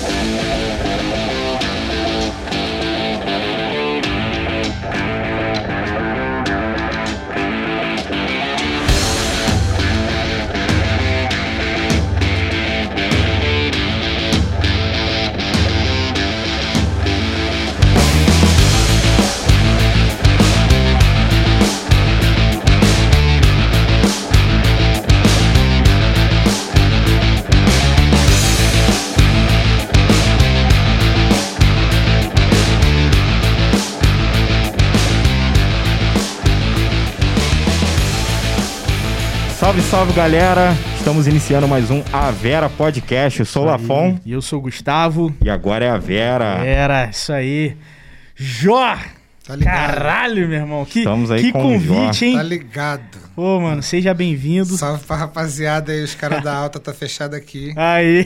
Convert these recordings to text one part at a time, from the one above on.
Salve, salve galera! Estamos iniciando mais um A Vera Podcast. Eu sou o Lafon E eu sou o Gustavo. e agora é a Vera. Era, isso aí. Jó! Tá ligado? Caralho, meu irmão. Que, Estamos aí que com convite, hein? Tá ligado. Pô, mano, seja bem-vindo. Salve pra rapaziada aí, os caras da alta tá fechado aqui. Aí.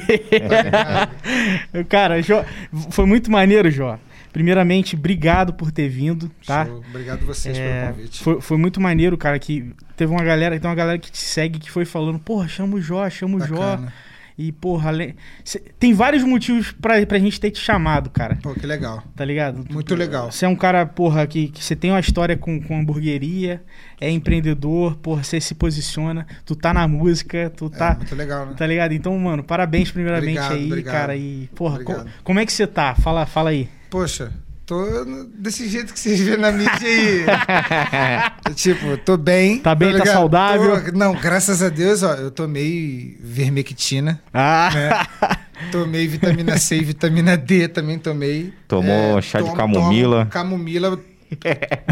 Tá? Cara, Jó, foi muito maneiro, Jó. Primeiramente, obrigado por ter vindo, tá? Show. Obrigado vocês É, pelo convite. foi, foi muito maneiro, cara, que teve uma galera, tem uma galera que te segue que foi falando, porra, chama o Jó, chama o Jó. E, porra, cê- tem vários motivos pra, pra gente ter te chamado, cara. Pô, que legal. Tá ligado? Muito legal. Você é um cara, porra, que, que você tem uma história com, com hamburgueria, é empreendedor, porra, você se posiciona, tu tá na música, tu É, tá. muito legal, né? Tá ligado? Então, mano, parabéns primeiramente Obrigado, aí, obrigado. cara. E, porra, co- como é que você tá? Fala, fala aí. Poxa, tô desse jeito que vocês vêem na mídia aí. tipo, tô bem. Tá bem, tá ligado? saudável? Tô- não, graças a Deus, ó, eu tomei vermectina, Ah, né? tomei vitamina C e vitamina D também tomei. É, Tomou chá de tomo- camomila. tomo camomila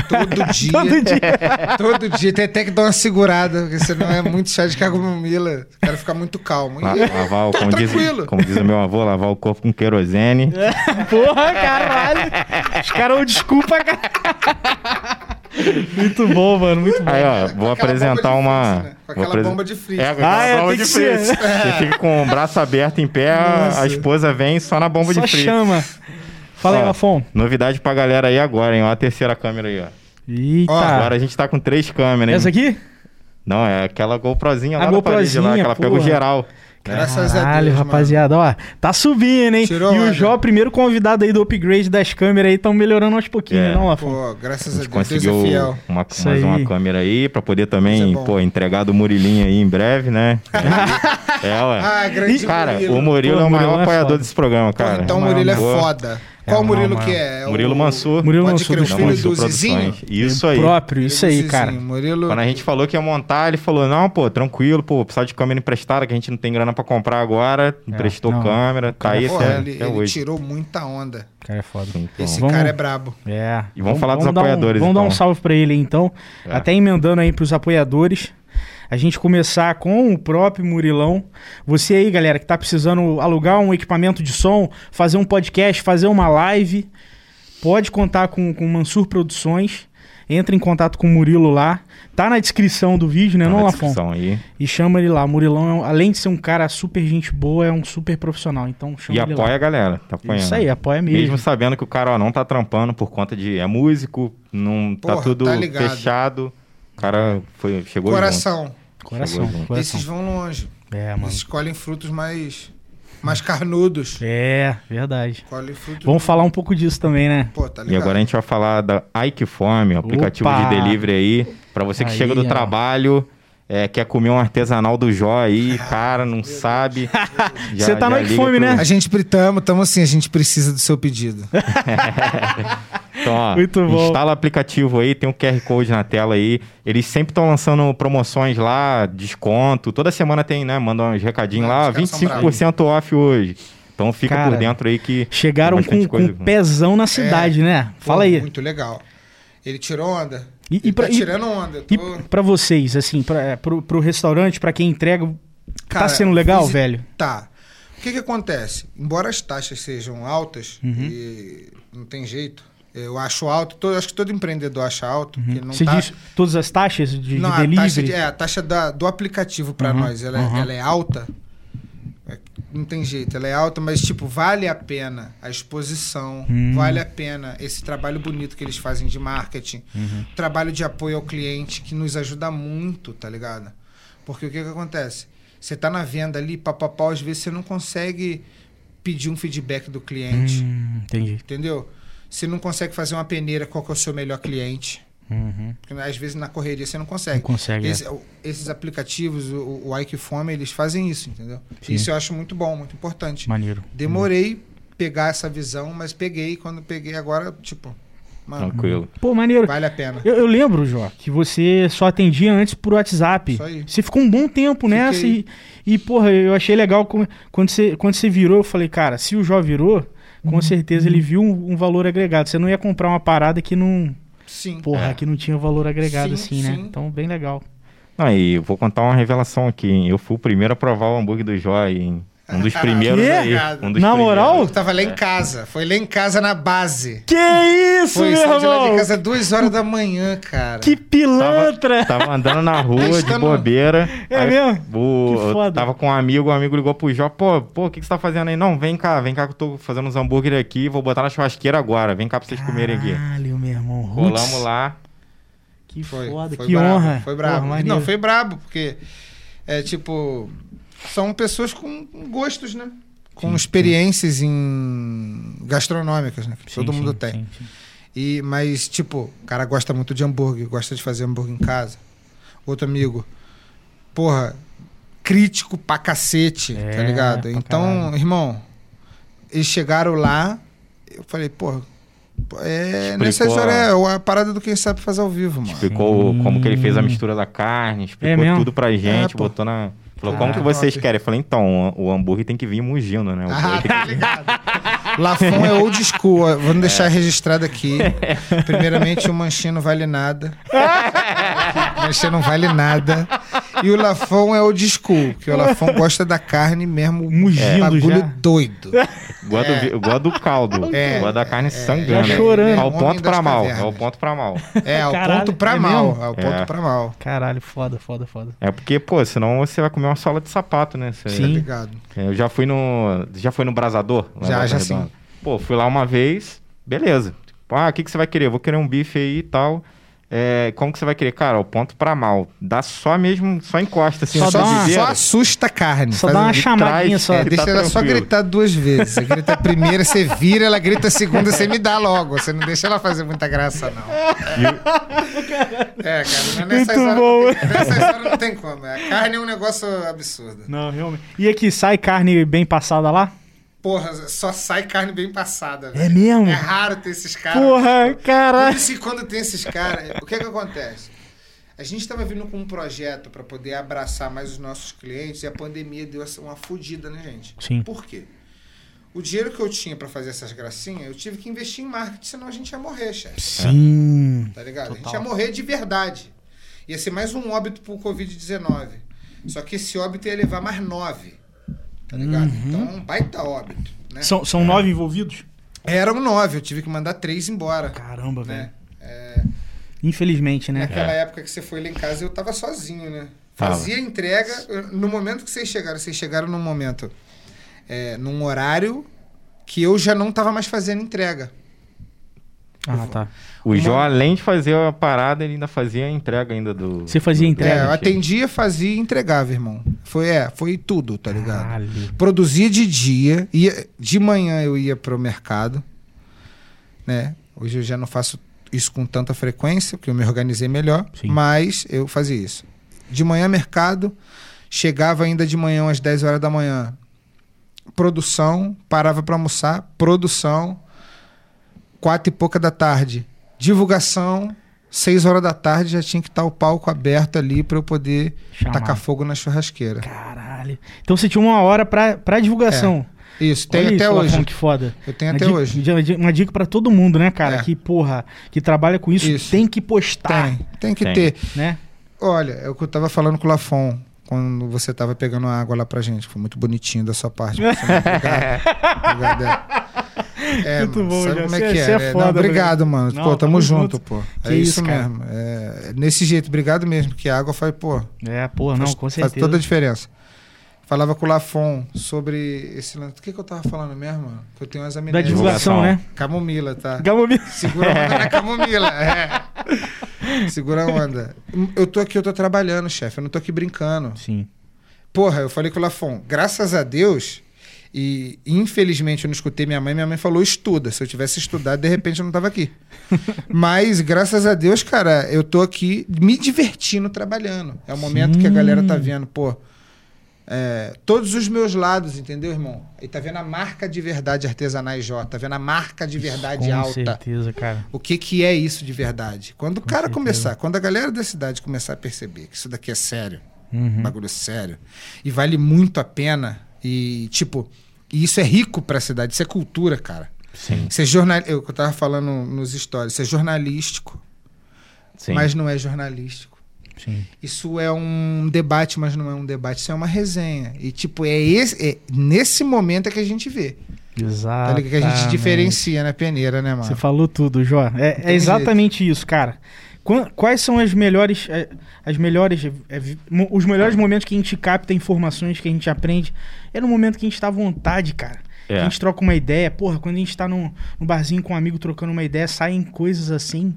todo dia. todo dia. Todo dia, tem até que dar uma segurada, porque senão é muito chá de camomila. Quero ficar muito calmo. La- lavar o, como, diz, tranquilo. como diz o meu avô, lavar o corpo com querosene. Porra, caralho. Os caras, desculpa, cara. Muito bom, mano, muito bom. Aí, ó, vou apresentar uma. né? Com aquela apresen- bomba de fritz. É, com Ah, é, bomba de. Você fica com o braço aberto em pé, a- a Nossa. esposa vem só na bomba Só de fritz. chama. Fala aí, Lafon. Novidade pra galera aí agora, hein? Ó, a terceira câmera aí, ó. Eita. Ó, Agora a gente tá com três câmeras, hein? Essa aqui? Não, é aquela GoProzinha lá A da parede lá, GoProzinha, que ela pega o geral. Graças a Caralho, Deus, rapaziada, ó, tá subindo, hein? Tirou e o. Jó, primeiro convidado aí do upgrade das câmeras aí, estão melhorando aos pouquinhos, É. não, mano. Lafon? Pô, graças A a, gente Deus, Deus conseguiu é fiel. uma, Isso mais uma aí. câmera aí pra poder também, é pô, entregar do Murilinho aí em breve, né? é, ué. Ah, grande cara, Murilo. o Murilo Pô, é o o maior Murilo é apoiador desse programa, Pô, cara. então o é Murilo é Boa. foda. Qual É, Murilo uma- que é? É Murilo o- Mansur. Murilo Pode Mansur crer, o filho Fundos. Mansur do Zizinho? Isso aí. Próprio, isso aí, cara. Murilo. Quando a gente falou que ia montar, ele falou: não, pô, tranquilo, pô, precisar de câmera emprestada, que a gente não tem grana pra comprar agora. Emprestou É, não. câmera, tá aí Pô, até, ele, até ele hoje. tirou muita onda. O cara é foda. Então, Esse Vamos- cara é brabo. É. E vamos falar dos dar um- apoiadores, vamos dar um então. salve pra ele aí, então. É. Até emendando aí pros apoiadores. A gente começar com o próprio Murilão. Você aí, galera, que tá precisando alugar um equipamento de som, fazer um podcast, fazer uma live, pode contar com, com Mansur Produções. Entra em contato com o Murilo lá. Tá na descrição do vídeo, né, Tá não, na Lafon? descrição aí. E chama ele lá. Murilão, é um- além de ser um cara super gente boa, é um super profissional. Então chama E ele apoia lá. a galera, tá apoiando. Isso aí, apoia mesmo. Mesmo sabendo que o cara ó, não tá trampando por conta de. É músico, não tá Porra, tudo tá fechado. O cara foi, chegou Coração. Junto. Coração. Esses vão longe. É, Eles mano. escolhem frutos mais, mais carnudos. É, verdade. Vamos falar um pouco disso também, né? Pô, tá E agora a gente vai falar da Ikeform, o aplicativo Opa! de delivery aí. Pra você que Aí, chega do ó. trabalho, é, quer comer um artesanal do Jó aí, cara, não sabe. já- Você tá no Ikeform, pro- né? A gente tamo, tamo assim, a gente precisa do seu pedido. Então, ó, Muito bom. instala o aplicativo aí, tem um QR Code na tela aí. Eles sempre estão lançando promoções lá, desconto. Toda semana tem, né? Manda uns recadinhos lá, os caras são 25% off hoje. Então fica Cara, por dentro aí que. Chegaram com, com coisa. pezão na cidade, né? Fala Pô, aí. Muito legal. Ele tirou onda. E, e, pra, tá tirando onda. Eu e tô... pra vocês, assim, pra, pro, pro restaurante, pra quem entrega, Cara, tá sendo legal, visi- velho? Tá. O que que acontece? Embora as taxas sejam altas, Uhum. e não tem jeito, eu acho alto, todo, acho que todo empreendedor acha alto, Uhum. Você tá... diz todas as taxas de, de não, a delivery? taxa, de- é, a taxa da- do aplicativo para Uhum, nós, ela, é- uhum. ela é alta. É, não tem jeito, ela é alta, mas tipo, vale a pena a exposição, Hum. vale a pena esse trabalho bonito que eles fazem de marketing, Uhum. trabalho de apoio ao cliente que nos ajuda muito, tá ligado? Porque o que que acontece? Você tá na venda ali, papapá, às vezes você não consegue pedir um feedback do cliente, Hum, entendi. entendeu? Se não consegue fazer uma peneira, qual que é o seu melhor cliente? Uhum. Porque às vezes na correria você não Não consegue. consegue. é. Esse- o- esses aplicativos, o, o Ike Fome, eles fazem isso, entendeu? Sim. Isso eu acho muito bom, muito importante. Maneiro. Demorei pegar essa visão, mas peguei. Quando peguei agora, tipo, mano, Tranquilo. Pô, maneiro. vale a pena. Eu, eu lembro, Jó, que você só atendia antes por WhatsApp. Isso aí. Você ficou um bom tempo nessa e, e, porra, eu achei legal como- quando você, quando você virou, eu falei, cara, se o Jó virou, com certeza ele viu um, um valor agregado. Você não ia comprar uma parada que não, Sim. porra, É. que não tinha valor agregado Sim, assim, né? sim. Então, bem legal. Não, e eu vou contar uma revelação aqui. hein? Eu fui o primeiro a provar o hambúrguer do Jó, hein? Um dos primeiros Quê? aí. Um dos Na moral? Eu tava lá em casa. Foi lá em casa na base. Que isso, Foi, meu de lá de irmão? casa duas horas da manhã, cara. Que pilantra! Tava andando na rua de bobeira. É aí mesmo? o- Que foda. Tava com um amigo, o amigo ligou pro Jó, pô, pô, o que, que você tá fazendo aí? Não, vem cá, vem cá que eu tô fazendo uns hambúrguer aqui, vou botar na churrasqueira agora, vem cá pra vocês comerem aqui. Rolamos lá. Que Foi, foda, foi que brabo, honra. Foi brabo. Porra, não, foi brabo, porque é tipo. São pessoas com gostos, né? Com Sim, experiências em gastronômicas, né? Que Sim, todo mundo sim, tem. sim, sim. E, mas, tipo, o cara gosta muito de hambúrguer, gosta de fazer hambúrguer em casa. Outro amigo, porra, crítico pra cacete, É, tá ligado? Então, caralho. irmão, eles chegaram lá, eu falei, porra, é Explicou necessário, a- é a parada do quem sabe fazer ao vivo, mano. Explicou Sim. como que ele fez a mistura da carne, explicou mesmo? tudo pra gente, É, botou na. Falou, Caraca, como que vocês top. querem? Eu falei, então, o, hambúrguer tem que vir mugindo, né? O Ah, tá ligado. Lafon é old school. ó. Vamos deixar registrado aqui. Primeiramente, o manchinho não vale nada. O manchinho não vale nada. E o Lafon é old school, porque o Lafon gosta da carne mesmo. Mugindo bagulho já. doido. Gosta, do, gosta do caldo. É. Gosta da carne sangrando. Já chorando. É o Homem ponto pra mal. cavernas. É o ponto pra mal. É, ao Caralho, ponto pra é mal. mesmo? Ao ponto É. pra mal. Caralho, foda, foda, foda. É porque, pô, senão você vai comer uma sola de sapato, né? Você- Tá Sim. ligado? É, Eu já fui no. Já foi no Brasador? Já, já sim. Pô, fui lá uma vez, beleza. Tipo, ah, o que, que você vai querer? Eu vou querer um bife aí e tal. É, como que você vai querer? Cara, o ponto pra mal. Dá só mesmo, só encosta assim. Só dá Só, uma- só assusta a carne. Só dá um- uma chamadinha trás, só. é. Deixa tá ela só tranquilo. gritar duas vezes. Você grita a primeira, você vira, ela grita a segunda, você me dá logo. Você não deixa ela fazer muita graça, não. É, cara, não é nessas Muito horas, tem, nessas horas não tem como. A carne é um negócio absurdo. Não, realmente. E aqui, sai carne bem passada lá? Porra, só sai carne bem passada, É velho. mesmo? É raro ter esses caras. Porra, Por caralho. isso que quando tem esses caras, o que que acontece? A gente estava vindo com um projeto para poder abraçar mais os nossos clientes e a pandemia deu uma fodida, né, gente? Sim. Por quê? O dinheiro que eu tinha para fazer essas gracinhas, eu tive que investir em marketing, senão a gente ia morrer, chefe. Sim. Tá ligado? A gente Total. ia morrer de verdade. Ia ser mais um óbito pro Covid-19. Só que esse óbito ia levar mais nove. Tá ligado? Uhum. Então, um baita óbito. Né? São, são nove envolvidos? Eram nove, eu tive que mandar três embora. Caramba, velho. Né? É, Infelizmente, né? naquela época que você foi lá em casa, eu tava sozinho, né? Tava. Fazia entrega. No momento que vocês chegaram, vocês chegaram num momento, é, num horário que eu já não tava mais fazendo entrega. Ah, tá. O Jó, além de fazer a parada, ele ainda fazia a entrega ainda do. Você fazia do- entrega? É, eu atendia, fazia e entregava, irmão. Foi, é, foi tudo, tá ligado? Caralho. Produzia de dia, ia, de manhã eu ia pro mercado, né? Hoje eu já não faço isso com tanta frequência, porque eu me organizei melhor, Sim. mas eu fazia isso. De manhã mercado, chegava ainda de manhã às 10 horas da manhã. Produção, parava para almoçar, produção, quatro e pouca da tarde. Divulgação, seis horas da tarde já tinha que estar o palco aberto ali para eu poder Chamar. tacar fogo na churrasqueira. Caralho. Então você tinha uma hora pra, pra divulgação. Isso, tem Olha até isso, hoje. Lafon, que foda. Eu tenho até hoje. uma dica- Uma dica pra todo mundo, né, cara? É. Que, porra, que trabalha com isso, Isso. tem que postar, Tem, tem que Tem. ter. né? Olha, é o que eu tava falando com o Lafon quando você tava pegando água lá pra gente. Foi muito bonitinho da sua parte. Você não- Obrigado. Obrigado, é. É, Muito bom, sabe já. como é que é? cê é né? foda, Não, obrigado, mano. Não, pô, tamo, junto, junto. pô. É isso, isso, mesmo. É, nesse jeito, obrigado mesmo, que a água faz, pô, É, porra, não, faz, com faz certeza. toda a diferença. Falava com o Lafon sobre esse lance. O que, que eu tava falando mesmo, mano? Que eu tenho umas Da amnésias. divulgação, Divulgação. né? Camomila, tá? Gamobina. Segura a onda na camomila. É. Segura a onda. Eu tô aqui, eu tô trabalhando, chefe. Eu não tô aqui brincando. Sim. Porra, eu falei com o Lafon, graças a Deus, E infelizmente eu não escutei minha mãe. Minha mãe falou: estuda. Se eu tivesse estudado, de repente eu não tava aqui. Mas graças a Deus, cara, eu tô aqui me divertindo trabalhando. É o momento que a galera tá vendo, pô. é, todos os meus lados, entendeu, irmão? E tá vendo a marca de verdade artesanais J, tá vendo a marca de verdade Com alta. certeza, cara. O que, que é isso de verdade? Quando o cara certeza. começar, quando a galera da cidade começar a perceber que isso daqui é sério, Uhum. bagulho sério, e vale muito a pena, e tipo, e isso é rico pra cidade, isso é cultura, cara. Sim, Isso é jornal... Eu que eu tava falando nos stories, isso é jornalístico, sim. mas não é jornalístico. Sim. Isso é um debate, mas não é um debate, isso é uma resenha. E tipo, é, esse, é nesse momento é que a gente vê. Exato. Tá? Que a gente diferencia na peneira, né, mano? Você falou tudo, Jó. É, é exatamente isso, cara. Qua- Quais são as melhores, eh, as melhores, vi- mo- os melhores momentos que a gente capta informações, que a gente aprende? É no momento que a gente tá à vontade, cara. É. A gente troca uma ideia. Porra, quando a gente tá num, num barzinho com um amigo trocando uma ideia, saem coisas assim.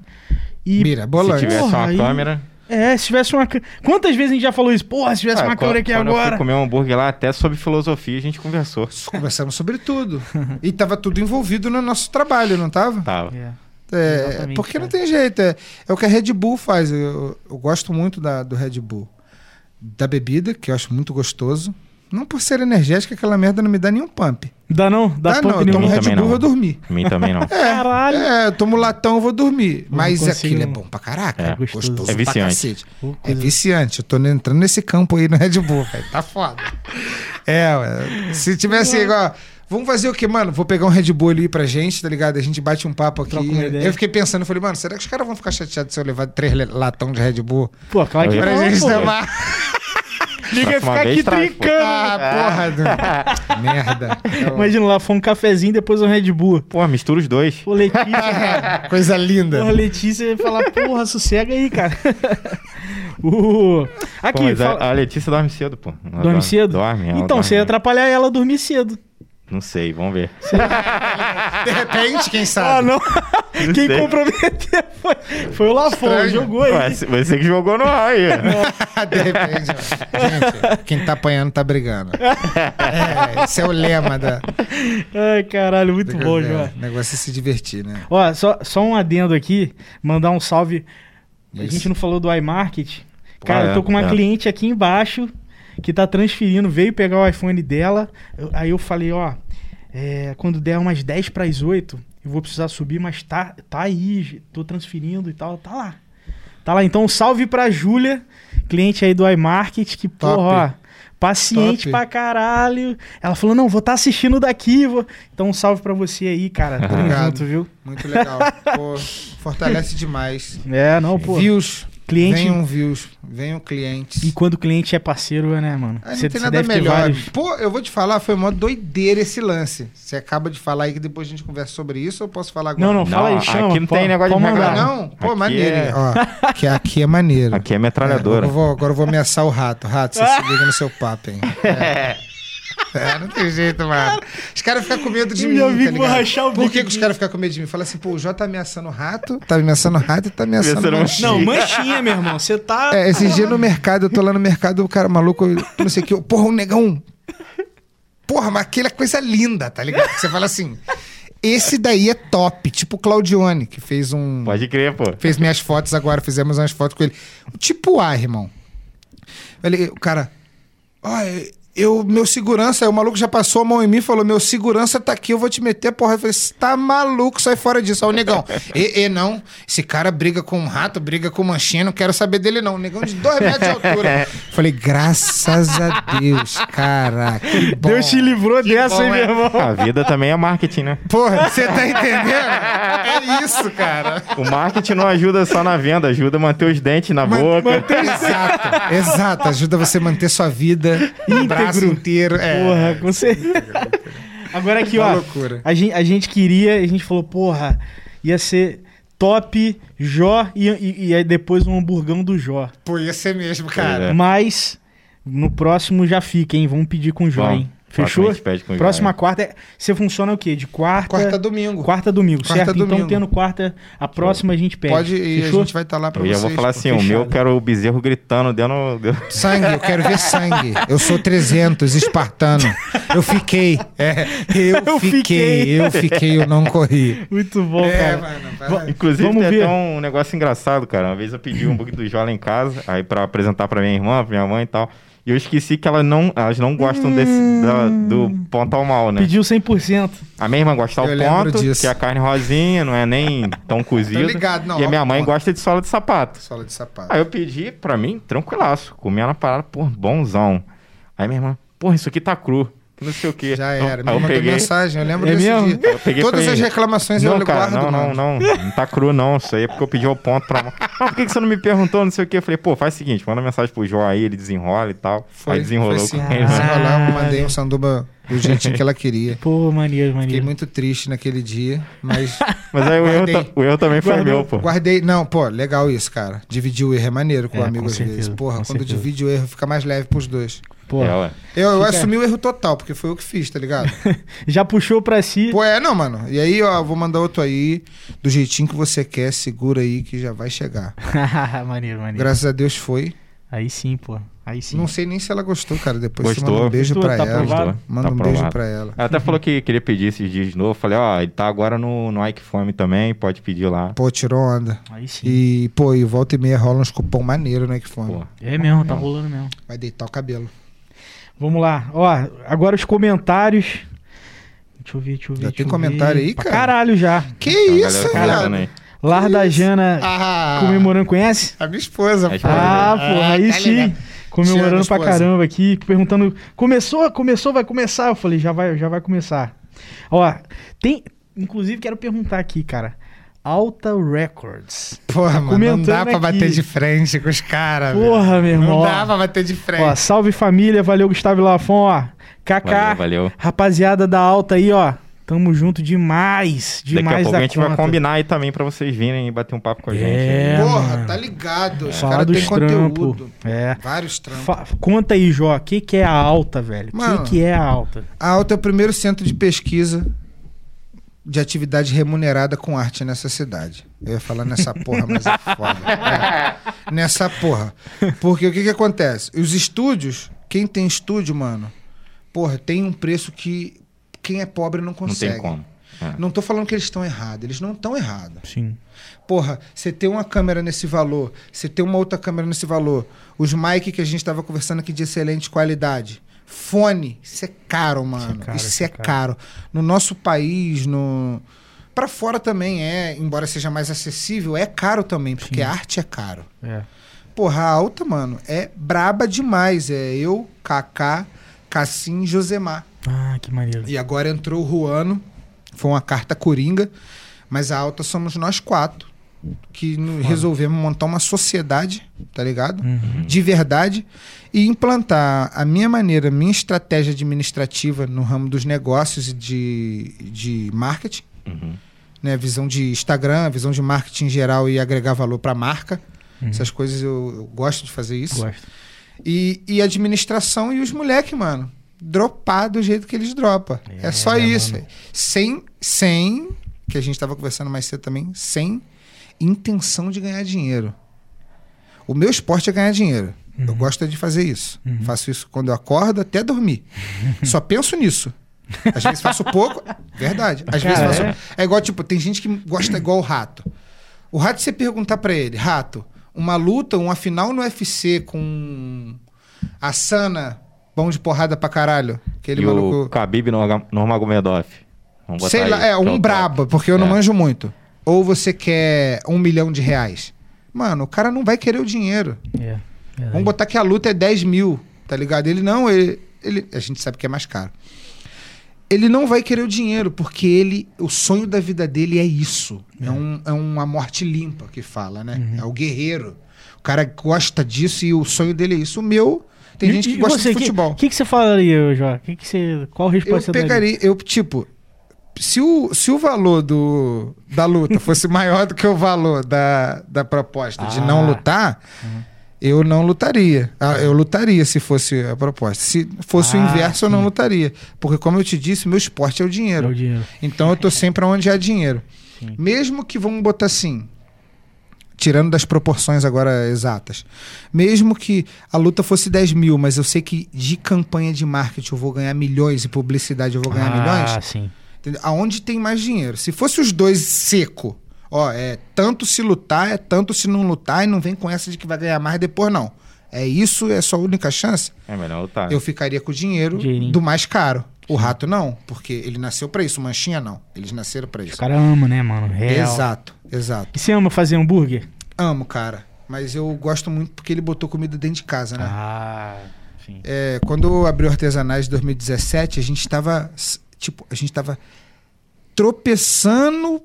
E, Mira, Se bolante. tivesse Porra, uma aí- câmera. é, se tivesse uma. Quantas vezes a gente já falou isso? Porra, se tivesse Ah, uma câmera aqui quando Eu agora. fui comer um hambúrguer lá, até sobre filosofia a gente conversou. Conversamos sobre tudo. e tava tudo envolvido no nosso trabalho, não tava? Tava. É. É, porque não cara. tem jeito. É, é o que a Red Bull faz. Eu, eu gosto muito da, do Red Bull. Da bebida, que eu acho muito gostoso. Não por ser energética, aquela merda não me dá nenhum pump. Dá não? Dá Dá pump não, eu tomo Red Bull não. e vou dormir. Mim também não. Caralho. É, eu tomo latão, eu vou dormir. não Mas consigo, aquilo é não. bom pra caraca. É. gostoso, Gostoso. É pra viciante. É viciante. Eu tô entrando nesse campo aí no Red Bull, velho. Tá foda. É, ué. Se tivesse igual. Vamos fazer o quê, mano? Vou pegar um Red Bull ali pra gente, tá ligado? A gente bate um papo aqui. Troca uma ideia. Eu fiquei pensando, eu falei, mano, será que os caras vão ficar chateados se eu levar três latão de Red Bull? Pô, claro que Pra não, gente pô. tomar. Liga ficar aqui traz, pô. trincando. Ah, porra. Do... Merda. Então, Imagina lá, foi um cafezinho depois um Red Bull. Pô, mistura os dois. Pô, Letícia, Coisa linda. porra, Letícia ia falar, porra, sossega aí, cara. Uh, Pô, aqui, mas fala- a, a Letícia dorme cedo, pô. Ela dorme cedo? Dorme. então, dorme. você ia atrapalhar ela a dormir cedo. Não sei, vamos ver. De repente, quem Ah, sabe? não. Quem sei. comprometeu foi, foi o Lafon, jogou aí. Ué, você que jogou no raio. De repente. ó. Gente, quem tá apanhando tá brigando. É, esse é o lema da. Ai, caralho, muito bom, é, João. O negócio é se divertir, né? Ó, só, só um adendo aqui, mandar um salve. A Isso. gente não falou do iMarket. Cara, Ah, eu tô é, com uma é. cliente aqui embaixo que tá transferindo, veio pegar o iPhone dela. Aí eu falei, ó, é, quando der umas 10 para as 8, eu vou precisar subir, mas tá, tá aí, tô transferindo e tal, tá lá. Tá lá, então salve pra Júlia, cliente aí do iMarket, que, Top. porra, ó, paciente Top. pra caralho. Ela falou, não, vou estar assistindo daqui. Vou... Então um salve pra você aí, cara. Tamo junto, viu? Muito legal. Pô, fortalece demais. É, não, pô. Views. Cliente- Venham views. Venham clientes. E quando o cliente é parceiro, né, mano? Aí não Cê- tem nada deve ter melhor. vários- Pô, eu vou te falar, foi uma doideira esse lance. Você acaba de falar aí que depois a gente conversa sobre isso ou eu posso falar agora? Não, não, fala aí, chama. aqui não pô, tem negócio de regra, mandar. Não, pô, Aqui maneiro. é- hein? Ó, que aqui é maneiro. Aqui é É, metralhadora. eu vou- agora eu vou ameaçar o rato. Rato, você se liga no seu papo, hein? É. É, não tem jeito, mano. Os caras ficam com medo de Eu mim, já vi tá que vou ligado? rachar o Por bico que, que os caras ficam com medo de mim? Fala assim, pô, o Jó tá ameaçando o rato, tá ameaçando o rato e tá ameaçando manchinho. Não, manchinha, meu irmão. Você tá. É, esses dias no mercado, eu tô lá no mercado, o cara maluco, eu não sei o que, eu, porra, um negão. Porra, mas aquela coisa linda, tá ligado? Você fala assim, esse daí é top, tipo o Claudione, que fez um... Pode crer, pô. Fez minhas fotos agora, fizemos umas fotos com ele. Tipo A, irmão. Ele, o cara, ó, eu, meu segurança, o maluco já passou a mão em mim e falou: Meu segurança tá aqui, eu vou te meter, porra. Eu falei: Você tá maluco, sai fora disso. Ó, o negão, e, e não, esse cara briga com um rato, briga com manchinha, não quero saber dele, não. O negão de dois metros de altura. falei: Graças a Deus, cara, que bom. Deus te livrou Que dessa, bom, hein, meu irmão? A vida também é marketing, né? Porra, você tá entendendo? É isso, cara. O marketing não ajuda só na venda, ajuda a manter os dentes na boca. Exato, exato. Ajuda você a manter sua vida no braço inteiro. É, Porra, com certeza. Agora aqui, Uma ó. loucura. A gente, a gente queria, a gente falou, porra, ia ser top, Jó e, e, e aí depois um hamburgão do Jó. Pô, ia ser mesmo, É. cara. Mas no próximo já fica, hein? Vamos pedir com o Jó, Vamos. hein? Fechou? a gente pede com o Próxima Joia. quarta. é- Você funciona o quê? De quarta. Quarta domingo. Quarta domingo, Quarta certo? Então, domingo. tendo quarta, a próxima a gente pede. Pode e a Fechou? gente vai estar lá pra Eu vocês. vou falar pô. assim, o fechado. meu eu quero o bezerro gritando dentro... dentro- Sangue, eu quero ver sangue. Eu sou 300, espartano. Eu fiquei. É, eu, Eu fiquei, fiquei. eu fiquei, eu não corri. Muito bom, É, cara. mano, vai. Inclusive, Vamos tem ver. até um negócio engraçado, cara. Uma vez eu pedi um book do Jó lá em casa, aí pra apresentar pra minha irmã, pra minha mãe e tal. E eu esqueci que ela não, elas não gostam desse, da- do ponto ao mal, né? Pediu 100%. A minha irmã gosta ao Eu ponto, disso. que é a carne rosinha, não é nem tão cozida. ligado, não, e a minha mãe ponto. gosta de sola de sapato. Sola de sapato. Aí eu pedi, pra mim, tranquilaço. Comia na parada, pô, bonzão. Aí minha irmã, porra, isso aqui tá cru. Não sei o quê. Já Então, era. Aí Me eu mandou peguei. mensagem, eu lembro É desse mesmo? dia. Eu peguei Todas falei, as reclamações não, eu cara, guardo, não, não, mano. não, não tá cru não, isso aí é porque eu pedi o ponto pra... Não, por que, que você não me perguntou, não sei o quê? Eu falei, pô, faz o seguinte, manda mensagem pro Jó aí, ele desenrola e tal. Foi, aí desenrolou foi sim. com ele. Ah. Desenrolar, eu mandei um sanduba do jeitinho que ela queria. Pô, maneiro, Fiquei maneiro. muito triste naquele dia, mas Mas aí o erro, o erro também foi meu, pô. guardei. Não, pô, legal isso, cara. Dividir o erro é maneiro com É, o amigo com às certeza, vezes. Porra, quando certeza. divide o erro fica mais leve pros dois. Pô, É. Eu, eu Fica- assumi o erro total, porque foi eu que fiz, tá ligado? já puxou pra si. Pô, é, não, mano. E aí, ó, vou mandar outro aí, do jeitinho que você quer, segura aí que já vai chegar. maneiro, maneiro. Graças a Deus foi. Aí sim, pô. Aí sim. Não sei nem se ela gostou, cara. Depois você Gostou. manda um beijo Gostou, pra tá ela. aprovado? Manda Tá um beijo pra ela. Ela até falou que queria pedir esses dias de novo. Falei, ó, ele tá agora no, no Ike Fome também, pode pedir lá. Pô, tirou onda. Aí sim. E, pô, e volta e meia rola uns cupom maneiro, né, que foi. Pô. É mesmo, tá rolando mesmo. Vai deitar o cabelo. Vamos lá. Ó, agora os comentários. Deixa eu ver, deixa eu ver. Já tem comentário ver. aí, Pra cara? Caralho já. Que Então, isso, galera tá viado? mandando aí. Lar da Jana Ah, comemorando, conhece? a minha esposa, pô. Ah, pô, aí tá sim. Comemorando pra caramba aqui, perguntando, começou, começou, vai começar? Eu falei, já vai, já vai começar. Ó, tem, inclusive quero perguntar aqui, cara. Alta Records. Porra, mano, não dá pra aqui. bater de frente com os caras. Porra, meu irmão. Não ó. dá pra bater de frente. Ó, salve família, valeu Gustavo Lafon, ó. Kaká, Valeu, valeu. rapaziada da Alta aí, ó. Tamo junto demais, Daqui a demais pouco da a gente conta. vai combinar aí também pra vocês virem e bater um papo com a gente. É, aí. Porra, mano. tá ligado. Os caras têm conteúdo. É. Vários trampos. Fa- conta aí, Jó, o que, que é a Alta, velho? O que, que é a Alta? A Alta é o primeiro centro de pesquisa de atividade remunerada com arte nessa cidade. Eu ia falar nessa porra, mas é foda. É. Nessa porra. Porque o que que acontece? Os estúdios, quem tem estúdio, mano, porra, tem um preço que quem é pobre não Não consegue. tem como. É. Não tô falando que eles estão errados, eles não estão errados. Sim. Porra, você tem uma câmera nesse valor, você tem uma outra câmera nesse valor, os mic que a gente estava conversando aqui de excelente qualidade, fone, isso é caro, mano. caro, Isso isso é é caro. caro. No nosso país, no para fora também é, embora seja mais acessível, é caro também, porque Sim. arte é caro. É. Porra, a alta, mano, é braba demais. É eu, Kaká, Cassim e Josemar. Ah, que maneiro. E agora entrou o Ruano, foi uma carta coringa, mas a alta somos nós quatro que no- resolvemos montar uma sociedade, tá ligado? Uhum. De verdade e implantar a minha maneira, minha estratégia administrativa no ramo dos negócios e de, de marketing, Uhum. né? Visão de Instagram, visão de marketing em geral e agregar valor para a marca. Uhum. Essas coisas eu, eu gosto de fazer isso. Gosto. E, e administração e os moleque, mano. Dropar do jeito que eles dropam. É, É, só isso. mano. Sem, sem, que a gente tava conversando mais cedo também, sem intenção de ganhar dinheiro. O meu esporte é ganhar dinheiro. Eu Uhum. gosto de fazer isso. Uhum. Faço isso quando eu acordo até dormir. Só penso nisso. Às vezes faço pouco. Verdade. Às vezes Cara, faço. é? É igual, tipo, tem gente que gosta igual o rato. O rato, você perguntar pra ele, rato, uma luta, uma final no UFC com a Sana, bom de porrada pra caralho. Aquele e o maluco. Khabib Nurmagomedov. Vamos botar Sei aí, lá, é o um brabo, porque eu não É. manjo muito. Ou você quer um milhão de reais. Mano, o cara não vai querer o dinheiro. É. verdade. Vamos botar que a luta é 10 mil, tá ligado? Ele não, ele, ele. A gente sabe que é mais caro. Ele não vai querer o dinheiro, porque ele. O sonho da vida dele é isso. É, um, é uma morte limpa que fala, né? Uhum. É o guerreiro. O cara gosta disso e o sonho dele é isso. O meu. Tem E- gente que gosta você, de que- futebol. O que, que você falaria, Jó? Que que você, qual eu resposta daria? pegaria, eu, tipo, se o, se o valor do, da luta fosse maior do que o valor da, da proposta de Ah. não lutar, eu não lutaria. Ah, eu lutaria se fosse a proposta. Se fosse o Ah, inverso, eu não sim. lutaria. Porque, como eu te disse, meu esporte é o É dinheiro. o dinheiro. Então eu tô sempre onde há dinheiro. Sim. Mesmo que vamos botar assim, tirando das proporções agora exatas, mesmo que a luta fosse 10 mil, mas eu sei que de campanha de marketing eu vou ganhar milhões e publicidade eu vou ganhar ah, milhões, sim. Entendeu? aonde tem mais dinheiro? Se fosse os dois seco, ó, é tanto se lutar, é tanto se não lutar e não vem com essa de que vai ganhar mais depois não. É isso, é sua única chance? É melhor lutar. eu ficaria com o dinheiro Dinheirinho. do mais caro. O rato não, porque ele nasceu pra isso. Manchinha não. Eles nasceram pra Os isso. caras amam, né, mano? Real. Exato, exato. E você ama fazer hambúrguer? Amo, cara. Mas eu gosto muito porque ele botou comida dentro de casa, né? Ah, sim. É, quando eu abri o Artesanais em 2017, a gente tava. Tipo, a gente tava tropeçando,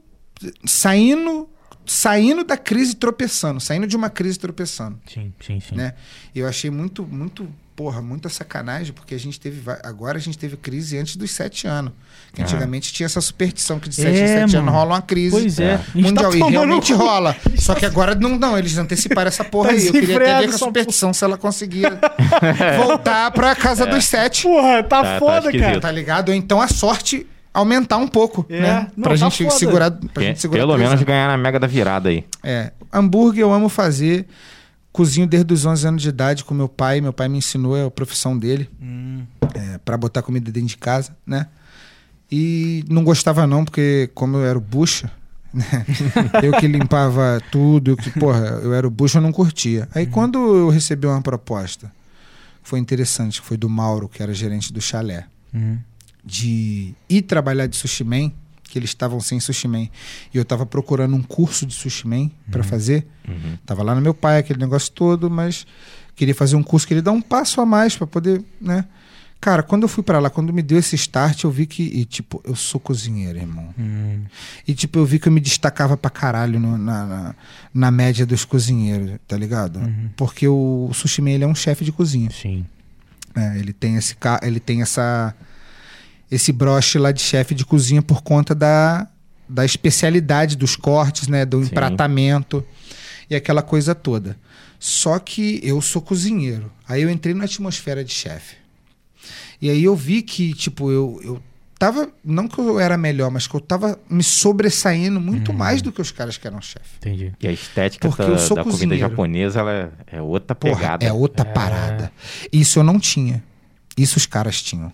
saindo. Saindo da crise tropeçando, saindo de uma crise tropeçando. Sim, sim, sim. né? Eu achei muito, muito, porra, muita sacanagem, porque a gente teve, agora a gente teve crise antes dos sete anos. Que Ah. antigamente tinha essa superstição que de É, sete em sete mano. anos rola uma crise. Pois é. É. Mundial, tá e realmente rola. Só que agora não, não, eles anteciparam essa porra Tá aí. Eu queria até ver com a essa superstição se ela conseguia voltar pra casa dos sete. Porra, tá, Tá- tá foda, cara. Tá ligado? Ou então a sorte aumentar um pouco, É. né? Não, pra tá gente foda. segurar. Pra Pe- gente segurar Pelo menos ganhar na mega da virada aí. É, hambúrguer eu amo fazer. Cozinho desde os 11 anos de idade com meu pai. Meu pai me ensinou, a profissão dele, Hum, é, para botar comida dentro de casa, né? E não gostava não, porque como eu era o bucha, né? eu que limpava tudo, eu que, porra, eu era o bucha, eu não curtia. Aí quando eu recebi uma proposta, foi interessante, foi do Mauro, que era gerente do chalé hum. de ir trabalhar de sushi man, que eles estavam sem sushi man, e eu tava procurando um curso de sushi man para fazer. Uhum. Tava lá no meu pai, aquele negócio todo, mas queria fazer um curso, queria dar um passo a mais para poder, né? Cara, quando eu fui para lá, quando me deu esse start, eu vi que, e, tipo, eu sou cozinheiro, irmão. Hum. E, tipo, eu vi que eu me destacava pra caralho no- na, na, na média dos cozinheiros, tá ligado? Porque o, o Sushi Man, ele é um chefe de cozinha. Sim. É, ele tem esse ele tem essa esse broche lá de chefe de cozinha por conta da, da especialidade dos cortes, né, do Sim. empratamento e aquela coisa toda. Só que eu sou cozinheiro. Aí eu entrei na atmosfera de chefe. E aí eu vi que, tipo, eu, eu tava. Não que eu era melhor, mas que eu tava me sobressaindo muito mais do que os caras que eram chefe. Entendi. E a estética Porque da, eu sou da comida japonesa ela é, é outra Porra, pegada. é outra É. parada. Isso eu não tinha. Isso os caras tinham.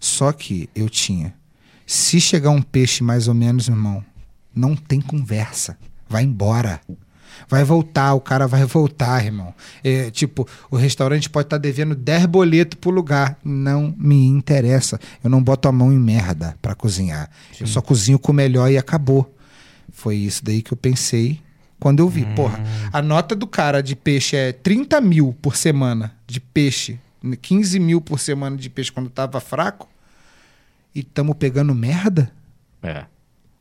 Só que eu tinha. Se chegar um peixe mais ou menos, irmão, não tem conversa. Vai embora. Vai voltar, o cara vai voltar, irmão. É, tipo, o restaurante pode estar devendo 10 boletos pro lugar. Não me interessa. Eu não boto a mão em merda pra cozinhar. Eu só cozinho com o melhor e acabou. Foi isso daí que eu pensei quando eu vi. Porra, a nota do cara de peixe é 30 mil por semana de peixe, 15 mil por semana de peixe quando tava fraco. E tamo pegando merda? É,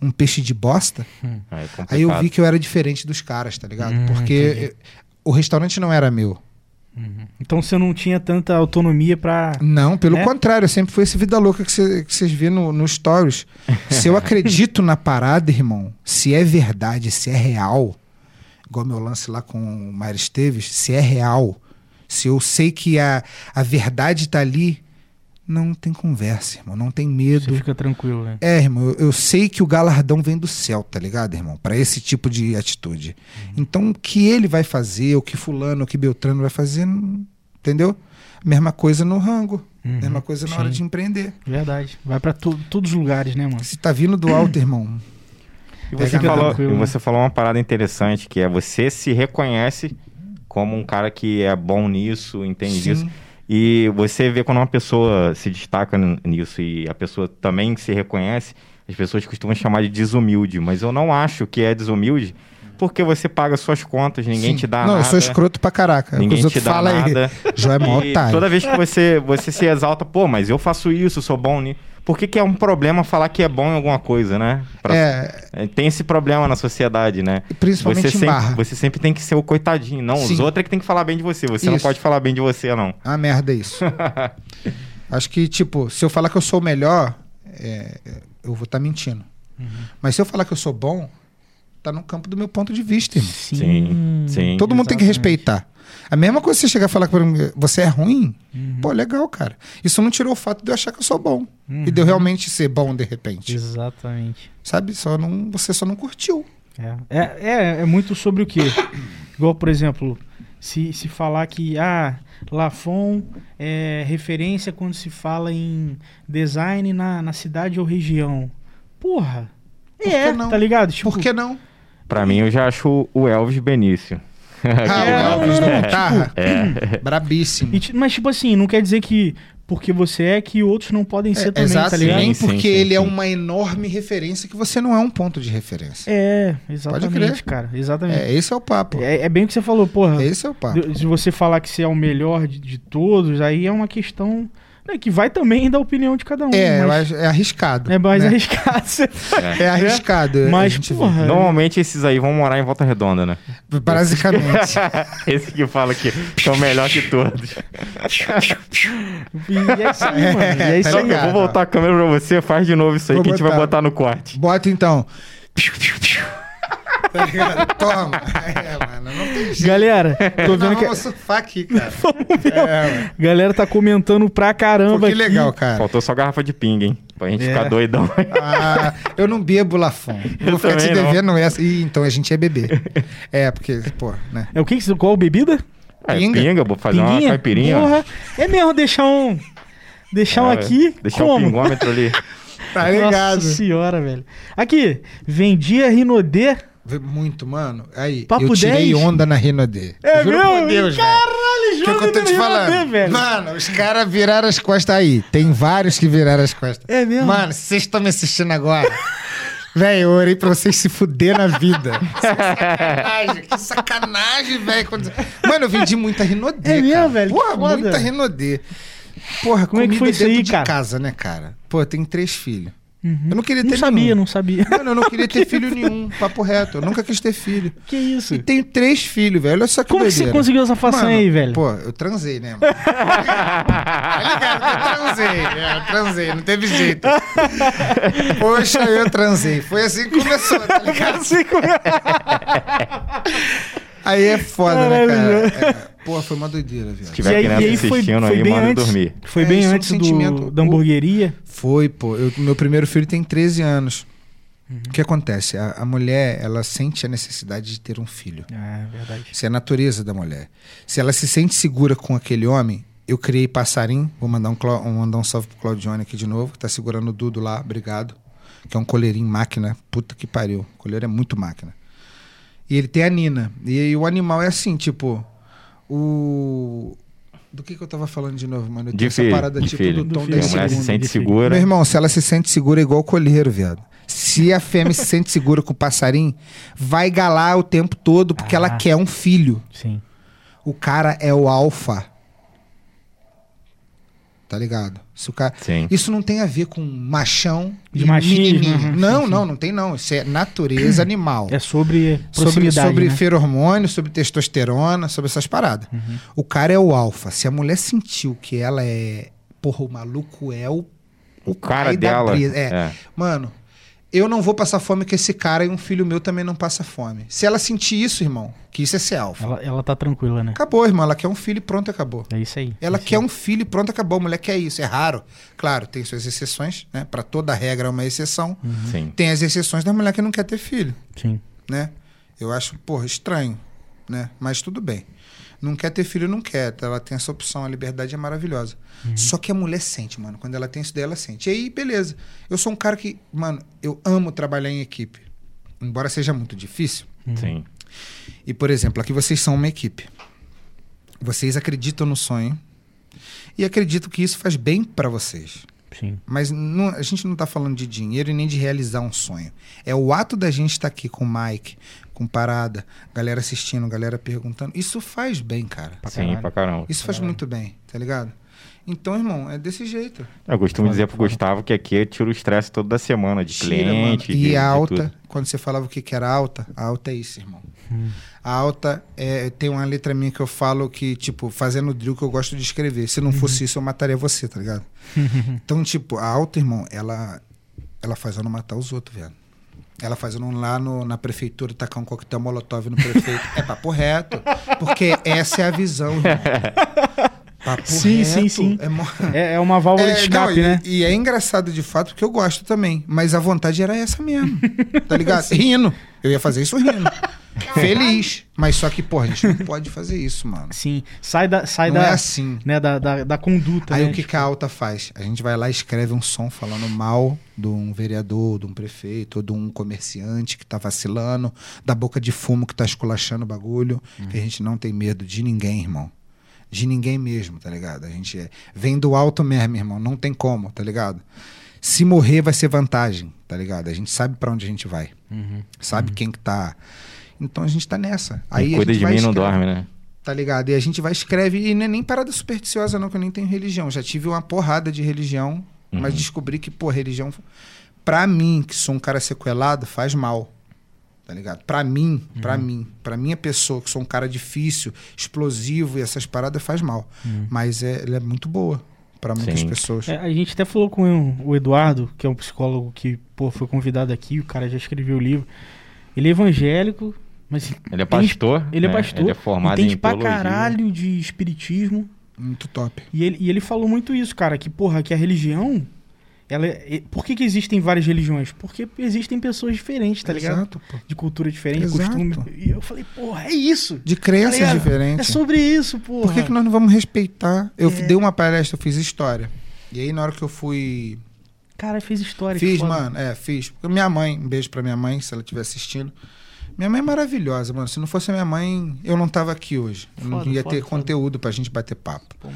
Um peixe de bosta? é. Aí eu vi que eu era diferente dos caras, tá ligado? Hum, Porque entendi. o restaurante não era meu. Então você não tinha tanta autonomia pra. Não, pelo Né? contrário, eu sempre fui esse vida louca que cê- que vocês vê no, no stories. Se eu acredito na parada, irmão, se é verdade, se é real, igual meu lance lá com o Mário Esteves, se é real, se eu sei que a, a verdade tá ali, não tem conversa, irmão, não tem Você medo. fica tranquilo, né? É, irmão, eu, eu sei que o galardão vem do céu, tá ligado, irmão? Pra esse tipo de atitude. Então, o que ele vai fazer, o que fulano, o que Beltrano vai fazer, não- entendeu? Mesma coisa no rango, Uhum, mesma coisa na hora sim. de empreender. Verdade. Vai pra tu- todos os lugares, né, mano? Se tá vindo do alto, irmão, E você, falou, e né? você falou uma parada interessante, que é você se reconhece como um cara que é bom nisso, entende Sim. disso. E você vê quando uma pessoa se destaca nisso e a pessoa também se reconhece, as pessoas costumam chamar de desumilde, mas eu não acho que é desumilde, porque você paga suas contas, ninguém Sim. te dá Não, nada. eu sou escroto pra caraca. É Ninguém te dá aí. nada. João é mó otário. toda vez que você, você se exalta, pô, mas eu faço isso, sou bom nisso. Por que, que é um problema falar que é bom em alguma coisa, né? Pra- É, é, Tem esse problema na sociedade, né? e principalmente Você em sempre, barra. você sempre tem que ser o coitadinho. Não, os Sim. outros é que tem que falar bem de você. Você não Isso. pode falar bem de você, não. Ah, merda isso. Acho que, tipo, se eu falar que eu sou o melhor, é, eu vou estar mentindo. Uhum. Mas se eu falar que eu sou bom, tá no campo do meu ponto de vista, irmão. Sim, sim. Todo mundo tem que exatamente. respeitar. A mesma coisa você chegar e falar pra mim, você é ruim, Uhum. pô, legal, cara. Isso não tirou o fato de eu achar que eu sou bom. Uhum. E de eu realmente ser bom de repente. Exatamente. Sabe? Só não, você só não curtiu. É, é, é, é muito sobre o quê? Igual, por exemplo, se, se falar que ah, Lafon é referência quando se fala em design na, na cidade ou região. Porra. Por é, que não? tá ligado? Tipo, Por que não? Pra mim, eu já acho o Elvis Benício. É, o Elvis da é, guitarra? É. Brabíssimo. e mas, tipo assim, não quer dizer que porque você é que outros não podem ser É, também, exato, tá ligado? nem Sim, porque sim, ele é sim. uma enorme referência que você não é um ponto de referência. É, crer. exatamente, cara. Exatamente. É, esse é o papo. É, é bem o que você falou, porra. Esse é o papo. De, de você falar que você é o melhor de, de todos, aí é uma questão né, que vai também da opinião de cada um. É, mas é arriscado. é mais né? arriscado. Você... É arriscado. a Mas, vê. porra. Normalmente esses aí vão morar em Volta Redonda, né? Basicamente. Esse que fala que são melhor que todos. E é isso aí, mano. E é isso Tá aí. Eu vou voltar a câmera pra você, faz de novo isso aí Vou que a gente vai botar. botar no corte. Bota então. Tá ligado? Toma. É, mano. Galera, tô Não, vendo que vamos surfar aqui, cara. É, galera tá comentando pra Pô, caramba que aqui. legal, cara. Faltou só garrafa de ping, hein? Pra gente É. ficar doidão. Ah, eu não bebo Lafon. Eu vou ficar te não. devendo essa. Ih, então a gente é bebê. É, porque, pô, né? É o que? que- Qual bebida? É, Pinga. pinga, vou fazer uma Pinguinha? caipirinha. ó. Porra. É mesmo deixar um. Deixar um É, aqui. Deixar o Como? pingômetro ali. Tá ligado? Nossa senhora, velho. Aqui, vendia Rinodê. Muito, mano. Aí, Papo eu tirei 10. onda na Rinodê. É Juro mesmo? por Deus. Caralho, O que, que eu tô te falando? velho. Mano, os caras viraram as costas aí. Tem vários que viraram as costas. É mesmo? Mano, vocês estão me assistindo agora. Velho, eu orei pra vocês se fuder na vida. sacanagem, que sacanagem, velho. Quando- Mano, eu vendi muita Rinodê. É mesmo, cara. velho? Porra, muita Rinodê. Porra, Como é que comida foi isso dentro aí, de cara? casa, né, cara? Pô, eu tenho três filhos. Uhum. Eu não queria ter Não sabia, nenhum. não sabia. Mano, eu não queria ter filho nenhum, papo reto. Eu nunca quis ter filho. Que isso? E tenho três filhos, velho. Olha só que Como que você doideira. conseguiu essa façanha Mano, aí, velho? Pô, eu transei, né, mano? tá ligado? Eu transei. É, eu transei, não teve jeito. Poxa, eu transei. Foi assim que começou, tá ligado? Assim como- Aí é foda, né, cara? É, pô, foi uma doideira, viado. Se tiver E aí- criança e aí foi- assistindo foi aí, manda antes. dormir. Foi É, bem é um antes sentimento- do, da hamburgueria. Foi, pô. Eu, meu primeiro filho tem 13 anos. Uhum. O que acontece? A, a mulher, ela sente a necessidade de ter um filho. Ah, é verdade. Isso é a natureza da mulher. Se ela se sente segura com aquele homem, eu criei passarinho. Vou mandar um, um- mandar um salve pro Claudione aqui de novo, que tá segurando o Dudo lá, obrigado. Que é um coleirinho máquina. Puta que pariu. O coleiro é muito máquina. E ele tem a Nina. E, aí o animal é assim, tipo. O. Do que, que eu tava falando de novo, mano? Eu De tenho essa filho, parada de tipo filho. do tom Do Se a filho. mulher se sente filho. segura. meu irmão, se ela se sente segura é igual colheiro, viado. Se a fêmea se sente segura com o passarinho, vai galar o tempo todo porque ela Ah. quer um filho. Sim. O cara é o alfa. Tá ligado? Se o cara... Sim. Isso não tem a ver com machão De e machismo, menininho. uhum, não, sim, não, sim. não tem não. Isso é natureza animal. É sobre sobre proximidade, sobre né? feromônio, sobre testosterona, sobre essas paradas. Uhum. O cara é o alfa. Se a mulher sentiu que ela é... Porra, o maluco é o... O cara dela. brisa. É. é. Mano, eu não vou passar fome com esse cara e um filho meu também não passa fome. Se ela sentir isso, irmão, que isso é ser alfa. Ela, ela tá tranquila, né? Acabou, irmão. Ela quer um filho e pronto, acabou. É isso aí. Ela é isso quer aí. um filho e pronto, acabou. A mulher quer isso. É raro. Claro, tem suas exceções, né? Pra toda regra é uma exceção. Sim. Tem as exceções da mulher que não quer ter filho, Sim. né? Eu acho, porra, estranho, né? Mas tudo bem. Não quer ter filho, não quer. Ela tem essa opção, a liberdade é maravilhosa. Só que a mulher sente, mano. Quando ela tem isso daí, ela sente. E aí, beleza. Eu sou um cara que, mano, eu amo trabalhar em equipe. Embora seja muito difícil. Sim. E, por exemplo, aqui vocês são uma equipe. Vocês acreditam no sonho e acreditam que isso faz bem pra vocês. Sim. Mas não- a gente não tá falando de dinheiro e nem de realizar um sonho. É o ato da gente estar aqui com o Mike, com parada, galera assistindo, galera perguntando. Isso faz bem, cara. Pra Sim, caralho. pra caramba. Isso faz muito bem, tá ligado? Então, irmão, é desse jeito. Eu costumo dizer pro. Gustavo que aqui eu tiro o estresse toda da semana de Tira, mano. cliente. de- E de a alta, tudo. quando você falava o que, que era alta, a alta é isso, irmão. Hum. A alta é, tem uma letra minha que eu falo que, tipo, fazendo drill que eu gosto de escrever. Se não fosse isso, eu mataria você, tá ligado? então, tipo, a alta, irmão, ela, ela faz eu não matar os outros, velho. Ela fazendo lá no- na prefeitura, tacar um coquetel molotov no prefeito. é papo reto. Porque essa é a visão, irmão. Papo Sim, reto. sim, sim. É, mo- É, é uma válvula de É, escape, não, e- né? E, é engraçado de fato, porque eu gosto também. Mas a vontade era essa mesmo. Tá ligado? rindo. Eu ia fazer isso rindo. Feliz. Mas só que, porra, a gente não pode fazer isso, mano. Sim. Sai da, sai não da, é assim. né, da, da, da conduta. Aí né? o que, que a alta faz? A gente vai lá e escreve um som falando mal de um vereador, de um prefeito, ou de um comerciante que tá vacilando, da boca de fumo que tá esculachando o bagulho. Que a gente não tem medo de ninguém, irmão. De ninguém mesmo, tá ligado? A gente é- vem do alto mesmo, irmão. Não tem como, tá ligado? Se morrer vai ser vantagem, tá ligado? A gente sabe pra onde a gente vai. Uhum. Sabe quem que tá. Então a gente tá nessa. Aí cuida de mim não dorme, né? tá ligado? E a gente vai escreve e não é nem parada supersticiosa não, que eu nem tenho religião. Já tive uma porrada de religião, mas Uhum. descobri que, pô, religião pra mim, que sou um cara sequelado, faz mal. Tá ligado? Pra mim, Uhum. pra mim, pra minha pessoa, que sou um cara difícil, explosivo e essas paradas faz mal. Mas é, ela é muito boa pra muitas Sim. pessoas. É, a gente até falou com o Eduardo, que é um psicólogo que pô, foi convidado aqui, o cara já escreveu o livro. Ele é evangélico, mas Ele é Entende- pastor. ele é né? pastor, Ele é formado entende em pra teologia. caralho de espiritismo. Muito top. E ele, e ele falou muito isso, cara, que, porra, que a religião. Ela é- por que, que existem várias religiões? Porque existem pessoas diferentes, tá ligado? Exato, pô. De cultura diferente, Exato. costume. E eu falei, porra, é isso. De tá crenças? É diferentes. sobre isso, porra. Por que, que nós não vamos respeitar? Eu É. dei uma palestra, eu fiz história. E aí, na hora que eu fui Cara, fez história. Fiz, mano, é, fiz. Minha mãe, um beijo pra minha mãe, se ela estiver assistindo. Minha mãe é maravilhosa, mano. Se não fosse a minha mãe, eu não tava aqui hoje. Eu não Foda, ia foda, ter foda. conteúdo pra gente bater papo. Pô.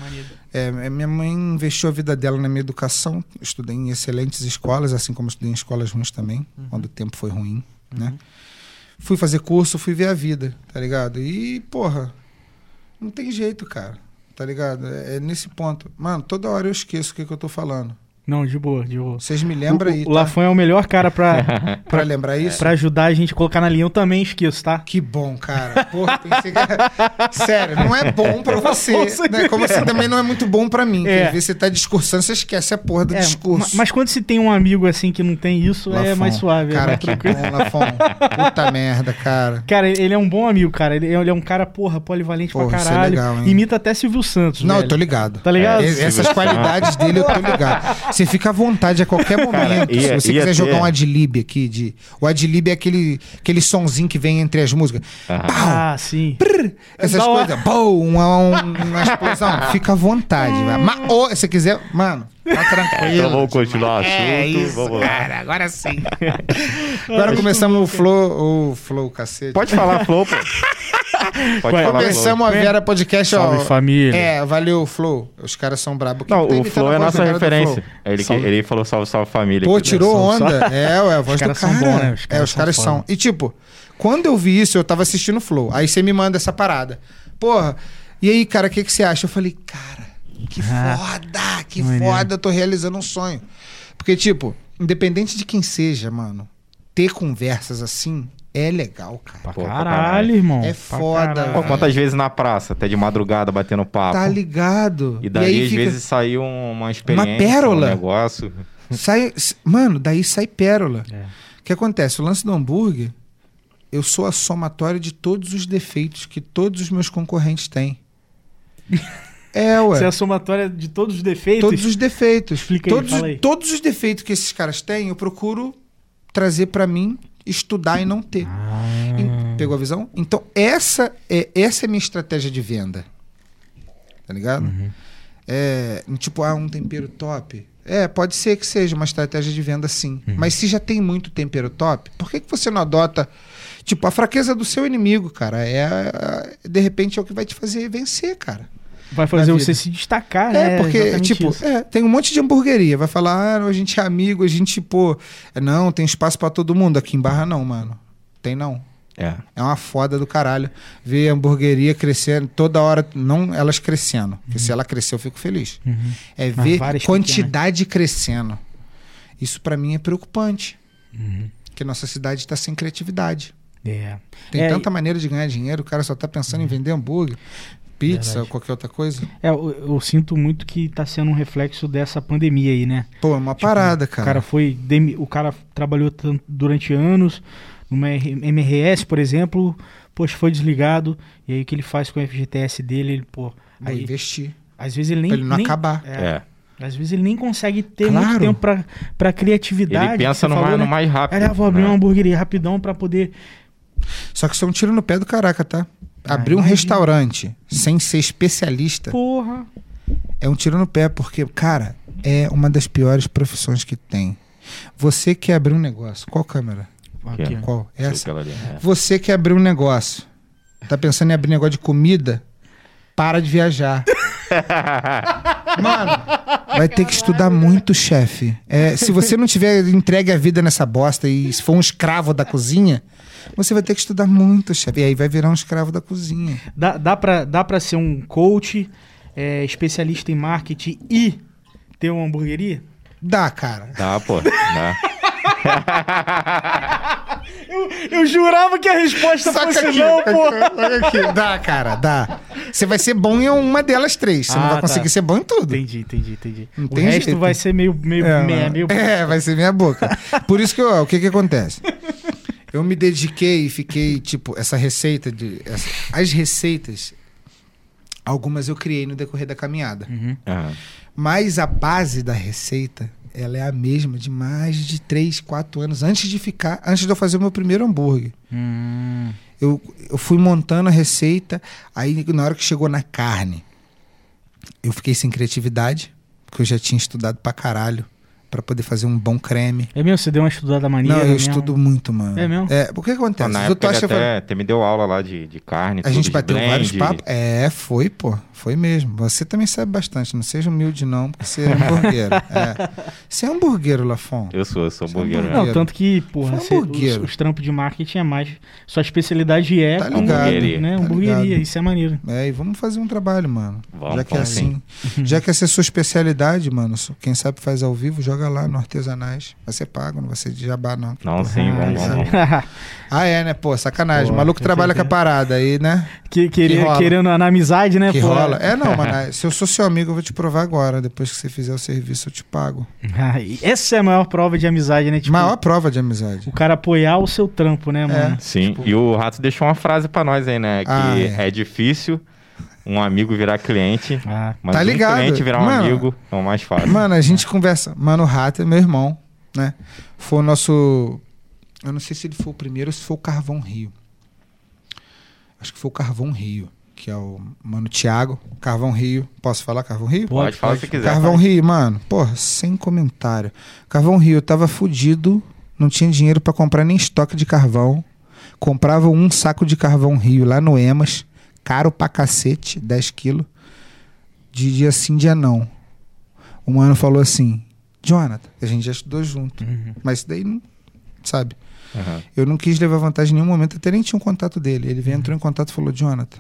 É, é, minha mãe investiu a vida dela na minha educação. Eu estudei em excelentes escolas, assim como estudei em escolas ruins também, Uhum. quando o tempo foi ruim, né? Fui fazer curso, fui ver a vida, tá ligado? E, porra, não tem jeito, cara. Tá ligado? É, é nesse ponto. Mano, toda hora eu esqueço o que, que eu tô falando. Não, de boa, de boa. Vocês me lembram o, aí, o tá? Lafon é o melhor cara pra, Pra lembrar isso? pra ajudar a gente a colocar na linha. Eu também esqueço, tá? Que bom, cara. Porra, pensei que. Sério, não é bom pra você. Né? Como assim também não é muito bom pra mim. É. Às vezes você tá discursando, você esquece a porra do É, discurso. ma- Mas quando se tem um amigo assim que não tem isso, é Lafon. mais suave. é Cara, mais que tranquilo. bom, Lafon. Puta merda, cara. Cara, ele é um bom amigo, cara. Ele é um cara, porra, polivalente Porra, pra isso é caralho. legal, hein? Imita até Silvio Santos. Não, velho. eu tô ligado. Tá ligado? É, essas qualidades dele eu tô ligado. Você fica à vontade a qualquer momento. ia- Se você quiser jogar ter- um adlib aqui, de... o adlib é aquele, aquele sonzinho que vem entre as músicas. Ah, Ah, sim. Essas hora. coisas, bom, uma, uma explosão. Fica à vontade, velho. Mas, ou, se você quiser, mano, tá tranquilo. então vamos continuar o assunto. É isso, vamos lá. cara, agora sim. agora começamos o flow, o flow, cacete. Pode falar, Flow, pô. Pode Ué, falar, Começamos a Vera Podcast, ó. Salve, família. É, valeu, Flow. Os caras são brabos. Não, Quem o tá Flow imitando é a nossa cara referência. Flow? Ele, Salve. ele falou salve, salve família. Pô, tirou São só- onda. É, ué, a voz Os do caras são cara. bons, né? Os é, caras os são caras foda. são. E tipo, quando eu vi isso, eu tava assistindo o Flow. Aí você me manda essa parada. Porra, e aí, cara, o que, que você acha? Eu falei, cara, que Ah, foda, que maneiro. foda, eu tô realizando um sonho. Porque, tipo, independente de quem seja, mano, ter conversas assim é legal, cara. Pra Pô, pra caralho, caralho. irmão. É Pra foda. Pô, quantas vezes na praça, até de madrugada, batendo papo. Tá ligado? E daí, aí às fica- vezes, saiu uma experiência, pérola. um negócio. Sai, mano, daí sai pérola. É. O que acontece? O lance do hambúrguer, eu sou a somatória de todos os defeitos que todos os meus concorrentes têm. É, ué. Você é a somatória de todos os defeitos. Todos os defeitos. Explica aí, todos, fala aí. todos os defeitos que esses caras têm, eu procuro trazer pra mim, estudar e não ter. Ah. Pegou a visão? Então, essa é, essa é a minha estratégia de venda. Tá ligado? Uhum. É, tipo, ah, um tempero top. É, pode ser que seja uma estratégia de venda sim. Uhum. Mas se já tem muito tempero top, por que, que você não adota, tipo, a fraqueza do seu inimigo, cara? É, a- de repente é o que vai te fazer vencer, cara. Vai fazer você se destacar, É, né? porque, Exatamente tipo, é, tem um monte de hamburgueria. Vai falar, ah, a gente é amigo, a gente, pô. é, Não, tem espaço pra todo mundo. Aqui em Barra não, mano. Tem não. É. É uma foda do caralho. Ver a hamburgueria crescendo toda hora, não elas crescendo. Porque se ela crescer, eu fico feliz. Uhum. É Mas ver quantidade crescendo. Isso pra mim é preocupante. Uhum. Porque nossa cidade tá sem criatividade. É. Tem É, tanta maneira de ganhar dinheiro, o cara só tá pensando em vender hambúrguer. Pizza Verdade. ou qualquer outra coisa. É, eu, eu sinto muito que tá sendo um reflexo dessa pandemia aí, né? Pô, é uma parada, O cara. cara foi. demi- O cara trabalhou durante anos numa R- MRS, por exemplo, poxa, foi desligado. E aí o que ele faz com o FGTS dele, ele, pô. Aí, investir. às vezes ele nem. pra ele não nem- acabar. é, É. Às vezes ele nem consegue ter Claro. muito tempo pra, pra criatividade. Ele pensa no, falou, mais, né? no mais rápido. Aí, ah, vou abrir né? uma hamburgueria rapidão pra poder. Só que isso é um tiro no pé do caraca, tá? Ah, Abrir um imagino. restaurante sem ser especialista Porra. é um tiro no pé, porque, cara, é uma das piores profissões que tem. Você quer abrir um negócio. Qual câmera? Que Aqui. Qual? Essa? é. Você quer abrir um negócio. Tá pensando em abrir negócio de comida? Para de viajar. Mano, vai ter que estudar muito, chefe. É, se você não tiver entregue a vida nessa bosta e se for um escravo da cozinha, você vai ter que estudar muito, chefe. E aí vai virar um escravo da cozinha. Dá, dá, pra, dá pra ser um coach, é, especialista em marketing e ter uma hamburgueria? Dá, cara. Dá, pô. Dá. Eu jurava que a resposta Saca fosse aqui, não, pô. aqui. Dá, cara, dá. Você vai ser bom em uma delas três. Você não Ah, vai tá. conseguir ser bom em tudo. Entendi, entendi, entendi. Não o resto jeito. vai ser meio, meio, É, meio, mano. meio... É, vai ser minha boca. Por isso que, ó, o que que acontece? Eu me dediquei e fiquei, tipo, essa receita de... essa- as receitas, algumas eu criei no decorrer da caminhada. Uhum. Mas a base da receita, ela é a mesma de mais de 3, 4 anos. Antes de ficar... Antes de eu fazer o meu primeiro hambúrguer. Hum, Eu, eu fui montando a receita, aí na hora que chegou na carne, eu fiquei sem criatividade, porque eu já tinha estudado pra caralho pra poder fazer um bom creme. É mesmo? Você deu uma estudada maneira Não, eu mesmo? estudo muito, mano. É mesmo? É, o que acontece? na Os época ele Otoshi até, até me deu aula lá de, de carne. A tudo, gente bateu blend. vários papos. É, foi, pô. Foi mesmo. Você também sabe bastante. Não seja humilde, não, porque você é hamburguero. é. Você é hamburguero, Lafon. Eu sou, eu sou é hamburguero. Não, tanto que, porra, você- os, hamburguero. os trampos de marketing é mais. Sua especialidade é Tá ligado, hamburgueria, né? tá hamburgueria, ligado. isso é maneiro. É, e vamos fazer um trabalho, mano. Vamos, já que é assim. Já que essa é a sua especialidade, mano, quem sabe faz ao vivo, joga lá no Artesanais. Vai ser pago, não vai ser de jabá, não. Não, sim, vamos, vamos, vamos. Ah, é, né? Pô, sacanagem. Pô, o maluco trabalha com a certeza. parada aí, né? que, queria, rola. querendo na amizade, né? que pô? rola. É, não, mano. Se eu sou seu amigo, eu vou te provar agora. Depois que você fizer o serviço, eu te pago. Ah, essa é a maior prova de amizade, né? Tipo, Maior prova de amizade. o cara apoiar o seu trampo, né, mano? Sim, Tipo- e o Rato deixou uma frase pra nós aí, né? Que Ah, é. é. difícil um amigo virar cliente, Ah, mas Tá um ligado. cliente virar um Mano, amigo é o mais fácil. Mano, a gente conversa. Mano, o Rato é meu irmão, né? Foi o nosso. Eu não sei se ele foi o primeiro ou se foi o Carvão Rio. Acho que foi o Carvão Rio, que é o Mano Thiago. Carvão Rio. Posso falar Carvão Rio? Pode falar se quiser. Carvão fala. Rio, mano, porra, sem comentário. Carvão Rio tava fudido, não tinha dinheiro pra comprar nem estoque de carvão. Comprava um saco de carvão Rio lá no Emas, caro pra cacete, 10 quilos. De dia sim, dia não. O mano falou assim: Jonathan, a gente já estudou junto, Uhum. mas isso daí não. Sabe? Aham. Eu não quis levar vantagem em nenhum momento, até nem tinha um contato dele. Ele veio, entrou em contato e falou: Jonathan,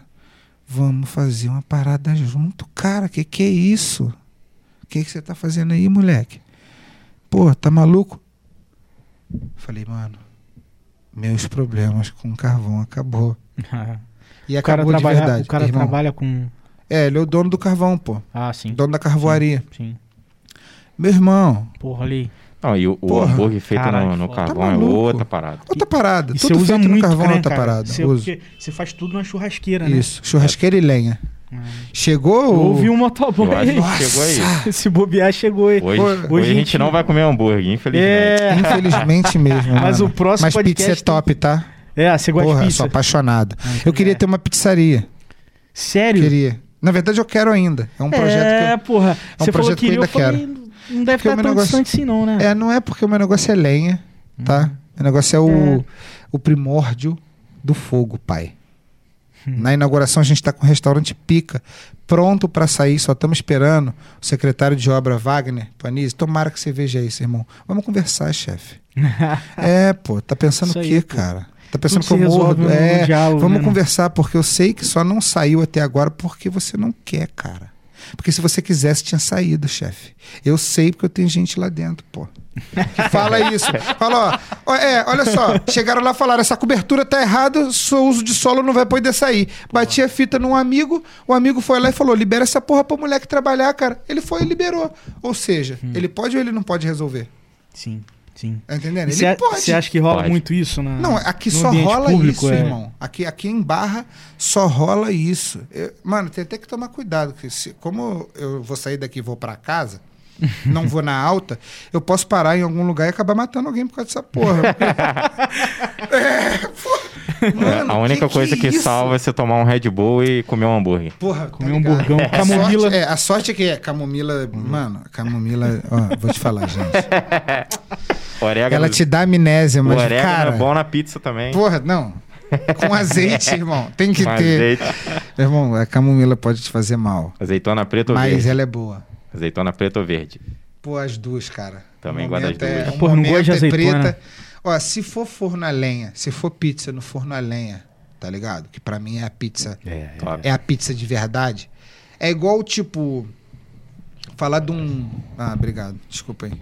vamos fazer uma parada junto. Cara, que que é isso? O que, que você tá fazendo aí, moleque? Pô, tá maluco? Falei, mano, meus problemas com carvão acabou. E o cara, acabou de trabalha, verdade. o cara irmão. trabalha com. É, ele é o dono do carvão, pô. Ah, sim. Dono da carvoaria. Sim. Meu irmão, Porra, ali. Não, e o, o hambúrguer feito Caralho, no, no. Tá carvão é maluco? outra parada. outra parada. E você Tudo usa feito muito, no carvão é né, outra cara? parada. Você, Uso. porque você faz tudo na churrasqueira, né? Isso, churrasqueira e lenha. Ah. Chegou. Ouvi um motoboy chegou aí. Se bobear, chegou aí. Hoje, hoje, hoje a gente gente- não vai comer hambúrguer, infelizmente. É. Infelizmente mesmo. Mas mano. o próximo Mas podcast pizza é top, tá? É, você gosta Porra, de eu pizza? sou apaixonado. Ah, então Eu queria é. ter uma pizzaria. Sério? Queria. Na verdade, eu quero ainda. É um projeto é, que porra. um você falou projeto que que eu eu ainda falei, não deve Porque estar tão negócio- distante assim não, né? eu... É, não é porque o meu negócio é lenha, tá? O negócio é o. É. o primórdio do fogo, pai. Hum. Na inauguração, a gente tá com o restaurante Pica, pronto pra sair, só estamos esperando o secretário de obra Wagner Panizzi. Tomara que você veja isso, irmão. Vamos conversar, chefe. É, pô, tá pensando Isso o aí, quê, pô. cara? Tá pensando que eu morro? É, diálogo, vamos né, conversar, porque eu sei que só não saiu até agora porque você não quer, cara. Porque se você quisesse, tinha saído, chefe. Eu sei porque eu tenho gente lá dentro, pô. Que fala isso. Fala, ó, é, olha só, chegaram lá e falaram, essa cobertura tá errada, seu uso de solo não vai poder sair. Bati a fita num amigo, o amigo foi lá e falou, libera essa porra pro moleque trabalhar, cara. Ele foi e liberou. Ou seja, ele pode ou ele não pode resolver? Sim, sim. Tá entendendo? Ele Você pode. você acha que rola Pode. muito isso? Na, Não, aqui no só rola público, isso, é? irmão. Aqui, aqui em Barra só rola isso. Eu- mano, tem até que tomar cuidado. Que se, como eu vou sair daqui e vou pra casa, não vou na alta, eu posso parar em algum lugar e acabar matando alguém por causa dessa porra. é, porra. Mano, a única que coisa que que, é salva é você tomar um Red Bull e comer um hambúrguer. Porra, tá Comer um ligado? burgão. A Camomila. sorte, é, a sorte é que é camomila. Mano, camomila. Ó, vou te falar, gente. Orégano, Ela te dá amnésia, o mas, orégano cara. é bom na pizza também. Porra, não. Com azeite, irmão. Tem que Com ter. azeite. Irmão, a camomila pode te fazer mal. Azeitona preta ou Mas verde? ela é boa. Azeitona preta ou verde? Pô, as duas, cara. Também gosto das momento é- duas. um Pô, não gosto de é azeitona. preta. Ó, se for forno a lenha, se for pizza no forno a lenha, tá ligado? Que pra mim é a pizza. É, Top. É a pizza de verdade. É igual, tipo. Falar de um. Ah, obrigado. Desculpa aí.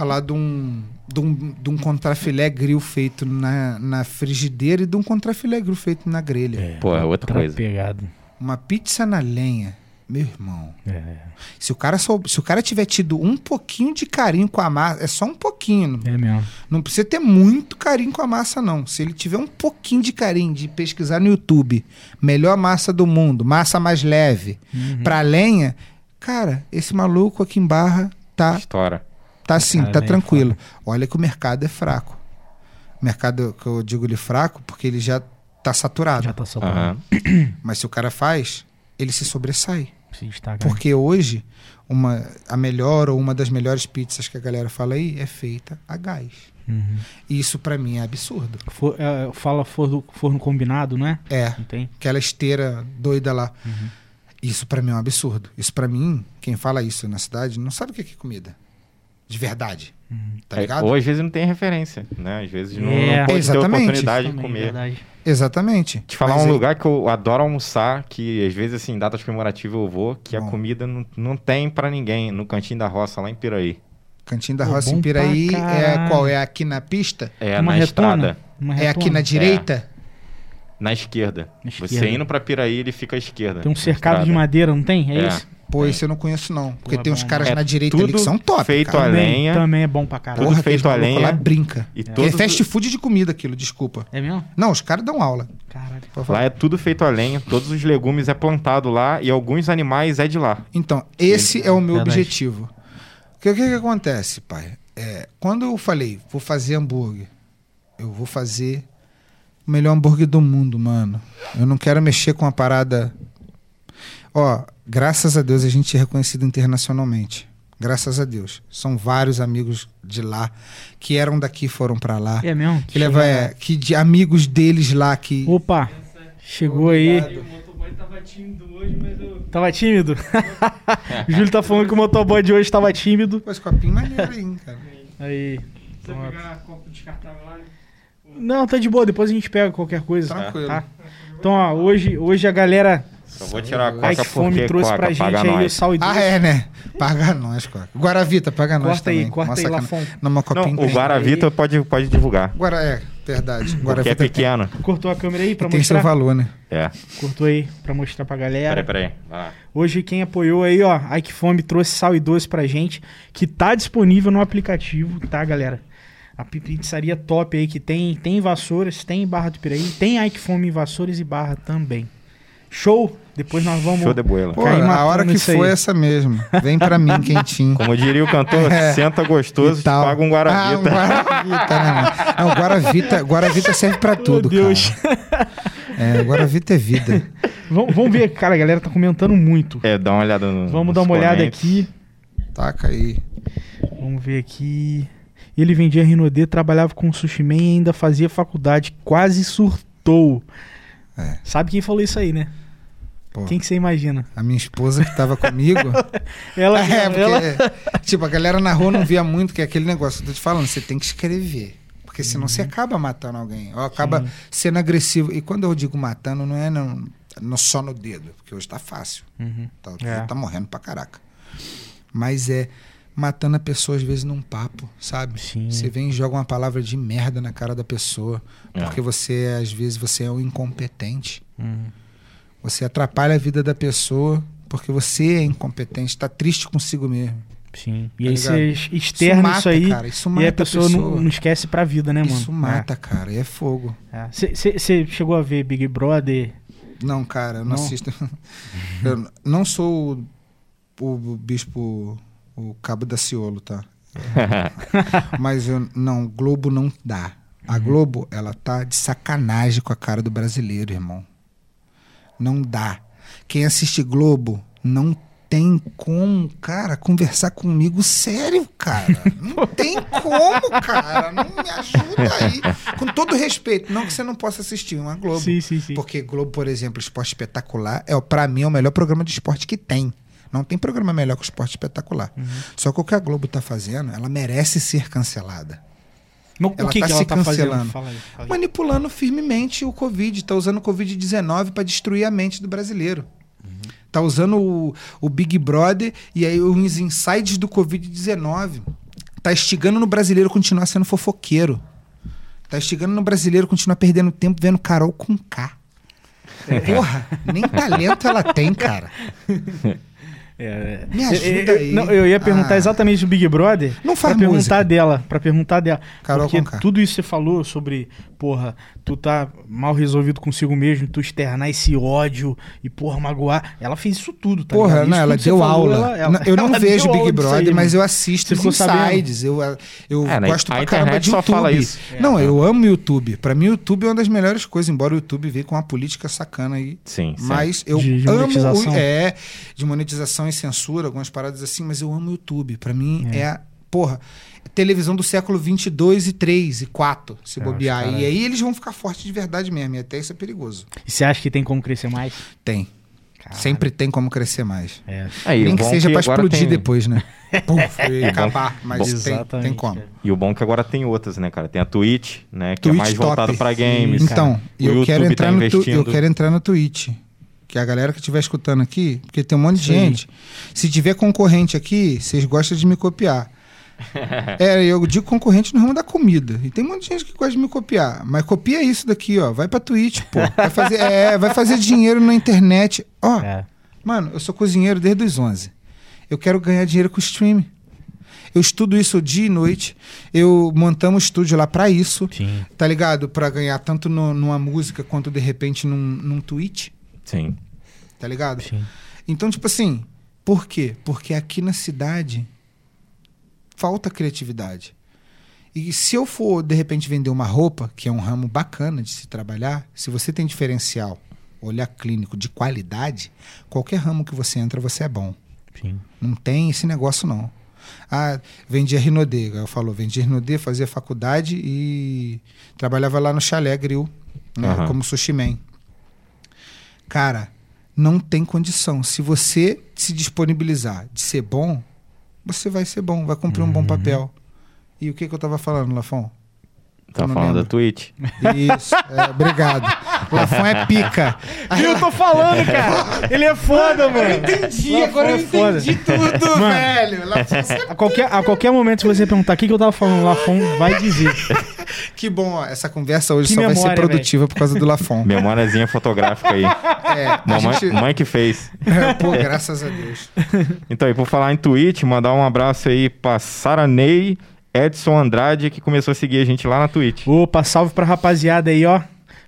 Falar de um. De um, de um contrafilé grill feito na, na frigideira e de um contrafilé grill feito na grelha. Pô, é outra coisa. Pegado. Uma pizza na lenha, meu irmão. É, Se o cara sou, se o cara tiver tido um pouquinho de carinho com a massa, é só um pouquinho. Não, é mesmo. não precisa ter muito carinho com a massa, não. Se ele tiver um pouquinho de carinho de pesquisar no YouTube, melhor massa do mundo, massa mais leve, Uhum. pra lenha, cara, esse maluco aqui em Barra tá, História. Tá assim, Cara, tá tranquilo. Olha que o mercado é fraco. O mercado que eu digo ele fraco porque ele já tá saturado. Já tá só Aham. Mas se o cara faz, ele se sobressai. se. Porque hoje, uma, a melhor ou uma das melhores pizzas que a galera fala aí é feita a gás. Uhum. E isso pra mim é absurdo. For- é, fala forno, forno combinado, não é? É, Não tem? aquela esteira doida lá. Uhum. Isso pra mim é um absurdo. Isso pra mim, quem fala isso na cidade, não sabe o que é comida. De verdade. Uhum. Tá É, ligado? ou às vezes não tem referência, né? Às vezes não, É. não pode ter Exatamente. oportunidade de Também, comer. verdade. Exatamente. Te falar Mas um é- lugar que eu adoro almoçar, que às vezes, assim, em datas comemorativas eu vou, que a Bom. comida não, não tem pra ninguém, no Cantinho da Roça, lá em Piraí. Cantinho da Roça bom em Piraí é qual? É aqui na pista? É Uma na retona? estrada, Uma É aqui na direita? na esquerda. Na Você esquerda. indo pra Piraí, ele fica à esquerda. Tem um cercado de madeira, não tem? É, É. isso? Pô, esse eu não conheço não. Porque Pô, é tem uns bom, caras né? na É direita ali que são top, feito cara. a Também, lenha. também é bom pra caralho. Tudo Porra, feito a lenha. lá brinca. E Que é todos fast food de comida aquilo, desculpa. É mesmo? Não, os caras dão aula. Caralho. Lá é tudo feito a lenha, todos os legumes é plantado lá e alguns animais é de lá. Então, esse é o meu Verdade. objetivo. Porque o que, que acontece, pai? É, quando eu falei, vou fazer hambúrguer, eu vou fazer o melhor hambúrguer do mundo, mano. Eu não quero mexer com a parada. Ó, graças a Deus a gente é reconhecido internacionalmente. Graças a Deus. São vários amigos de lá que eram daqui e foram pra lá. É mesmo? Que leva é, que de amigos deles lá que Opa, chegou aí. O motoboy tava tímido hoje, mas eu. Tava tímido? o Júlio tá falando que o motoboy de hoje tava tímido. Pô, esse copinho maneiro aí, hein, cara. Aí. Você pegar copo descartável lá? Não, tá de boa, depois a gente pega qualquer coisa. Tranquilo. Tá? Então, ó, hoje, hoje a galera Só vou tirar a Ai coca que fome porque trouxe coca pra gente paga aí o nós. sal e doce. Ah, é, né? Paga nós, Coca. Guaravita, paga nós Corta aí, também. corta Uma aí, Lafon. Numa Não, copinha o Guaravita pode, pode divulgar. Guara, é, verdade. Porque é Guaravita tem, pequeno. Cortou a câmera aí pra tem seu mostrar? valor, né? É. Cortou aí pra mostrar pra galera. Peraí, peraí. Vai lá. Hoje quem apoiou aí, ó, Ai que Fome trouxe sal e doce pra gente, que tá disponível no aplicativo, tá, galera? A pi- pizzaria top aí que tem, tem em Vassouras, tem em Barra do Piraí, tem Ai que Fome em Vassouras e Barra também. Show! Depois nós vamos Show de boela. Pô, a hora que foi essa mesmo. Vem pra mim, quentinho. Como diria o cantor, É. senta gostoso, E paga um Ah, um Guaravita. Guaravita, né, mano? Não, Guaravita, Guaravita serve pra tudo, Deus. cara. É, Guaravita é vida. vamos, vamos ver, cara, a galera tá comentando muito. É, dá uma olhada no. Vamos dar uma olhada aqui. Taca aí. Vamos ver aqui. Ele vendia Rinodê, trabalhava com sushi man e ainda fazia faculdade. Quase surtou. É. Sabe quem falou isso aí, né? Pô, Quem que você imagina? a minha esposa que tava comigo. Ela, É, porque, ela... tipo, a galera na rua não via muito, que é aquele negócio que eu tô te falando, você tem que escrever. Porque senão Uhum. você acaba matando alguém, ou acaba sendo agressivo. E quando eu digo matando, não é não, no- só no dedo, porque hoje tá fácil. Uhum. Tá, É. tá morrendo pra caraca. Mas é matando a pessoa às vezes num papo, sabe? Sim. Você vem e joga uma palavra de merda na cara da pessoa, É. porque você às vezes você é um incompetente. Uhum. Você atrapalha a vida da pessoa porque você é incompetente, tá triste consigo mesmo. Sim. E Tá aí você externa isso, mata, aí cara, isso e mata a pessoa, Não, não esquece pra vida, né, mano? Isso mata, cara, e é fogo. Você chegou a ver Big Brother? Não, cara, eu não, Não? assisto. eu não sou o, o bispo, o cabo da Ciolo, tá? Mas eu, não, Globo não dá. A Uhum. Globo, ela tá de sacanagem com a cara do brasileiro, irmão. Não dá. Quem assiste Globo não tem como, cara, conversar comigo sério, cara. Não tem como, cara. Não me ajuda aí. Com todo respeito. Não que você não possa assistir uma Globo. Sim, sim, sim. Porque Globo, por exemplo, Esporte Espetacular, é, para mim, é o melhor programa de esporte que tem. Não tem programa melhor que o Esporte Espetacular. Uhum. Só que o que a Globo tá fazendo, ela merece ser cancelada. Mas ela o que, tá que se ela tá fazendo? cancelando. Fala aí, fala aí. Manipulando firmemente o Covid. Tá usando o Covid-19 para destruir a mente do brasileiro. Uhum. Tá usando o, o Big Brother e aí os insights do Covid-19. Tá instigando no brasileiro continuar sendo fofoqueiro. Tá instigando no brasileiro continuar perdendo tempo vendo Carol com K. Porra, nem talento ela tem, cara. É, Me é, ajuda é, aí. Não, eu ia perguntar Ah. exatamente do Big Brother. Não faz pra perguntar música. dela, para perguntar dela. Carol porque Conká. tudo isso que você falou sobre, porra, tu tá mal resolvido consigo mesmo, tu externar esse ódio e, porra, magoar. Ela fez isso tudo, tá Porra, não, ela deu falou, aula. ela- ela- eu não vejo Big Brother, aí, mas eu assisto os insides. Eu, eu É, gosto pra caramba de só YouTube. fala isso. Não, É. eu amo o YouTube. Pra mim, o YouTube é uma das melhores coisas, embora o YouTube veio com uma política sacana aí. Sim, sim. Mas eu De- de amo o, é de monetização censura, algumas paradas assim, mas eu amo o YouTube. Pra mim é, a porra, televisão do século 22 e 3 e 4, se É, bobear. E aí eles vão ficar fortes de verdade mesmo, e até isso é perigoso. E você acha que tem como crescer mais? Tem. Caralho. Sempre tem como crescer mais. É. Aí, Nem que seja pra agora explodir tem- depois, né? Puf, e acabar, mas Bom, tem, tem como. E o bom é que agora tem outras, né, cara? Tem a Twitch, né? Que Twitch é mais top. voltado pra games. Então, eu quero, YouTube entrar tá no tu, eu quero entrar no Twitch. Que a galera que estiver escutando aqui, porque tem um monte de Sim. gente. Se tiver concorrente aqui, vocês gostam de me copiar. é, eu digo concorrente no ramo da comida. E tem um monte de gente que gosta de me copiar. Mas copia isso daqui, ó. Vai pra Twitch, pô. Vai fazer, é, vai fazer dinheiro na internet. Ó, É. Mano, eu sou cozinheiro desde os 11. Eu quero ganhar dinheiro com o streaming. Eu estudo isso dia e noite. Eu montamos um estúdio lá pra isso, Sim. tá ligado? Pra ganhar tanto no- numa música quanto de repente num, num tweet, Sim. tá ligado? Sim. Então, tipo assim, por quê? Porque aqui na cidade falta criatividade. E se eu for, de repente, vender uma roupa, que é um ramo bacana de se trabalhar, se você tem diferencial, olhar clínico de qualidade, qualquer ramo que você entra, você é bom. Sim. Não tem esse negócio, não. Ah, vendia Rinodê. Eu falo, vendia Rinodê, fazia faculdade e trabalhava lá no Chalé Grill, né, Aham. como sushi man. Cara, não tem condição. Se você se disponibilizar de ser bom, você vai ser bom, vai cumprir um bom papel. E o que, que eu tava falando, Lafon? Tá Eu falando lembro. da Twitch? Isso, é, obrigado. Lafon é pica. Eu tô falando, cara. Ele é foda, mano. Entendi, Lafon agora eu é foda. entendi tudo, Mano. velho. Lafon, você A qualquer, a qualquer momento, se você perguntar o que, que eu tava falando, Lafon vai dizer. Que bom, ó, essa conversa hoje Que só vai memória, ser produtiva por causa do Lafon. Memóriazinha fotográfica aí. É, a Mamãe, gente... mãe que fez. Pô, graças a Deus. Então, e por falar em Twitch, mandar um abraço aí pra Saranei Edson Andrade, que começou a seguir a gente lá na Twitch. Opa, salve pra rapaziada aí, ó.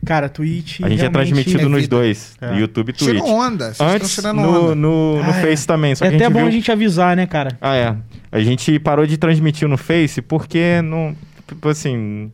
Cara, Twitch. A gente é transmitido é nos dois, É. YouTube e Twitch. Tirou onda, vocês Antes, estão tirando no, onda. no, no Ah, é. Face também, só É que até a gente bom viu... a gente avisar, né, cara? Ah, é. A gente parou de transmitir no Face porque não... Tipo assim...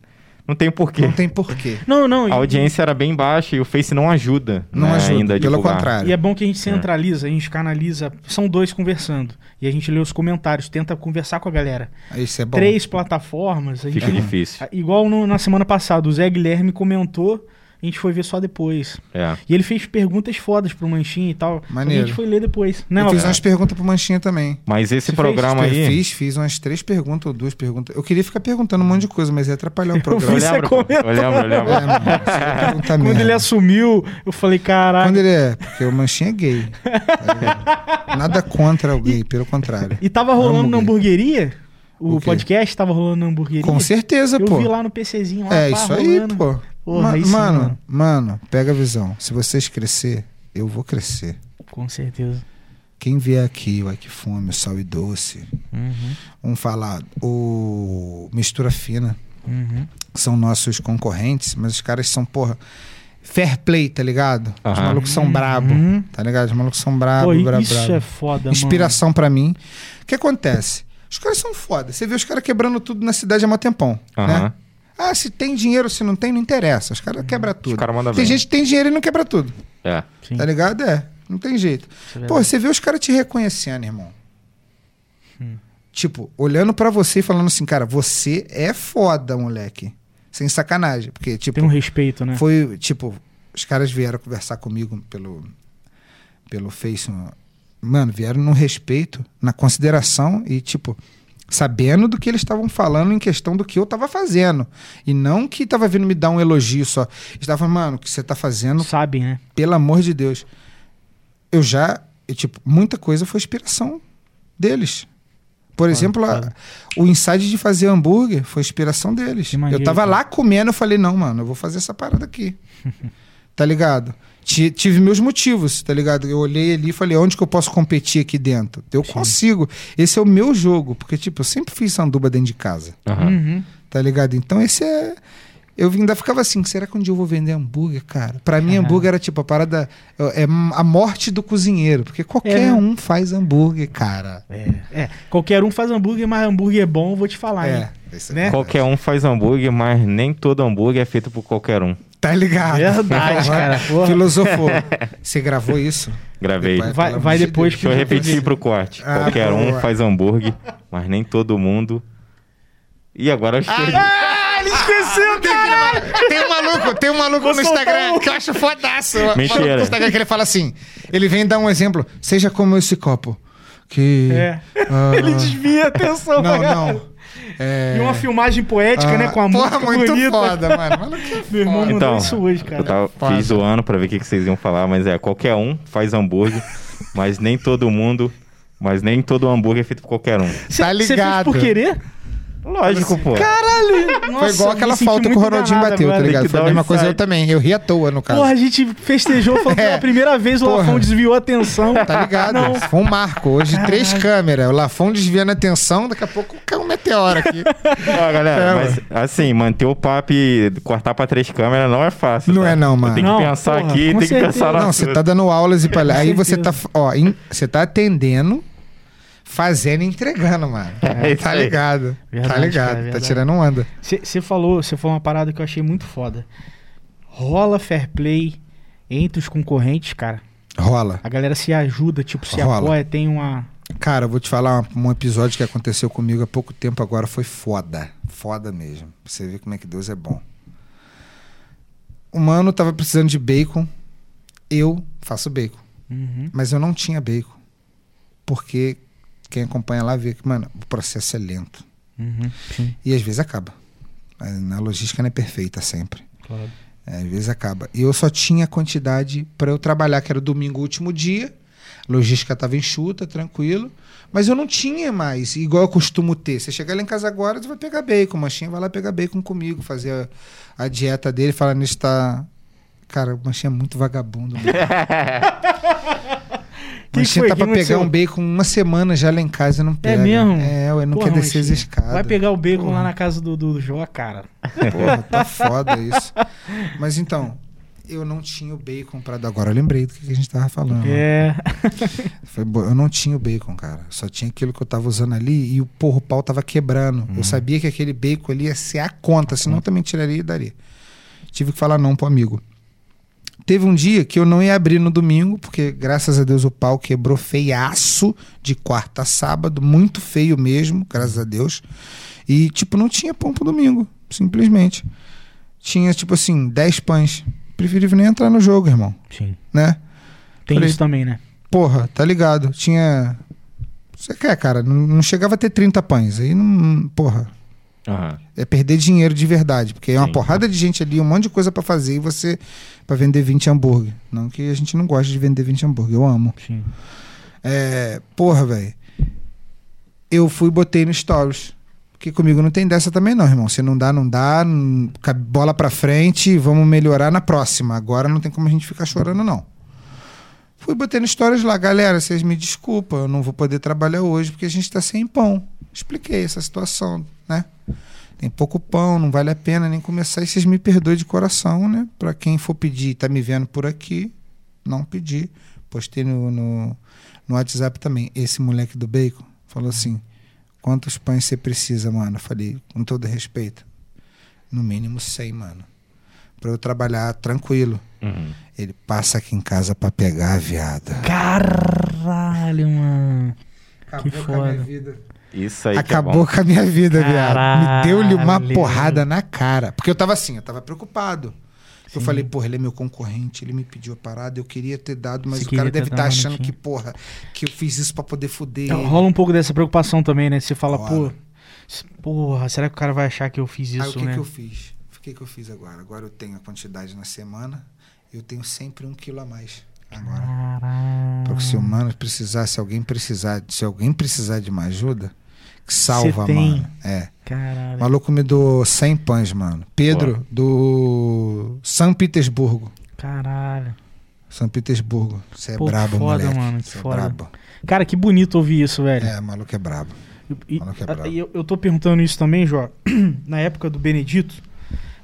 Não tem porquê. Não tem porquê. Não, não. A e- audiência era bem baixa e o Face não ajuda. Não né, ajuda, ainda pelo divulgar. contrário. E é bom que a gente centraliza, a gente canaliza. São dois conversando. E a gente lê os comentários, tenta conversar com a galera. Isso é bom. Três plataformas. A gente Fica difícil. Igual no- na semana passada, o Zé Guilherme comentou a gente foi ver só depois. É. E ele fez perguntas fodas pro Manchinha e tal. Maneiro. A gente foi ler depois. Não, eu fiz umas perguntas pro Manchinha também. Mas esse Você programa Eu aí. fiz, fiz umas três perguntas ou duas perguntas. Eu queria ficar perguntando um monte de coisa, mas ia atrapalhar o programa. vi, Eu você lembro, eu lembro, eu lembro. É, mano, Quando ele assumiu, eu falei, caraca. Quando ele é, porque o Manchinha é gay. Nada contra o gay, pelo contrário. E tava rolando Amo na hamburgueria? O, O podcast tava rolando na hamburgueria? Com certeza, Eu pô. vi lá no PCzinho. Lá, É pá, isso aí, rolando. pô. Porra, Ma- aí sim, mano, mano. mano, pega a visão. Se vocês crescer, eu vou crescer. Com certeza. Quem vier aqui, o Ai Que Fome, o Sal e Doce, Uhum, vamos falar, o Mistura Fina, uhum. que são nossos concorrentes, mas os caras são, porra, fair play, tá ligado? Os Aham. malucos são brabo, Uhum. tá ligado? Os malucos são brabo, Pô, brabo, isso brabo. é foda, Inspiração pra mim. O que acontece? Os caras são foda. Você vê os caras quebrando tudo na cidade há mó tempão, né? Ah, se tem dinheiro, se não tem, não interessa. Os caras quebram tudo. caras mandam tem bem. gente que tem dinheiro e não quebra tudo. É. Sim, Tá ligado? É. Não tem jeito. é Pô, você vê os caras te reconhecendo, irmão. Hum. Tipo, olhando pra você e falando assim, cara, você é foda, moleque. Sem sacanagem. Porque, tipo, Tem um respeito, né? foi, tipo, os caras vieram conversar comigo pelo, pelo Face. Mano, vieram no respeito, na consideração e, tipo, sabendo do que eles estavam falando em questão do que eu tava fazendo. E não que tava vindo me dar um elogio só. Falando, mano, o que você tá fazendo, Sabem, né? pelo amor de Deus. Eu já, eu, tipo, muita coisa foi inspiração deles. Por exemplo, a- o insight de fazer hambúrguer foi inspiração deles. Maneiro, eu tava cara. lá comendo, eu falei, não, mano, eu vou fazer essa parada aqui. tá ligado? Ti- Tive meus motivos, tá ligado? Eu olhei ali e falei, onde que eu posso competir aqui dentro? Eu consigo. Esse é o meu jogo. Porque, tipo, eu sempre fiz sanduba dentro de casa. Uhum. tá ligado? Então esse é... Eu ainda ficava assim, será que um dia eu vou vender hambúrguer, cara? Pra mim, Caralho. hambúrguer era tipo a parada... É a morte do cozinheiro. Porque qualquer É. um faz hambúrguer, cara. É, é. Qualquer um faz hambúrguer, mas hambúrguer é bom, eu vou te falar, hein? É, é Né? verdade. Qualquer um faz hambúrguer, mas nem todo hambúrguer é feito por qualquer um. Tá ligado? Verdade, cara. Porra. Filosofou. Você gravou isso? Gravei. Depois- Vai, vai de depois que Deixa eu repetir pro corte. Ah, Qualquer um boa. faz hambúrguer, mas nem todo mundo. E agora eu esqueci. Ah, ele esqueceu, cara! Tem um maluco, tem um maluco Vou no Instagram um. que eu acho fodaço. Um maluco Mentira. no Instagram que ele fala assim: ele vem dar um exemplo. Seja como esse copo. Que. É. ah, Ele desvia a atenção. Não, cara. não. É, E uma filmagem poética, ah, né? Com a porra, música muito bonita. foda, mano. Mano, que Meu irmão Então, isso hoje, Eu cara. tava, Foda. fiz zoando pra ver o que, que vocês iam falar, mas é, qualquer um faz hambúrguer, mas nem todo mundo, mas nem todo hambúrguer é feito por qualquer um. Cê- tá cê fez ligado. por querer? Lógico, pô. Caralho! Foi igual aquela falta que o Ronaldinho bateu, tá ligado? que Foi a mesma coisa eu também. Eu ri à toa, no caso. Porra, a gente festejou, falou que É. pela primeira vez o Porra. Lafão desviou a atenção. Tá ligado? Não. Foi um marco. Hoje, três câmeras. O Lafon desviando a atenção, daqui a pouco caiu um meteoro aqui. Ó, galera, É, mas assim, manter o papo e cortar pra três câmeras não é fácil. Não tá? é não, mano. Tem que Não, pensar porra, aqui, tem que certeza. pensar na Não, você tá dando aulas e palha... Aí você tá, ó, você tá atendendo, fazendo e entregando, mano. É isso tá ligado? Verdade, tá ligado? tá verdade. tirando onda. Você falou, você falou uma parada que eu achei muito foda. Rola fair play entre os concorrentes, cara. Rola. A galera se ajuda, tipo, se Rola. apoia, tem uma. Cara, eu vou te falar um, um episódio que aconteceu comigo há pouco tempo agora. Foi foda. Foda mesmo. Pra você ver como é que Deus é bom. O mano tava precisando de bacon. Eu faço bacon. Uhum. Mas eu não tinha bacon. Porque quem acompanha lá vê que, mano, o processo é lento. Uhum. E às vezes acaba. Na logística não é perfeita sempre. claro. É, às vezes acaba. E eu só tinha quantidade para eu trabalhar, que era domingo, último dia. Logística estava enxuta, tranquilo. Mas eu não tinha mais, igual eu costumo ter. Você chegar lá em casa agora, você vai pegar bacon. O Manchinha vai lá pegar bacon comigo, fazer a, a dieta dele. Falar nisso, tá. Cara, o Manchinha é muito vagabundo. mano. O Que Manchinha foi? tá Que pra pegar aconteceu? um bacon uma semana já lá em casa e não pega. mesmo? É, ué, não Porra, quer descer as escadas. Vai pegar o bacon Porra. lá na casa do, do Jó, cara. Porra, tá foda isso. Mas então, eu não tinha o bacon pra dar. Agora eu lembrei do que a gente tava falando. É. Foi bo- eu não tinha o bacon, cara. Só tinha aquilo que eu tava usando ali e o porra, o pau tava quebrando. Uhum. Eu sabia que aquele bacon ali ia ser a conta, senão eu também tiraria e daria. Tive que falar não pro amigo. Teve um dia que eu não ia abrir no domingo, porque graças a Deus o pau quebrou feiaço de quarta a sábado, muito feio mesmo, graças a Deus. E, tipo, não tinha pão pro domingo, simplesmente. Tinha, tipo assim, 10 pães preferível nem entrar no jogo, irmão, Sim. né? Tem Falei- isso também, né? Porra, tá ligado? Tinha. Você quer, cara? Não, não chegava a ter 30 pães. Aí não. Porra. Aham. É perder dinheiro de verdade. Porque é uma Sim. porrada de gente ali, um monte de coisa pra fazer e você. pra vender 20 hambúrguer. Não que a gente não gosta de vender 20 hambúrguer. Eu amo. Sim. É. Porra, velho. Eu fui e botei no Stories. Porque comigo não tem dessa também, não, irmão. Se não dá, não dá. ca- Bola pra frente, vamos melhorar na próxima. Agora não tem como a gente ficar chorando, não. Fui botei no Stories lá, galera. Vocês me desculpam, eu não vou poder trabalhar hoje porque a gente tá sem pão. Expliquei essa situação, né? Tem pouco pão, não vale a pena nem começar. E vocês me perdoem de coração, né? Pra quem for pedir, tá me vendo por aqui, não pedir. Postei no, no, no WhatsApp também. Esse moleque do bacon falou assim: quantos pães você precisa, mano? Eu falei, com todo respeito, no mínimo 100, mano. Pra eu trabalhar tranquilo. Uhum. Ele passa aqui em casa pra pegar, viado. Caralho, mano. Que Acabou com a minha foda. vida. Isso aí Acabou que é com a minha vida, viado. Me deu-lhe uma porrada na cara. Porque eu tava assim, eu tava preocupado. Eu Sim. falei, porra, ele é meu concorrente, ele me pediu a parada, eu queria ter dado, mas Você o cara deve estar não achando que, porra, que eu fiz isso pra poder fuder. Então, ele. Rola um pouco dessa preocupação também, né? Você fala, pô, porra, será que o cara vai achar que eu fiz Aí o isso, que, né? que eu fiz? O que, que eu fiz agora? Agora eu tenho a quantidade na semana, eu tenho sempre um quilo a mais. Agora. Caralho. Porque se o mano precisar, se alguém precisar, se alguém precisar de uma ajuda, que salva, mano. É. Caralho. O maluco me doou 100 pães, mano. Pedro, do São Petersburgo. Caralho. São Petersburgo. Você é Pô, que brabo, foda, moleque. mano, que é foda. brabo. Cara, que bonito ouvir isso, velho. É, o maluco é brabo. E, Maluco é brabo. eu, eu tô perguntando isso também, Jó. Na época do Benedito,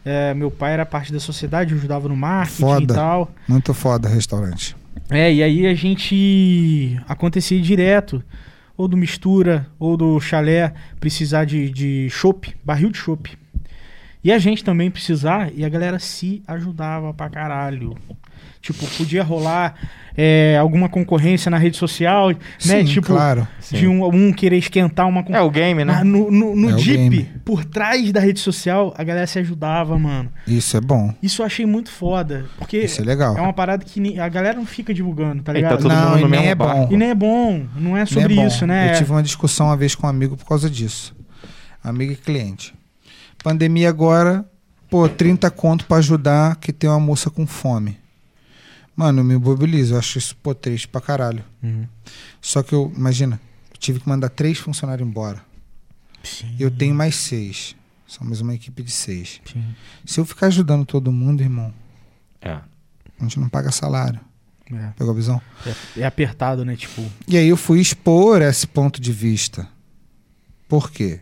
é, meu pai era parte da sociedade, ajudava no marketing Foda. e tal. Muito foda restaurante. É, e aí a gente acontecia direto, ou do mistura, ou do chalé, precisar de, de chopp, barril de chopp. E a gente também precisar, e a galera se ajudava pra caralho. Tipo, podia rolar é, alguma concorrência na rede social, né? Sim, tipo, claro. de um, um querer esquentar uma É o game, né? Mas no, no, no É por trás da rede social, a galera se ajudava, mano. Isso é bom. Isso eu achei muito foda. Porque Isso é legal. é uma parada que a galera não fica divulgando, tá Aí tá ligado? todo Não, mundo no e nem mesmo é bom. barco. E nem é bom, não é sobre Não é bom. isso, né? Eu tive uma discussão uma vez com um amigo por causa disso. Amigo e cliente. Pandemia agora, pô, 30 conto pra ajudar que tem uma moça com fome. Mano, eu me mobilizo, eu acho isso, pô, triste pra caralho. Uhum. Só que eu, imagina, eu tive que mandar três funcionários embora. Sim, Eu tenho mais seis. Somos uma equipe de seis. sim. Se eu ficar ajudando todo mundo, irmão, É. a gente não paga salário. É, Pegou a visão? é- é apertado, né? Tipo, E aí eu fui expor esse ponto de vista. Por quê?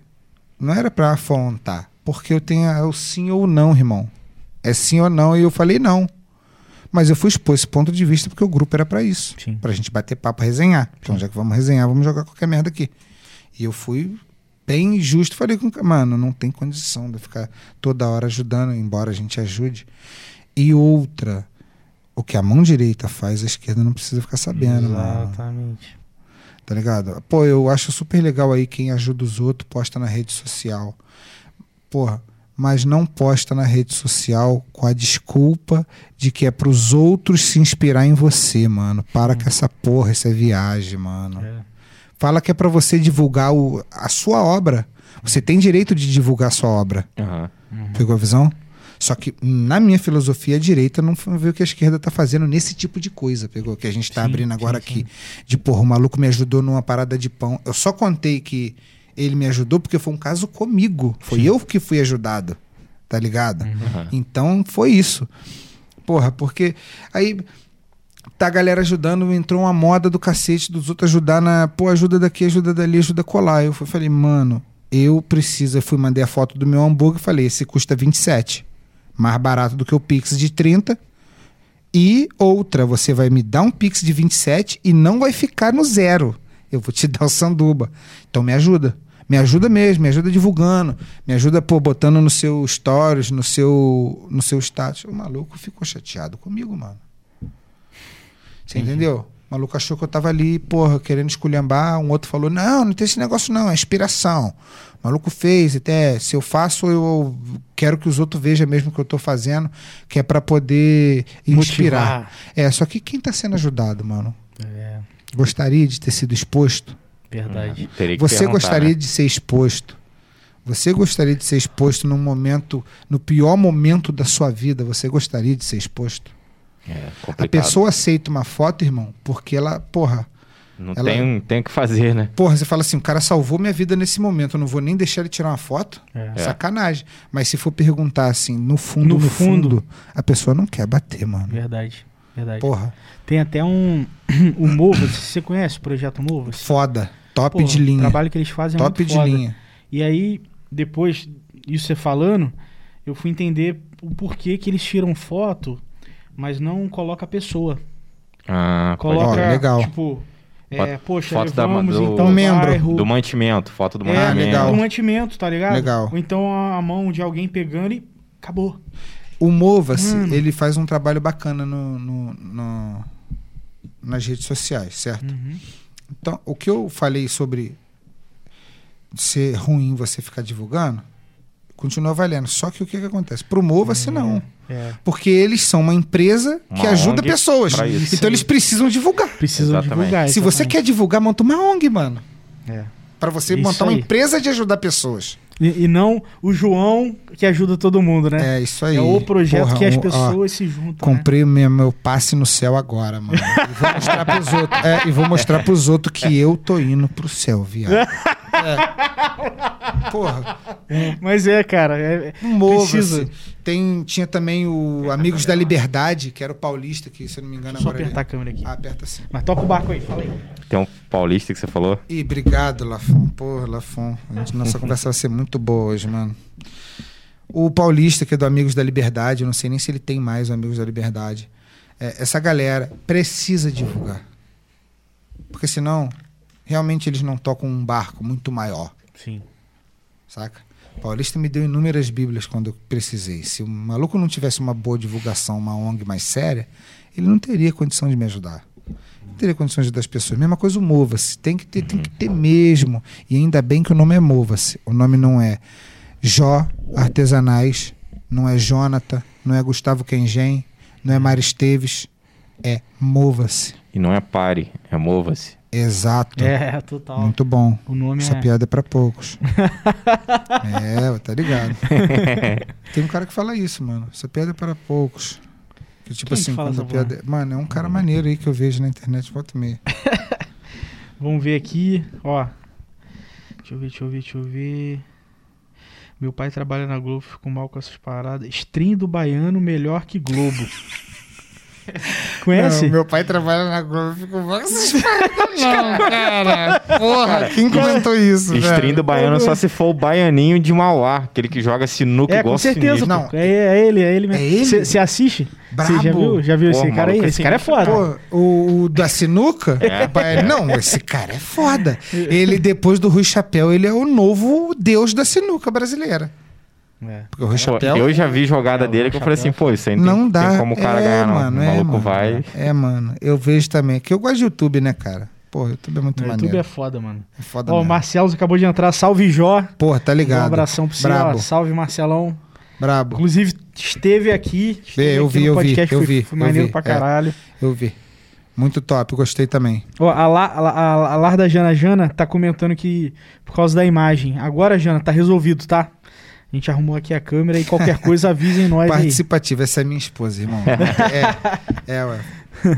Não era pra afrontar. Porque eu tenho é o sim ou não, irmão. É sim ou não, e eu falei não. Mas eu fui expor esse ponto de vista porque o grupo era pra isso. sim. Pra gente bater papo, resenhar. Então, Sim. já que vamos resenhar, vamos jogar qualquer merda aqui. E eu fui bem justo. Falei com o cara, mano, não tem condição de ficar toda hora ajudando, embora a gente ajude. E outra, o que a mão direita faz, a esquerda não precisa ficar sabendo, mano. Exatamente. Tá ligado? Pô, eu acho super legal aí quem ajuda os outros, posta na rede social. Porra, mas não posta na rede social com a desculpa de que é pros outros se inspirar em você, mano. Para com essa porra, essa viagem, mano. É. Fala que é pra você divulgar o, a sua obra. Você tem direito de divulgar a sua obra. Aham. Pegou a visão? Só que na minha filosofia, a direita não vê o que a esquerda tá fazendo nesse tipo de coisa, pegou? Que a gente tá Sim, abrindo agora sim, aqui. De porra, o maluco me ajudou numa parada de pão. Eu só contei que ele me ajudou porque foi um caso comigo. Foi Sim. eu que fui ajudado. Tá ligado? Aham. Então foi isso. Porra, porque aí tá a galera ajudando, entrou uma moda do cacete dos outros ajudar na. Pô, ajuda daqui, ajuda dali, ajuda colar. Eu fui- falei, mano, eu preciso. Eu fui, mandei a foto do meu hambúrguer e falei, esse custa 27. Mais barato do que o Pix de 30. E outra, você vai me dar um Pix de 27 e não vai ficar no zero. Eu vou te dar o sanduba. Então me ajuda. Me ajuda mesmo, me ajuda divulgando, me ajuda pô, botando no seu stories, no seu no seu status. O maluco ficou chateado comigo, mano. Você Entendi. entendeu? O maluco achou que eu tava ali, porra, querendo esculhambar. Um outro falou: Não, não tem esse negócio, não, é inspiração. O maluco fez, até se eu faço, eu quero que os outros vejam mesmo o que eu tô fazendo, que é pra poder inspirar. Motivar. É, só que quem tá sendo ajudado, mano? É, Gostaria de ter sido exposto? Verdade. Teria que Você perguntar, gostaria né? de ser exposto? Você gostaria de ser exposto num momento, no pior momento da sua vida, você gostaria de ser exposto? É A complicado. pessoa aceita uma foto, irmão, porque ela, porra, Não ela- tem, tem o que fazer, né? porra, você fala assim, o cara salvou minha vida nesse momento, eu não vou nem deixar ele tirar uma foto. É. Sacanagem. Mas se for perguntar assim, no fundo, No no, fundo. fundo, a pessoa não quer bater, mano. Verdade. Verdade. Porra, Tem até um. O Movas, você conhece o projeto Movas? foda. Top Pô, de O linha. trabalho que eles fazem é Top muito de foda. linha. E aí, depois isso você falando, eu fui entender o porquê que eles tiram foto, mas não coloca a pessoa. Ah, Coloca, Ó, legal. tipo, é, Foto- poxa, foto da- levamos do- então membro bairro, do mantimento, foto do é, mantimento. legal. do mantimento, tá ligado? Legal. Ou então a mão de alguém pegando e acabou. O Mova-se, ele faz um trabalho bacana no, no- no- nas redes sociais, certo? Uhum. Então, o que eu falei sobre ser ruim você ficar divulgando, continua valendo. Só que o que, que acontece? Pro Mova-se, não. É, Porque eles são uma empresa que Uma ajuda ONG pessoas. isso. Então, eles precisam divulgar. precisam Exatamente. divulgar. Se você quer divulgar, monta uma ONG, mano. É. Pra você Isso montar uma aí. empresa de ajudar pessoas. E, e não o João que ajuda todo mundo, né? É isso aí. É o projeto Porra, que as um- ó, pessoas se juntam. né? Comprei o meu, meu passe no céu agora, mano. E vou mostrar pros outros. É, e vou mostrar pros outros que eu tô indo pro céu, viado. É. Porra, Mas é, cara. É, um mova Precisa. Tem Tinha também o Amigos da Liberdade, que era o paulista, que se eu não me engano Deixa agora. apertar a câmera aqui. Ah, aperta assim. Mas toca o barco aí, fala aí. Tem um paulista que você falou. Ih, obrigado, Lafon. Porra, Lafon. A gente- Nossa conversa vai ser muito boa hoje, mano. O Paulista, que é do Amigos da Liberdade, eu não sei nem se ele tem mais o Amigos da Liberdade. É, essa galera precisa divulgar. Porque senão, realmente eles não tocam um barco muito maior, Sim. saca? O Paulista me deu inúmeras bíblias quando eu precisei. Se o maluco não tivesse uma boa divulgação, uma ONG mais séria, ele não teria condição de me ajudar. Não teria condições de ajudar as pessoas. Mesma coisa o Mova-se. Tem que ter, tem que ter mesmo. E ainda bem que o nome é Mova-se. O nome não é Jó Artesanais, não é Jonathan, não é Gustavo Kengen, não é Mari Esteves. É Mova-se. E não é pare, é mova-se. Exato. É, total. Muito bom. O nome Essa é. piada é pra poucos. é, tá ligado. Tem um cara que fala isso, mano. Essa piada é para poucos. Que, tipo Quem que assim, quando a piada. Mano, é um cara maneiro aí que eu vejo na internet volta e meia. Vamos ver aqui, ó. Deixa eu ver, deixa eu ver, deixa eu ver. Meu pai trabalha na Globo, fico mal com essas paradas. Stream do Baiano melhor que Globo. Conhece? Não, meu pai trabalha na Globo, fico mal com essas paradas, não, cara. Porra, quem comentou isso, Stream do baiano só se for o baianinho de Mauá, aquele que joga sinuca É, igual com certeza. Não. É, é ele, é ele mesmo. É? Você assiste? Você já viu? Já viu Pô, esse cara aí? Esse cara é foda. Pô, o, o da sinuca? É. Não, esse cara é foda. Ele, depois do Rui Chapéu, ele é o novo deus da sinuca brasileira. É. Porque o eu já vi jogada É, dele que eu falei assim, pô, isso aí não Não tem, dá. tem como o cara é, ganhar, não. Mano, o é, maluco mano. vai. É, mano. Eu vejo também. Que eu gosto de YouTube, né, cara? Porra, YouTube é muito O YouTube maneiro. é foda, mano. É foda Ó, o. Marcelo acabou de entrar. Salve, Jó. Porra, tá Um ligado. abração pra você. ó. Brabo, Salve, Marcelão. brabo. Inclusive, esteve aqui. Esteve eu aqui vi, no eu vi, podcast, eu foi- vi, Foi eu maneiro vi, pra é. caralho. Eu vi. Muito top, gostei também. Ó, a, La, a, a, a Larda Jana Jana tá comentando que por causa da imagem. Agora, Jana, tá resolvido, tá? A gente arrumou aqui a câmera e qualquer coisa avisem nós aí. Participativa, essa é minha esposa, irmão. é, é, ué.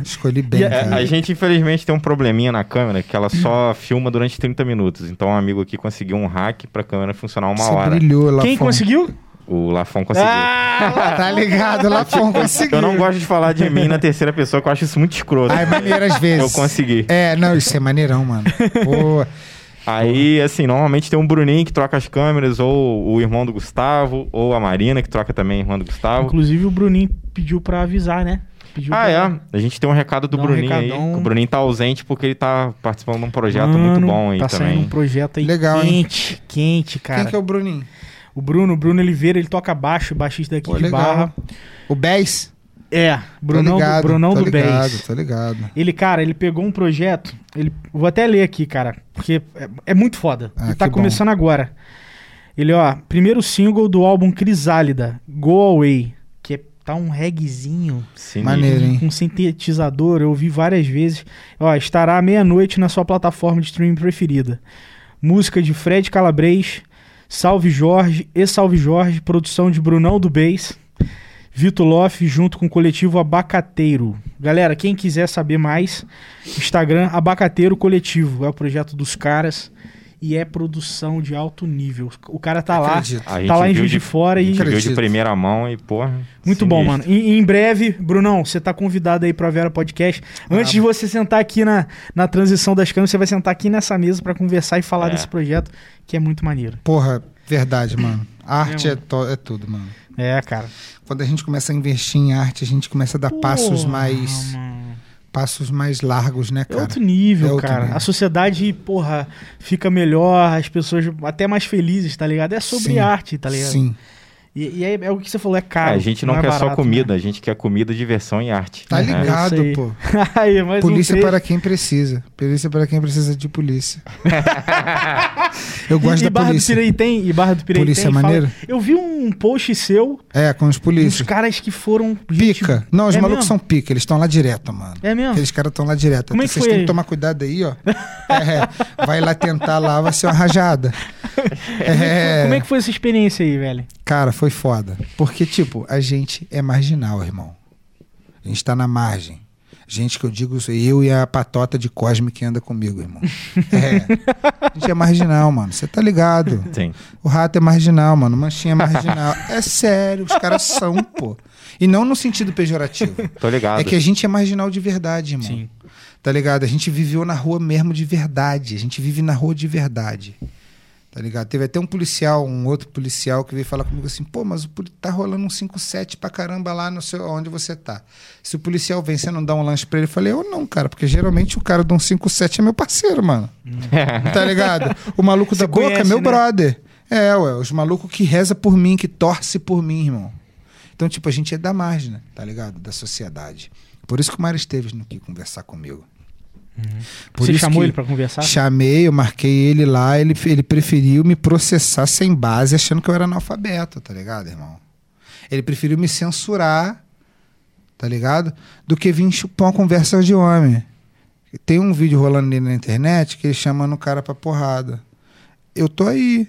Escolhi bem, a- É, cara. a gente, infelizmente, tem um probleminha na câmera que ela só filma durante 30 minutos. Então, um amigo aqui conseguiu um hack pra câmera funcionar uma Você hora. brilhou lá Quem conseguiu? O Lafon conseguiu. Ah, Tá ligado, Lafon conseguiu. eu não gosto de falar de mim na terceira pessoa, que eu acho isso muito escroto. Ai, maneiro às vezes. Eu consegui. É, não, isso é maneirão, mano. Pô, Aí, assim, normalmente tem um Bruninho que troca as câmeras, ou o irmão do Gustavo, ou a Marina que troca também a irmã do Gustavo. Inclusive, o Bruninho pediu pra avisar, né? Pediu Ah, pra... é. A gente tem um recado do Dá um Bruninho aí. recadão. que O Bruninho tá ausente porque ele tá participando de um projeto Mano, muito bom aí tá saindo também. um projeto aí Legal, hein? quente, quente, cara. quem que é o Bruninho? O Bruno, o Bruno Oliveira, ele toca baixo, baixista daqui Pô, de legal. Barra. O Bess? É, Brunão, ligado, do, Brunão do ligado, Bass. Tô ligado. Ele, cara, ele pegou um projeto. Ele, vou até ler aqui, cara, porque é, é muito foda. Ah, ele tá que bom. começando agora. Ele, ó, primeiro single do álbum Crisálida, Go Away, que é, tá um reggaezinho. Maneiro, hein? com sintetizador, eu ouvi várias vezes. Ó, estará à meia-noite na sua plataforma de streaming preferida. Música de Fred Calabres, Salve Jorge e Salve Jorge, produção de Brunão do Bass, Vitor Loff junto com o coletivo Abacateiro. Galera, quem quiser saber mais, Instagram Abacateiro Coletivo, é o projeto dos caras e é produção de alto nível. O cara tá lá, Acredito. Gente tá lá em viu Juiz de Fora a e viu de primeira mão e, porra. muito bom, sinistro. mano. E, em breve, Brunão, você tá convidado aí pra Vera Podcast. Antes de você sentar aqui na, na transição das câmeras, você vai sentar aqui nessa mesa pra conversar e falar É. desse projeto, que é muito maneiro. Porra, verdade, mano. Arte É, é, to- é tudo, mano. É, cara. Quando a gente começa a investir em arte, a gente começa a dar passos mais mano. passos mais largos, né, É cara? outro nível, É outro cara. nível. A sociedade, porra, fica melhor, as pessoas até mais felizes, tá ligado? É sobre Sim. arte, tá ligado? Sim. E, e é, é o que você falou, é É, caro. a gente não, é quer só barato, comida, né? a gente quer comida, diversão e arte. Tá né? ligado, pô. Aí, mais um Polícia trecho. para quem precisa. Polícia para quem precisa de polícia. Eu gosto e, e da Barra polícia. do Pirei tem? E Barra do Pirei Polícia tem? é Fala- maneiro? Eu vi um post seu, É, com os polícias. caras que foram... gente- Pica. Não, os É malucos mesmo? são pica. Eles estão lá direto, mano. É mesmo? Aqueles caras estão lá direto. Como é Então que vocês foi têm aí? que tomar cuidado aí, ó. É, vai lá tentar lá, vai ser uma rajada. É, Como é que foi essa experiência aí, velho? Cara, foi foda. Porque, tipo, a gente é marginal, irmão. A gente tá na margem. Gente que eu digo, eu e a patota de Cosme que anda comigo, irmão. É. A gente é marginal, mano. Você tá ligado? Sim. O rato é marginal, mano. O manchinho é marginal. É sério, os caras são, pô. E não no sentido pejorativo. Tô ligado. É que a gente é marginal de verdade, irmão. Sim. Tá ligado? A gente viveu na rua mesmo de verdade. A gente vive na rua de verdade. Tá ligado? Teve até um policial, um outro policial que veio falar comigo assim: pô, mas tá rolando um 5-7 pra caramba lá no seu, onde você tá. Se o policial vem, você não dá um lanche pra ele? Eu falei: eu não, cara, porque geralmente o cara de um 5-7 é meu parceiro, mano. tá ligado? O maluco da Você boca é conhece, meu né? brother. É, ué, os malucos que reza por mim, que torce por mim, irmão. Então, tipo, a gente é da margem, né? tá ligado? Da sociedade. Por isso que o Mário Esteves não quis conversar comigo. Por Você chamou ele pra conversar? Chamei, eu marquei ele lá, ele, ele preferiu me processar sem base, achando que eu era analfabeto, tá ligado, irmão? Ele preferiu me censurar, tá ligado? Do que vir chupar uma conversa de homem. Tem um vídeo rolando ali na internet que ele chamando o cara pra porrada. Eu tô aí,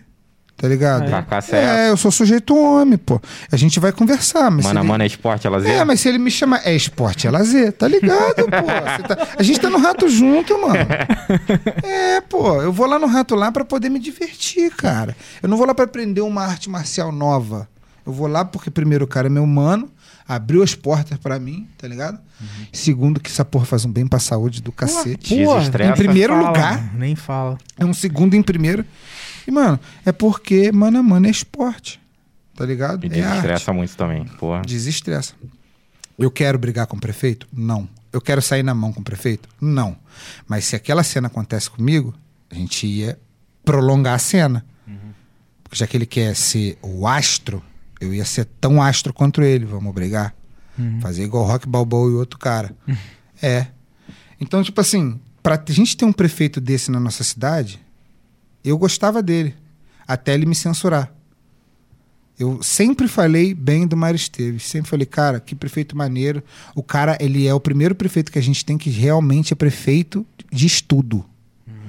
tá ligado? Carcaça É, é eu sou sujeito homem, pô. A gente vai conversar, mas. Mano ele- mano é esporte, ela é, mas se ele me chama. É esporte, é lazer, tá ligado, pô? Você tá- A gente tá no rato junto, mano. É, pô, eu vou lá no rato lá pra poder me divertir, cara. Eu não vou lá pra aprender uma arte marcial nova. Eu vou lá porque, primeiro, o cara é meu mano, abriu as portas pra mim, tá ligado? Segundo, que essa porra faz um bem pra saúde do cacete. Desestressa. Em primeiro fala, lugar. Nem fala. É um segundo em primeiro. E, mano, é porque, mano a mano, é esporte. Tá ligado? E é desestressa muito também, porra. Desestressa. Eu quero brigar com o prefeito? Não. Eu quero sair na mão com o prefeito? Não. Mas se aquela cena acontece comigo, a gente ia prolongar a cena. Porque já que ele quer ser o astro, eu ia ser tão astro quanto ele. Vamos brigar. Fazer igual Rock Balboa e outro cara. é. Então, tipo assim, pra a gente ter um prefeito desse na nossa cidade, eu gostava dele. Até ele me censurar. Eu sempre falei bem do Mário Esteves. Sempre falei, cara, que prefeito maneiro. O cara, ele é o primeiro prefeito que a gente tem que realmente é prefeito de estudo.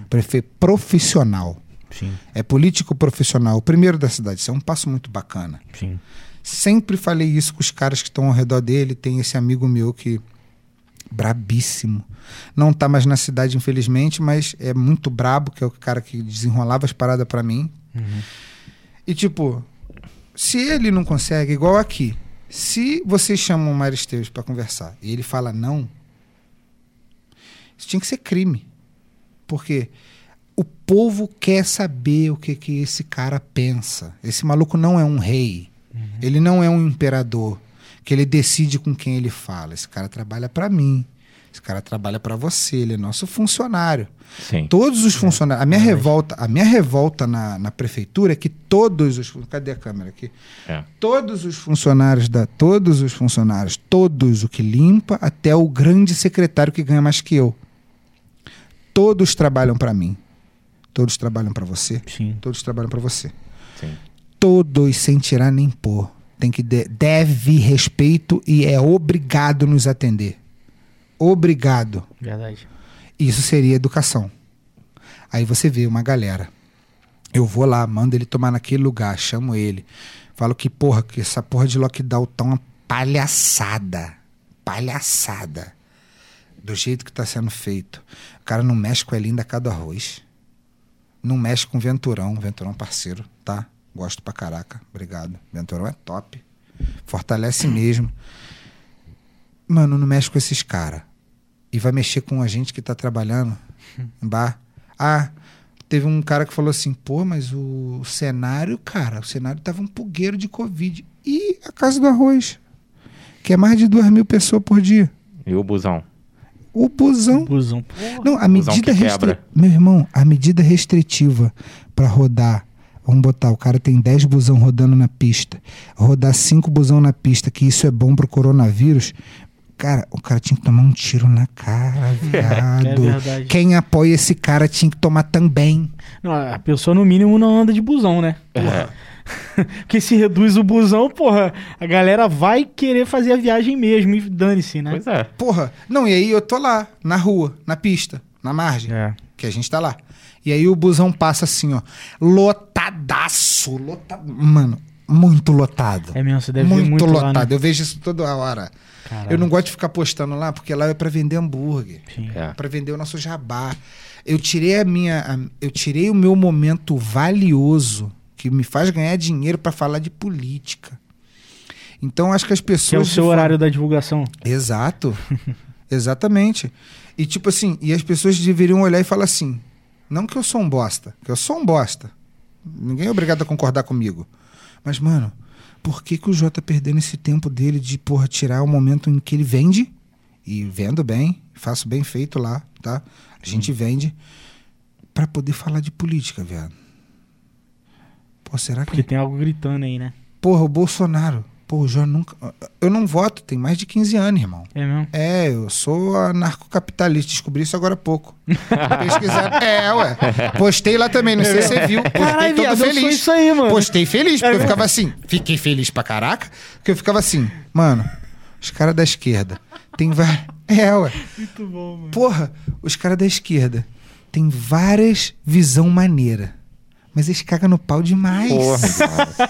Prefeito profissional. Sim, É político profissional. O primeiro da cidade. Isso é um passo muito bacana. sim. Sempre falei isso com os caras que estão ao redor dele. Tem esse amigo meu que. Brabíssimo. Não tá mais na cidade, infelizmente, mas é muito brabo, que é o cara que desenrolava as paradas pra mim. E tipo, se ele não consegue, igual aqui, se vocês chamam o Mário Esteves pra conversar e ele fala não, isso tinha que ser crime. Porque o povo quer saber o que, que esse cara pensa. Esse maluco não é um rei. Ele não é um imperador que ele decide com quem ele fala. Esse cara trabalha pra mim. Esse cara trabalha para você, ele é nosso funcionário. Sim. Todos os funcionários. A minha revolta, a minha revolta na, na prefeitura é que todos os. Cadê a câmera aqui? É. Todos os funcionários da. Todos os funcionários, todos o que limpa, até o grande secretário que ganha mais que eu. Todos trabalham para mim. Todos trabalham para você. Sim. Todos trabalham para você. Sim. Todos sem tirar nem pôr. Tem que de- deve respeito e é obrigado nos atender. Obrigado. Verdade. Isso seria educação. Aí você vê uma galera. Eu vou lá, mando ele tomar naquele lugar, chamo ele. Falo que, porra, que essa porra de lockdown tá uma palhaçada. Palhaçada. Do jeito que tá sendo feito. O cara não mexe com a linda cada arroz. Não mexe com Venturão. Venturão parceiro, tá? Gosto pra caraca. Obrigado. Venturão é top. Fortalece mesmo. Mano, não mexe com esses caras e vai mexer com a gente que tá trabalhando em bar. Ah, teve um cara que falou assim, pô, mas o cenário, cara, o cenário tava um pulgueiro de Covid. E a Casa do Arroz, que é mais de duas mil pessoas por dia. E o busão? O busão. Busão. Porra. Não, a Busão medida que restri... quebra. Meu irmão, a medida restritiva pra rodar. Vamos botar, o cara tem 10 busão rodando na pista. Rodar 5 busão na pista, que isso é bom pro coronavírus. Cara, o cara tinha que tomar um tiro na cara, viado. É verdade. Quem apoia esse cara tinha que tomar também. Não, a pessoa, no mínimo, não anda de busão, né? É. Porque se reduz o busão, porra, a galera vai querer fazer a viagem mesmo e dane-se, né? Pois é. Porra, não, e aí eu tô lá, na rua, na pista, na margem, É. que a gente tá lá. E aí o busão passa assim, ó, lotadaço, lotado. Mano, muito lotado. É mesmo, você deve ver muito, muito lá, lotado. né? Eu vejo isso toda hora. Caralho. Eu não gosto de ficar postando lá, porque lá é pra vender hambúrguer. É. Pra vender o nosso jabá. Eu tirei a minha, a- eu tirei o meu momento valioso que me faz ganhar dinheiro pra falar de política. Então acho que as pessoas Que é o seu horário da divulgação. Exato. Exatamente. E tipo assim, e as pessoas deveriam olhar e falar assim: não que eu sou um bosta, que eu sou um bosta. Ninguém é obrigado a concordar comigo. Mas, mano, por que, que o Jota tá perdendo esse tempo dele de, porra, tirar o momento em que ele vende? E vendo bem, faço bem feito lá, tá? A gente vende pra poder falar de política, viado. Pô, será que Porque tem algo gritando aí, né? Porra, o Bolsonaro. Pô, o João nunca. Eu não voto, tem mais de 15 anos, irmão. É mesmo? É, eu sou anarcocapitalista. Descobri isso agora há pouco. Pesquisando. É, ué. Postei lá também, não sei se você viu. Postei Caralho, todo viado, eu feliz. isso aí, mano. Postei feliz, porque É eu ficava assim. Fiquei feliz pra caraca, porque eu ficava assim, mano, os caras da esquerda tem várias. É, ué. Muito bom, mano. Porra, os caras da esquerda tem várias visão maneira. Mas eles cagam no pau demais. Porra.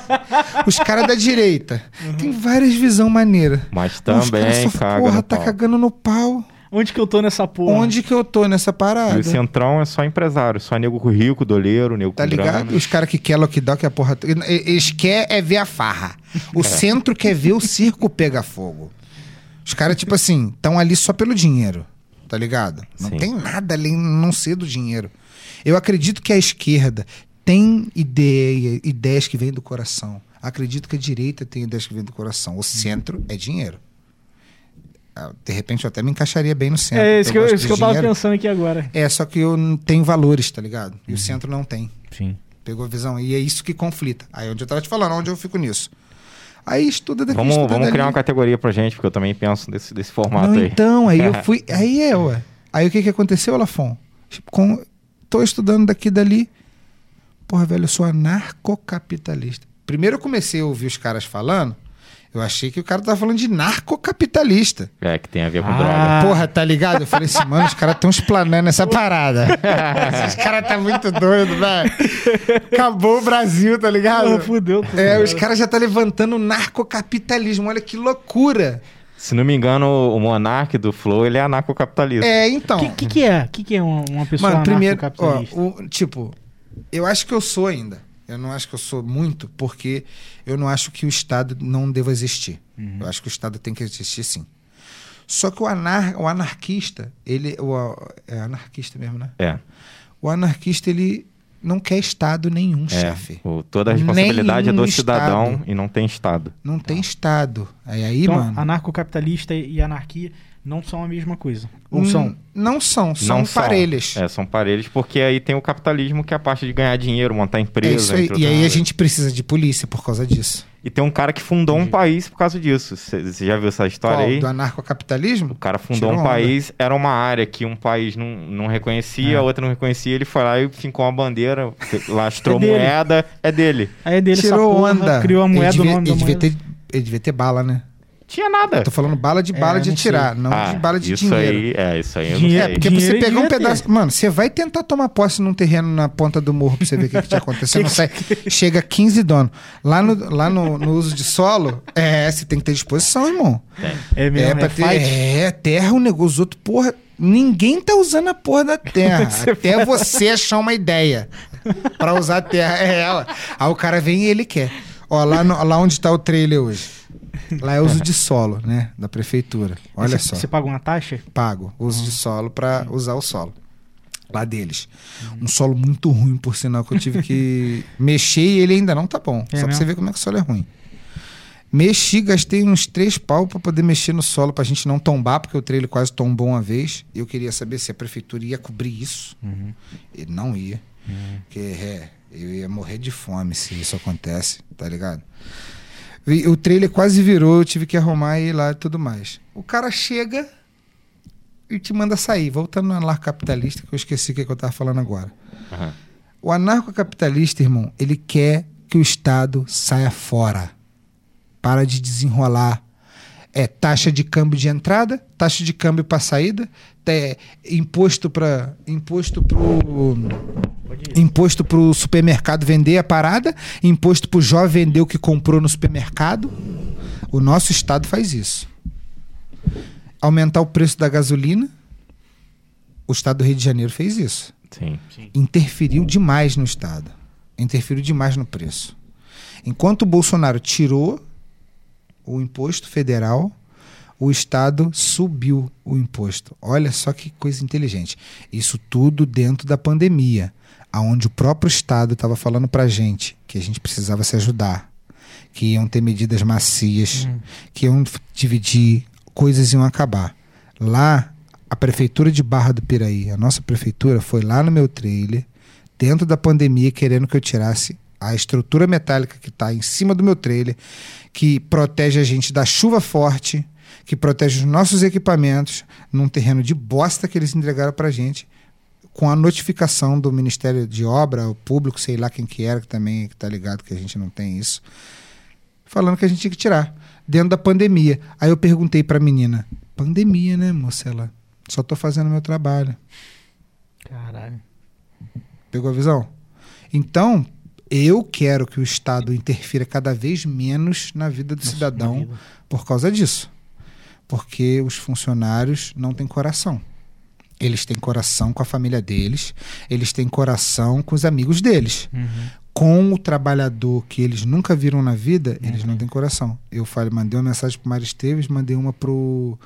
Os caras da direita tem várias visão maneira. Mas Os também só, caga porra, no tá pau. cagando no pau. Onde que eu tô nessa porra? Onde que eu tô nessa E parada? o Centrão é só empresário, só nego rico, doleiro, nego Tá com ligado? grana. Os caras que querem lockdown, que a porra. Eles querem é ver a farra. O centro quer ver o circo pegar fogo. Os caras, tipo assim, estão ali só pelo dinheiro. Tá ligado? Não Sim. tem nada ali não ser do dinheiro. Eu acredito que a esquerda tem ideia, ideias que vêm do coração. Acredito que a direita tem ideias que vêm do coração. O centro é dinheiro. Ah, De repente eu até me encaixaria bem no centro. É isso que eu, isso que eu tava pensando aqui agora. É, só que eu não tenho valores, tá ligado? E o centro não tem. Sim. Pegou a visão? E é isso que conflita. Aí onde eu tava te falando, onde eu fico nisso. Aí estuda daqui, Vamos, estuda vamos criar uma categoria pra gente, porque eu também penso desse, desse formato Não, aí. então, aí eu fui. Aí é, ué. Aí o que que aconteceu, Lafon? Tipo, com, tô estudando daqui e dali. Porra, velho, eu sou anarcocapitalista. Primeiro eu comecei a ouvir os caras falando, eu achei que o cara tava falando de narcocapitalista. É, que tem a ver com Ah. droga. Porra, tá ligado? Eu falei assim, mano, os caras estão explanando essa parada. Esses caras tá muito doido, velho. Acabou o Brasil, tá ligado? Porra, fudeu tudo. É, os caras já tá levantando o narcocapitalismo. Olha que loucura. Se não me engano, o monarca do Flow, ele é anarcocapitalista. É, então. O que, que, que é? O que, que é uma, uma pessoa Mano, primeiro, ó, anarcocapitalista? o, tipo, eu acho que eu sou ainda. Eu não acho que eu sou muito, porque eu não acho que o Estado não deva existir. Uhum. Eu acho que o Estado tem que existir sim. Só que o, anar, o anarquista, ele. O, é anarquista mesmo, né? É. O anarquista, ele não quer Estado nenhum, é. chefe. O- toda a responsabilidade é do Nenhum cidadão Estado. e não tem Estado. Não tem Estado. Aí, aí Então, mano. anarcocapitalista e anarquia Não são a mesma coisa. Ou Hum, são? Não são, são Não são. parelhas. É, são parelhos, porque aí tem o capitalismo, que é a parte de ganhar dinheiro, montar É empresa. isso aí. entre E aí a gente precisa de polícia por causa disso. E tem um cara que fundou um país por causa disso. Você já viu essa história Qual? aí? Do O anarcocapitalismo? cara fundou Tirou um onda. país, era uma área que um país não, não reconhecia, É. a outra não reconhecia, ele foi lá e fincou uma bandeira, lastrou É moeda, é dele. Aí é dele Tirou porra, onda. criou a moeda, ele devia, o nome ele da devia ter, ele devia ter bala, né? Tinha nada. Tô falando bala de bala É, de atirar, não Ah, de bala de isso dinheiro. aí, é, isso aí eu Dinheiro- não É, sei. porque Dinheiro você pegar um pedaço. Mano, você vai tentar tomar posse num terreno na ponta do morro pra você ver o que, que te acontece. Você não sai. Chega 15 donos. Lá, no, lá no, no uso de solo, é, você tem que ter disposição, irmão. É mesmo, É, é, pra ter. É, terra, o negócio, os outros, porra. Ninguém tá usando a porra da terra. até você achar uma ideia pra usar a terra. É ela. Aí o cara vem e ele quer. Ó, lá, no- lá onde tá o trailer hoje. Lá é uso de solo, né? Da prefeitura. Olha Você- só Você paga uma taxa? pago uso de solo para usar o solo lá deles. Um solo muito ruim, por sinal, que eu tive que mexer e ele ainda não tá bom. É Só pra mesmo? você ver como é que o solo é ruim. Mexi, gastei uns três pau para poder mexer no solo pra gente não tombar, porque o trailer quase tombou uma vez. Eu queria saber se a prefeitura ia cobrir isso. E não ia. Porque é, eu ia morrer de fome se isso acontece, tá ligado? O trailer quase virou, eu tive que arrumar e ir lá e tudo mais. O cara chega e te manda sair. Voltando no anarcocapitalista, que eu esqueci o que, que eu tava falando agora. Aham. O anarcocapitalista, irmão, ele quer que o Estado saia fora. Para de desenrolar. É taxa de câmbio de entrada, taxa de câmbio para saída, é, imposto para imposto pro imposto pro supermercado vender a parada, imposto pro jovem vender o que comprou no supermercado. O nosso estado faz isso. Aumentar o preço da gasolina. O estado do Rio de Janeiro fez isso Sim. interferiu demais no Estado. Interferiu demais no preço. Enquanto o Bolsonaro tirou o imposto federal, o Estado subiu o imposto. Olha só que coisa inteligente. Isso tudo dentro da pandemia, aonde o próprio Estado estava falando para gente que a gente precisava se ajudar, que iam ter medidas macias, que iam dividir, coisas iam acabar. Lá, a prefeitura de Barra do Piraí, a nossa prefeitura, foi lá no meu trailer, dentro da pandemia, querendo que eu tirasse a estrutura metálica que está em cima do meu trailer, que protege a gente da chuva forte, que protege os nossos equipamentos, num terreno de bosta que eles entregaram pra gente, com a notificação do Ministério de Obra, o público, sei lá quem que era, que também que tá ligado que a gente não tem isso, falando que a gente tinha que tirar, dentro da pandemia. Aí eu perguntei pra menina, pandemia, né, moça? Ela, só tô fazendo meu trabalho. Caralho. Pegou a visão? Então, eu quero que o Estado interfira cada vez menos na vida do cidadão vida. por causa disso. Porque os funcionários não têm coração. Eles têm coração com a família deles, eles têm coração com os amigos deles. Uhum. Com o trabalhador que eles nunca viram na vida, eles não têm coração. Eu falei, mandei uma mensagem pro Mário Esteves, mandei uma pro,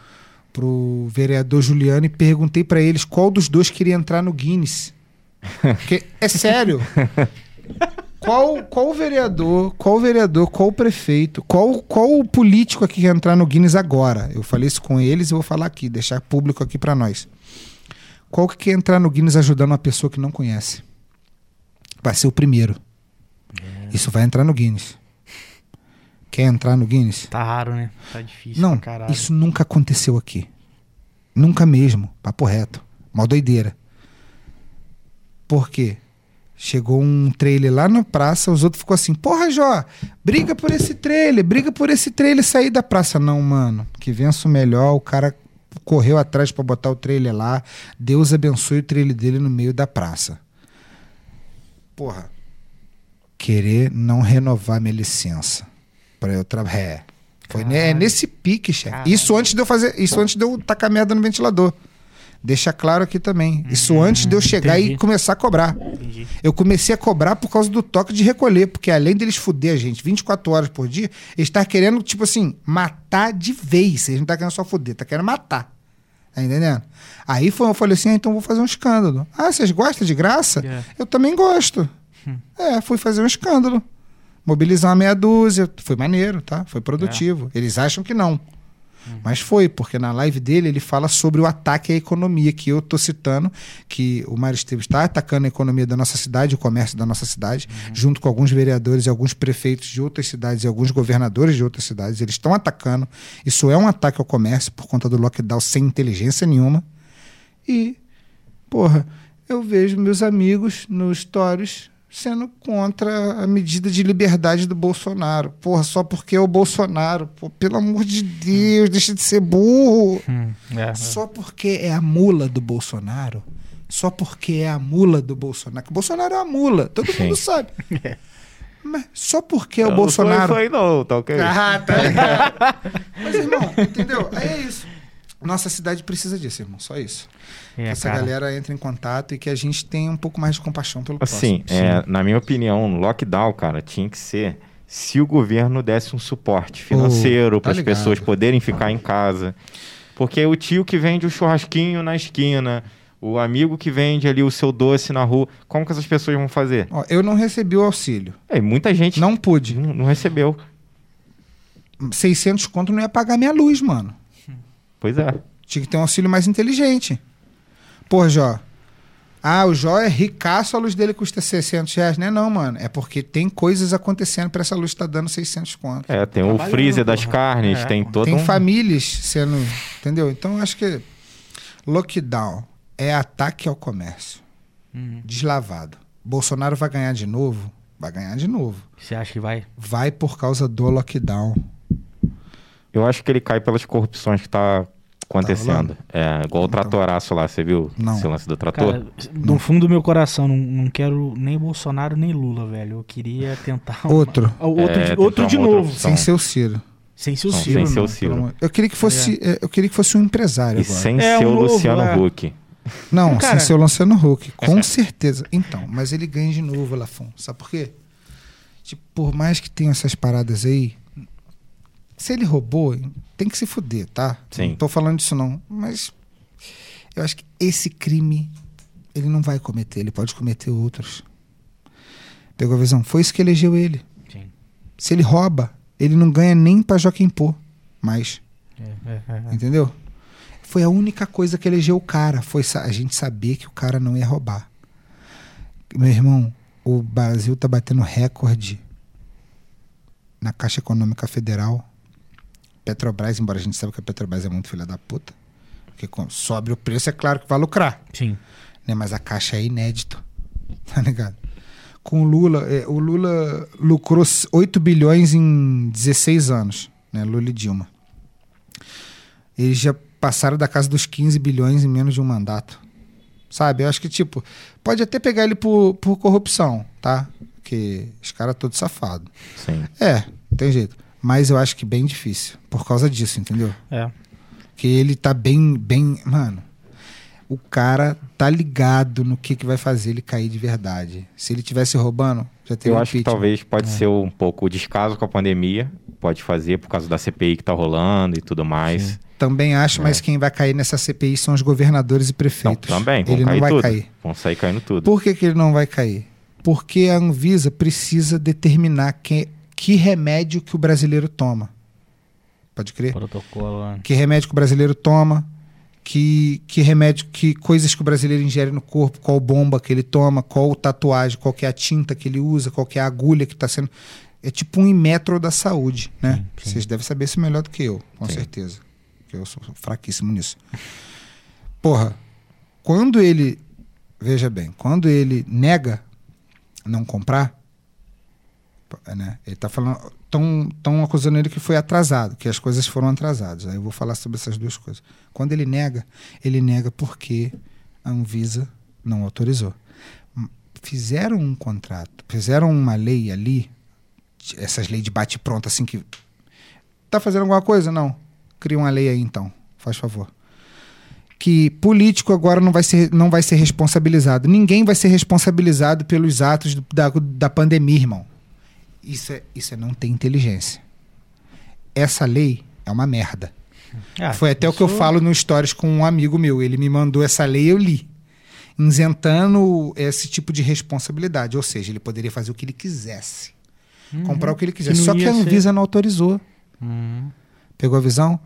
pro vereador Juliano e perguntei para eles qual dos dois queria entrar no Guinness. Porque, é sério. Qual, qual o vereador, qual o vereador, qual o prefeito, qual, qual o político aqui quer entrar no Guinness agora? Eu falei isso com eles e vou falar aqui, deixar público aqui para nós. Qual que quer entrar no Guinness ajudando uma pessoa que não conhece? Vai ser o primeiro. Isso vai entrar no Guinness. Quer entrar no Guinness? Tá raro, né? Tá difícil Não, isso nunca aconteceu aqui. Nunca mesmo. Papo reto. Mó doideira. Por quê? Chegou um trailer lá na praça, os outros ficou assim, porra, Jó, briga por esse trailer, briga por esse trailer sair da praça. Não, mano, que vença o melhor, o cara correu atrás pra botar o trailer lá, Deus abençoe o trailer dele no meio da praça. Porra, querer não renovar minha licença pra eu trabalhar. É, foi é Caralho. nesse pique, chefe. Isso antes de eu fazer, isso antes de eu tacar merda no ventilador. Deixa claro aqui também. Isso Hum, antes de eu chegar entendi. e começar a cobrar. Entendi. Eu comecei a cobrar por causa do toque de recolher, porque além deles fuder a gente 24 horas por dia, eles estão querendo, tipo assim, matar de vez. Eles não estão querendo só fuder, tá querendo matar. Tá entendendo? Aí foi, eu falei assim, ah, então vou fazer um escândalo. Ah, vocês gostam de graça? É. Eu também gosto. É, fui fazer um escândalo. Mobilizar uma meia dúzia. Foi maneiro, tá? Foi produtivo. Eles acham que não. Mas foi, porque na live dele ele fala sobre o ataque à economia, que eu tô citando, que o Mário Esteves está atacando a economia da nossa cidade, o comércio da nossa cidade, junto com alguns vereadores e alguns prefeitos de outras cidades e alguns governadores de outras cidades. Eles estão atacando. Isso é um ataque ao comércio por conta do lockdown sem inteligência nenhuma. E, porra, eu vejo meus amigos nos stories sendo contra a medida de liberdade do Bolsonaro. Porra, só porque é o Bolsonaro. Pô, pelo amor de Deus, deixa de ser burro. Hum, é, Só porque é a mula do Bolsonaro. Só porque é a mula do Bolsonaro. Que o Bolsonaro é uma mula, todo Sim. mundo sabe. Mas só porque é o Bolsonaro. Não isso aí não, tá ok? Ah, tá ligado. Mas, irmão, entendeu? Aí é isso. Nossa cidade precisa disso, irmão. Só isso. é, que essa cara. galera entre em contato e que a gente tenha um pouco mais de compaixão pelo Assim, próximo. é, na minha opinião, lockdown, cara, tinha que ser se o governo desse um suporte financeiro tá para as pessoas poderem ficar em casa. Porque o tio que vende o churrasquinho na esquina, o amigo que vende ali o seu doce na rua, como que essas pessoas vão fazer? Ó, eu não recebi o auxílio. É, muita gente Não pude. não, não recebeu. 600 conto não ia pagar minha luz, mano. Pois é. Tinha que ter um auxílio mais inteligente. Pô, Jó. Ah, o Jó é ricaço, a luz dele custa 600 reais. Não é não, mano. É porque tem coisas acontecendo pra essa luz estar dando 600 conto. É, tem o freezer das porra. carnes, É, tem todo tem um... famílias sendo... Entendeu? Então, eu acho que lockdown é ataque ao comércio. Hum. Deslavado. Bolsonaro vai ganhar de novo? Vai ganhar de novo. Você acha que vai? Vai por causa do lockdown. Eu acho que ele cai pelas corrupções que tá acontecendo. rolando? é, igual o tratoraço lá, você viu? Não. Esse lance do trator? Cara, do fundo do meu coração, não, não quero nem Bolsonaro nem Lula, velho. Eu queria tentar. uma- Outro. Ah, Outro, É, de, tentar outro de novo. Sem ser o Ciro. Sem ser o Ciro, sem ser o mano. Ciro. Eu queria que fosse, é, eu queria que fosse um empresário E agora. sem É, ser um o novo, Luciano é. Huck. Não, Cara- sem ser o Luciano Huck, com certeza. Então, mas ele ganha de novo, Lafon. Sabe por quê? Tipo, por mais que tenha essas paradas aí, se ele roubou, tem que se fuder, tá? Sim. Não tô falando disso não, mas eu acho que esse crime ele não vai cometer, ele pode cometer outros. Pegou a visão? Foi isso que elegeu ele. Sim. Se ele rouba, ele não ganha nem pra Joaquim Pô, mais. É, é, é. Entendeu? Foi a única coisa que elegeu o cara. Foi a gente saber que o cara não ia roubar. Meu irmão, o Brasil tá batendo recorde na Caixa Econômica Federal. Petrobras, embora a gente saiba que a Petrobras é muito filha da puta. Porque sobe o preço, é claro que vai lucrar. Sim. Né? Mas a Caixa é inédito. Tá ligado? Com o Lula, é, o Lula lucrou 8 bilhões em 16 anos. Né? Lula e Dilma. Eles já passaram da casa dos 15 bilhões em menos de um mandato. Sabe? Eu acho que, tipo, pode até pegar ele por, por corrupção, tá? Porque os caras todos safados. Sim. É, não tem jeito. Mas eu acho que bem difícil. Por causa disso, entendeu? É. Que ele tá bem, bem. Mano, o cara tá ligado no que, que vai fazer ele cair de verdade. Se ele tivesse roubando, já teria Eu um acho que impeachment. talvez pode É. ser um pouco o descaso com a pandemia. Pode fazer por causa da CPI que tá rolando e tudo mais. Também acho, É. mas quem vai cair nessa CPI são os governadores e Não, prefeitos. também, vão ele cair não vai tudo. cair. Vão sair caindo tudo. Por que, que ele não vai cair? Porque a Anvisa precisa determinar que, que remédio que o brasileiro toma. Pode crer? Protocolo. né? Que remédio que o brasileiro toma, que, que remédio, que coisas que o brasileiro ingere no corpo, qual bomba que ele toma, qual tatuagem, qual é a tinta que ele usa, qual que é a agulha que está sendo. É tipo um metro da saúde, né? Sim, sim. Vocês devem saber isso melhor do que eu, com Sim. certeza. Porque eu sou fraquíssimo nisso. Porra, quando ele. Veja bem, quando ele nega não comprar, né? Ele tá falando. Estão acusando ele que foi atrasado, que as coisas foram atrasadas. Aí eu vou falar sobre essas duas coisas. Quando ele nega, ele nega porque a Anvisa não autorizou. Fizeram um contrato, fizeram uma lei ali, essas leis de bate-pronto, assim que. Tá fazendo alguma coisa? Não. Cria uma lei aí então, faz favor. Que político agora não vai ser, não vai ser responsabilizado. Ninguém vai ser responsabilizado pelos atos da, da pandemia, irmão. Isso é, isso é não ter inteligência. Essa lei é uma merda. Ah, Foi até o que eu falo no Stories com um amigo meu. Ele me mandou essa lei eu li. Isentando esse tipo de responsabilidade. Ou seja, ele poderia fazer o que ele quisesse. Uhum. Comprar o que ele Que quisesse. não Só que a ser- Anvisa não autorizou. Uhum. Pegou a visão?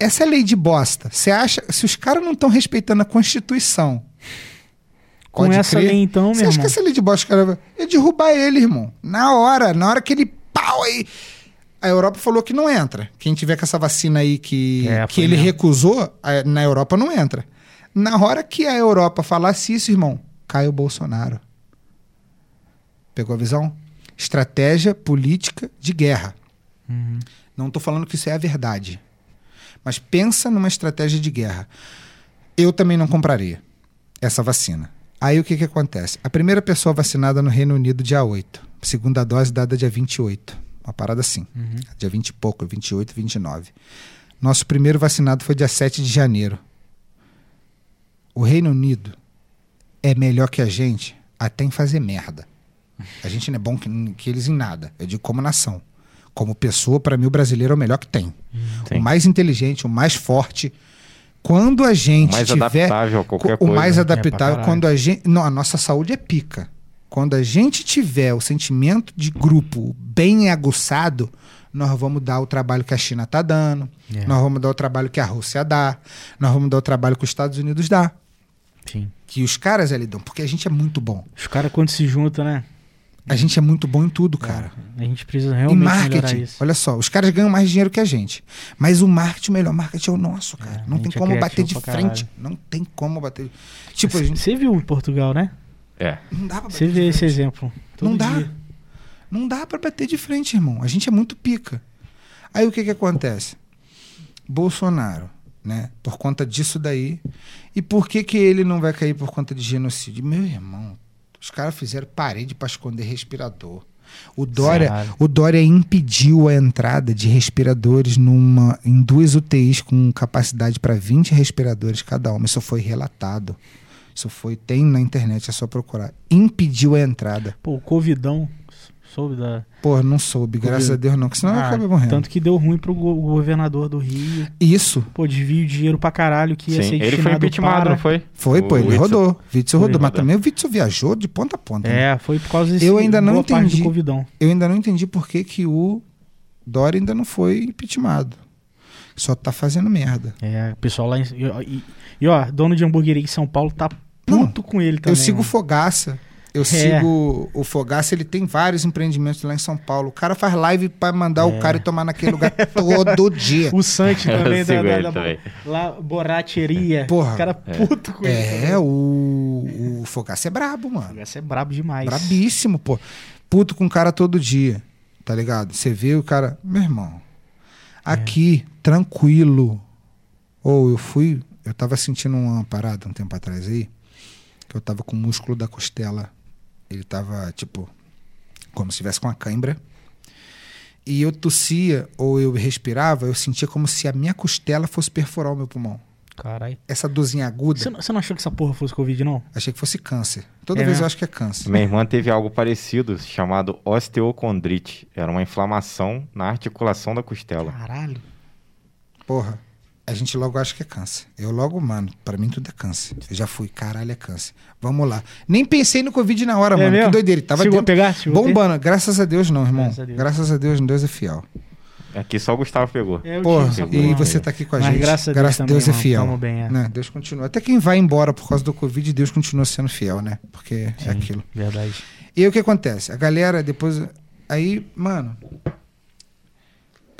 essa lei de bosta, você acha, se os caras não estão respeitando a Constituição, Com pode essa crer, lei, então, Você meu acha irmão. que essa lei de bosta, cara, ia derrubar ele, irmão? Na hora, na hora que ele pau aí. A Europa falou que não entra. Quem tiver com essa vacina aí que, É, que ele mesmo. recusou, a- na Europa não entra. Na hora que a Europa falasse isso, irmão, cai o Bolsonaro. Pegou a visão? Estratégia política de guerra. Uhum. Não estou falando que isso é a verdade. Mas pensa numa estratégia de guerra. Eu também não compraria essa vacina. Aí o que, que acontece? A primeira pessoa vacinada no Reino Unido, dia 8. Segunda dose dada dia 28. Uma parada assim. Uhum. Dia 20 e pouco, 28, 29. Nosso primeiro vacinado foi dia 7 de janeiro. O Reino Unido é melhor que a gente até em fazer merda. A gente não é bom que, que eles em nada. Eu digo como nação. Como pessoa, para mim, o brasileiro é o melhor que tem. Sim. O mais inteligente, o mais forte. Quando a gente mais tiver adaptável a qualquer o coisa. mais É, pra adaptável caralho. quando a gente não a nossa saúde é pica quando a gente tiver o sentimento de grupo bem aguçado nós vamos dar o trabalho que a China tá dando É. nós vamos dar o trabalho que a Rússia dá nós vamos dar o trabalho que os Estados Unidos dá Sim. que os caras ali dão porque a gente é muito bom Os caras, quando se juntam, né? A gente é muito bom em tudo cara A gente precisa em realmente melhorar marketing isso. olha só os caras ganham mais dinheiro que a gente mas o marketing o melhor marketing é o nosso cara É, não tem é como bater criativo de frente caralho. não tem como bater tipo a gente Você viu em Portugal, né? É. não dá pra Você bater de vê esse frente. exemplo. todo Não dá. dia. Não dá pra bater de frente, irmão. A gente é muito pica. Aí o que que acontece? Bolsonaro, né? Por conta disso daí. E por que que ele não vai cair por conta de genocídio? Meu irmão, os caras fizeram parede pra esconder respirador. O Dória, o Dória impediu a entrada de respiradores numa, em duas UTIs com capacidade para 20 respiradores cada uma. Isso foi relatado. Isso foi, tem na internet, é só procurar. Impediu a entrada. Pô, o Covidão, soube da. Pô, não soube, graças Covid. a Deus não, que senão eu Ah, acabei morrendo. tanto que deu ruim pro go- governador do Rio. Isso, Pô, desvio de dinheiro pra caralho que ia Sim. ser Ele foi impeachmentado, para... não foi? foi, O pô, ele Witzel. rodou. Witzel rodou, mas também o Witzel viajou de ponta a ponta. né? É, foi por causa desse Eu ainda não entendi. do Covidão. Eu ainda não entendi por que, que o Dória ainda não foi impeachmentado. Só tá fazendo merda. É, o pessoal lá em... E, e- e, ó, dono de hamburgueria em São Paulo tá Não, puto com ele também. eu sigo mano. Fogaça. Eu É. sigo o Fogaça, ele tem vários empreendimentos lá em São Paulo. O cara faz live pra mandar o É. cara ir tomar naquele lugar todo dia. O Santi também, da, da, da- também. lá, Borateria. Porra. O cara puto com ele. É, também. o, o Fogaça é brabo, mano. Esse é brabo demais. Brabíssimo, pô. Puto com o cara todo dia, tá ligado? Você vê o cara. Meu irmão, aqui, tranquilo. Ou eu fui. Eu tava sentindo uma parada um tempo atrás aí, que eu tava com o músculo da costela. Ele tava, tipo, como se tivesse com uma cãibra. E eu tossia ou eu respirava, eu sentia como se a minha costela fosse perfurar o meu pulmão. Caralho. Essa dorzinha aguda, Você, não- você não achou que essa porra fosse Covid, não? achei que fosse câncer. Toda É vez mesmo? eu acho que é câncer. Minha irmã teve algo parecido, chamado osteocondrite. Era uma inflamação na articulação da costela. Caralho. Porra, a gente logo acha que é câncer. Eu logo, mano, pra mim tudo é câncer. Eu já fui, caralho, é câncer. Vamos lá. Nem pensei no Covid na hora, É mano. mesmo? Que doideira. Tava Chegou pegar? Chegou bombando. Graças a Deus não, irmão. Graças a Deus. Graças a Deus, Deus é fiel. Aqui só o Gustavo pegou. É, eu essa e você tá aqui com a Mas gente. graças a Deus também, Deus é fiel. bem, é. Né? Deus continua. Até quem vai embora por causa do Covid, Deus continua sendo fiel, né? Porque Sim. é aquilo. Verdade. E aí o que acontece? A galera depois. Aí, mano.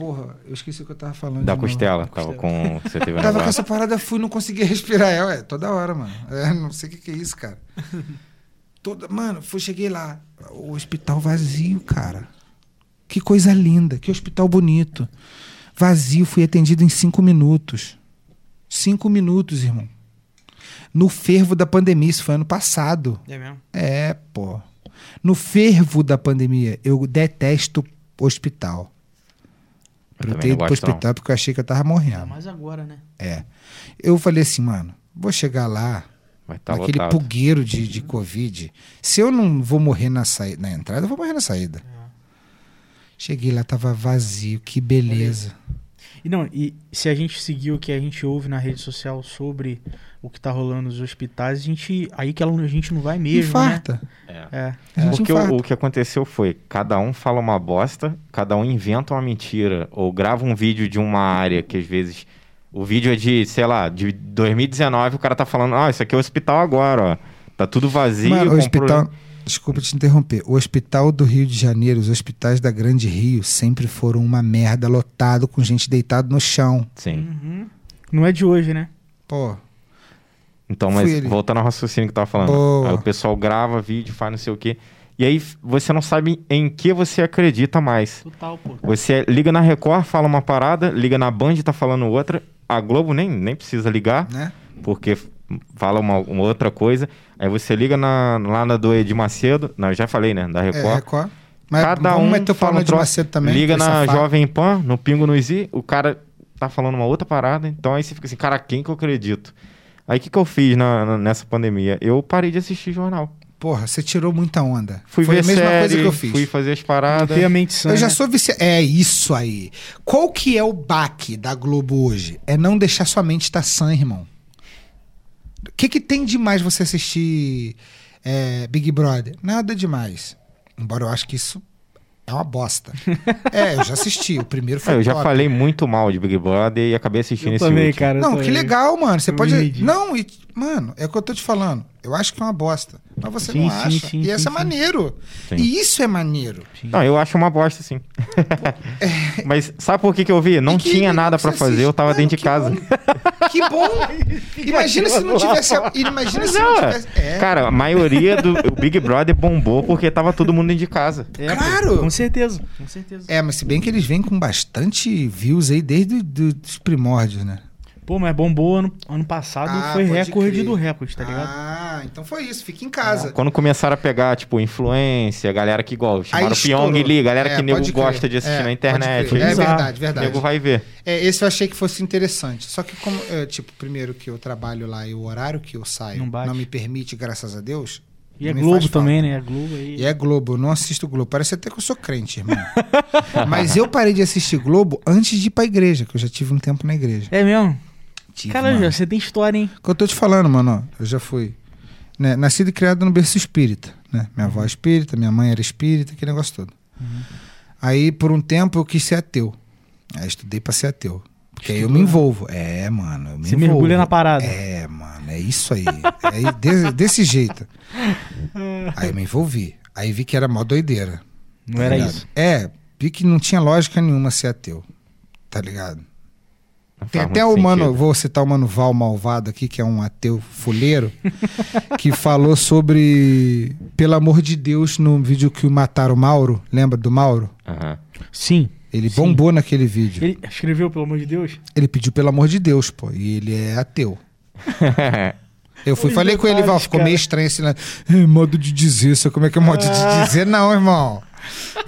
Porra, eu esqueci o que eu tava falando. Da costela. Tava com. Você teve Tava com essa parada, fui, não conseguia respirar. É, ué, toda hora, mano. É, não sei o que, que é isso, cara. Toda, mano, fui, cheguei lá. O hospital vazio, cara. Que coisa linda, que hospital bonito. Vazio, fui atendido em cinco minutos. Cinco minutos, irmão. No fervo da pandemia, isso foi ano passado. É mesmo? É, pô. No fervo da pandemia, eu detesto hospital. Eu pro gosto, não. hospital porque eu achei que eu tava Ainda morrendo. mais agora, né? É. Eu falei assim, mano, vou chegar lá, estar naquele lotado. pugueiro de, de Covid. Se eu não vou morrer na, saída, na entrada, eu vou morrer na saída. Cheguei lá, tava vazio, que beleza. E não, e se a gente seguir o que a gente ouve na rede social sobre o que tá rolando nos hospitais, a gente. Aí que a gente não vai mesmo. Infarta. É. Né? É. A gente Porque infarta. o, o que aconteceu foi, cada um fala uma bosta, cada um inventa uma mentira, ou grava um vídeo de uma área que às vezes O vídeo é de, sei lá, de 2019, o cara tá falando, ah, isso aqui é o hospital agora, ó. Tá tudo vazio. Mano, o hospital. Problema." Desculpa te interromper. O hospital do Rio de Janeiro, os hospitais da Grande Rio, sempre foram uma merda, lotado com gente deitada no chão. Sim. Uhum. Não é de hoje, né? Pô, Então, mas ele. voltando ao raciocínio que eu tava falando. Boa. Aí o pessoal grava vídeo, faz não sei o quê. E aí você não sabe em que você acredita mais. Total, pô. Você liga na Record, fala uma parada, liga na Band, tá falando outra. A Globo nem, nem precisa ligar, né? porque fala uma, uma outra coisa. Aí você liga na, lá na do Edir Macedo, não, eu já falei, né? Da É, Record. Record. Mas Cada vamos um meter o fala no um troço. Macedo também. Liga na safado. Jovem Pan, no Pingo no Izi, o cara tá falando uma outra parada. Então aí você fica assim, cara, quem que eu acredito? Aí o que, que eu fiz na- na- nessa pandemia? Eu parei de assistir jornal. Porra, você tirou muita onda. Fui Foi ver a mesma série, coisa que eu fiz. fui fazer as paradas. Tem a mente sã. Eu já sou viciado. É isso aí. Qual que é o baque da Globo hoje? É não deixar sua mente estar sã, irmão. O que, que tem demais você assistir é, Big Brother? Nada demais. Embora eu acho que isso é uma bosta. é, eu já assisti. O primeiro foi É, eu já top. falei muito mal de Big Brother e acabei assistindo Eu esse também, último. cara. eu Não, que legal, mano. Você pode. Não, e- mano, é o que eu tô te falando. Eu acho que é uma bosta. Mas você Sim, não sim, acha. sim, e essa é maneiro. Sim. E isso é maneiro. Não, eu acho uma bosta, sim. Mas sabe por que, que eu vi? Não que- tinha nada pra você fazer, eu tava Mano, dentro de casa. bom. Que bom! Imagina se não tivesse. Imagina se não tivesse. É, Cara, a maioria do o Big Brother bombou porque tava todo mundo dentro de casa. É, Claro. Com certeza. Com certeza. é, mas se bem que eles vêm com bastante views aí desde do- dos primórdios, né? Pô, mas bombou ano, ano passado, Ah, foi recorde crer. do recorde, tá ligado? Ah, então foi isso. Fica em casa. Quando começaram a pegar, tipo, influência, galera que igual, chamaram. Pyong Lee, galera É, que nego gosta de assistir É, na internet. É Exato. verdade, O verdade. nego vai ver. É, esse eu achei que fosse interessante. Só que, como, é, tipo, primeiro que eu trabalho lá e o horário que eu saio Não não, me permite, graças a Deus. E é Globo também, né? É Globo aí. E é Globo, eu não assisto Globo. Parece até que eu sou crente, irmão. Mas eu parei de assistir Globo antes de ir pra igreja, que eu já tive um tempo na igreja. É mesmo? Tive, Cara, mano. já, você tem história, hein? O que eu tô te falando, mano, ó, eu já fui né, nascido e criado no berço espírita, né? Minha avó é espírita, minha mãe era espírita, aquele negócio todo. Aí, por um tempo, eu quis ser ateu. Aí, estudei pra ser ateu. Porque aí eu me envolvo. É, mano, eu me Você envolvo. mergulha na parada. É, mano, é isso aí. É aí, de- desse jeito. Aí eu me envolvi. Aí vi que era mó doideira. Não tá era ligado? isso. É, vi que não tinha lógica nenhuma ser ateu. Tá ligado? Tem até o mano, sentido. vou citar o mano Val Malvado aqui, que é um ateu fuleiro, que falou sobre Pelo amor de Deus no vídeo que mataram o Mauro. Lembra do Mauro? Sim. Ele Sim. bombou naquele vídeo. Ele escreveu, pelo amor de Deus? Ele pediu pelo amor de Deus, pô. E ele é ateu. Eu fui Os falei com ele, Val, detalhes, ficou cara. meio estranho esse né? "É, modo de dizer, sabe como é que é modo Ah. de dizer? Não, irmão.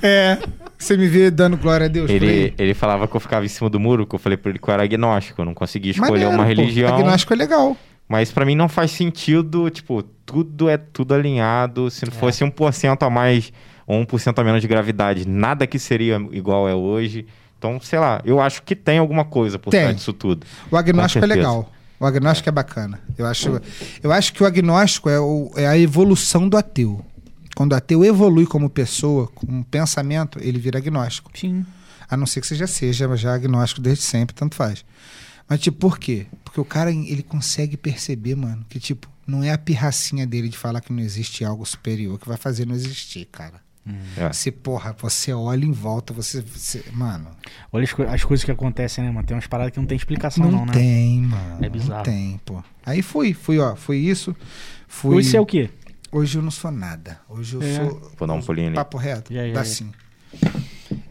É. Você me vê dando glória a Deus ele, ele falava que eu ficava em cima do muro, que eu falei pra ele que eu era agnóstico, eu não conseguia escolher Maneiro, uma pô. religião. Agnóstico é legal. Mas pra mim não faz sentido, tipo, tudo é tudo alinhado. Se não fosse 1% a mais ou 1% a menos de gravidade, nada que seria igual é hoje. Então, sei lá, eu acho que tem alguma coisa por trás disso tudo. O agnóstico é legal. O agnóstico é. bacana. Eu acho, eu acho que o agnóstico é, o- é a evolução do ateu. Quando o ateu evolui como pessoa, como pensamento, ele vira agnóstico. Sim. A não ser que você já seja já agnóstico desde sempre, tanto faz. Mas, tipo, por quê? Porque o cara, ele consegue perceber, mano, que, tipo, não é a pirracinha dele de falar que não existe algo superior que vai fazer não existir, cara. É. Você, porra, você olha em volta, você. você- mano. Olha as, co- as coisas que acontecem, né, mano? Tem umas paradas que não tem explicação, Não, não, né? tem, mano. É bizarro. Não tem, pô. Aí fui, fui, ó, foi isso. Fui... Você é o quê? Hoje eu não sou nada. Hoje eu É. sou. Vou dar um pulinho ali. Papo reto. Já, já, dá sim.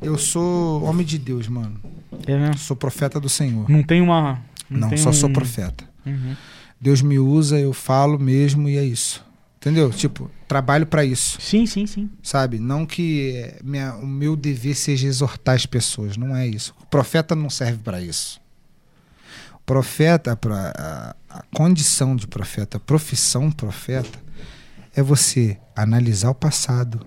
Eu sou homem de Deus, mano. É mesmo? Sou profeta do Senhor. Não tem uma. Não, tem só um... sou profeta. Uhum. Deus me usa, eu falo mesmo e é isso. Entendeu? Tipo, trabalho pra isso, Sim, sim, sim. sabe? Não que eh, minha- o meu dever seja exortar as pessoas, não é isso. O profeta não serve pra isso. O profeta, pra, a, a condição de profeta, a profissão profeta, é você analisar o passado,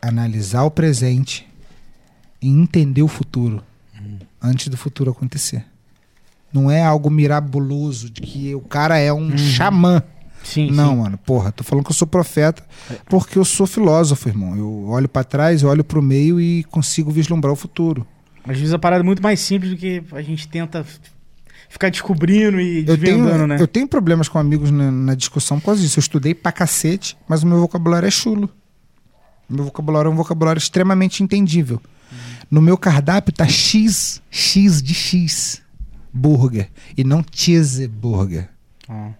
analisar o presente e entender o futuro antes do futuro acontecer. Não é algo mirabuloso de que o cara é um xamã. Sim, Não, sim. mano, porra, tô falando que eu sou profeta porque eu sou filósofo, irmão. Eu olho pra trás, eu olho pro meio e consigo vislumbrar o futuro. Às vezes a parada é muito mais simples do que a gente tenta ficar descobrindo e Eu tenho, desvendando, né? eu tenho problemas com amigos na, na discussão por causa disso. Eu estudei pra cacete, mas o meu vocabulário é chulo. O meu vocabulário é um vocabulário extremamente entendível. No meu cardápio tá X, X de X, burger, e não cheeseburger. Ah.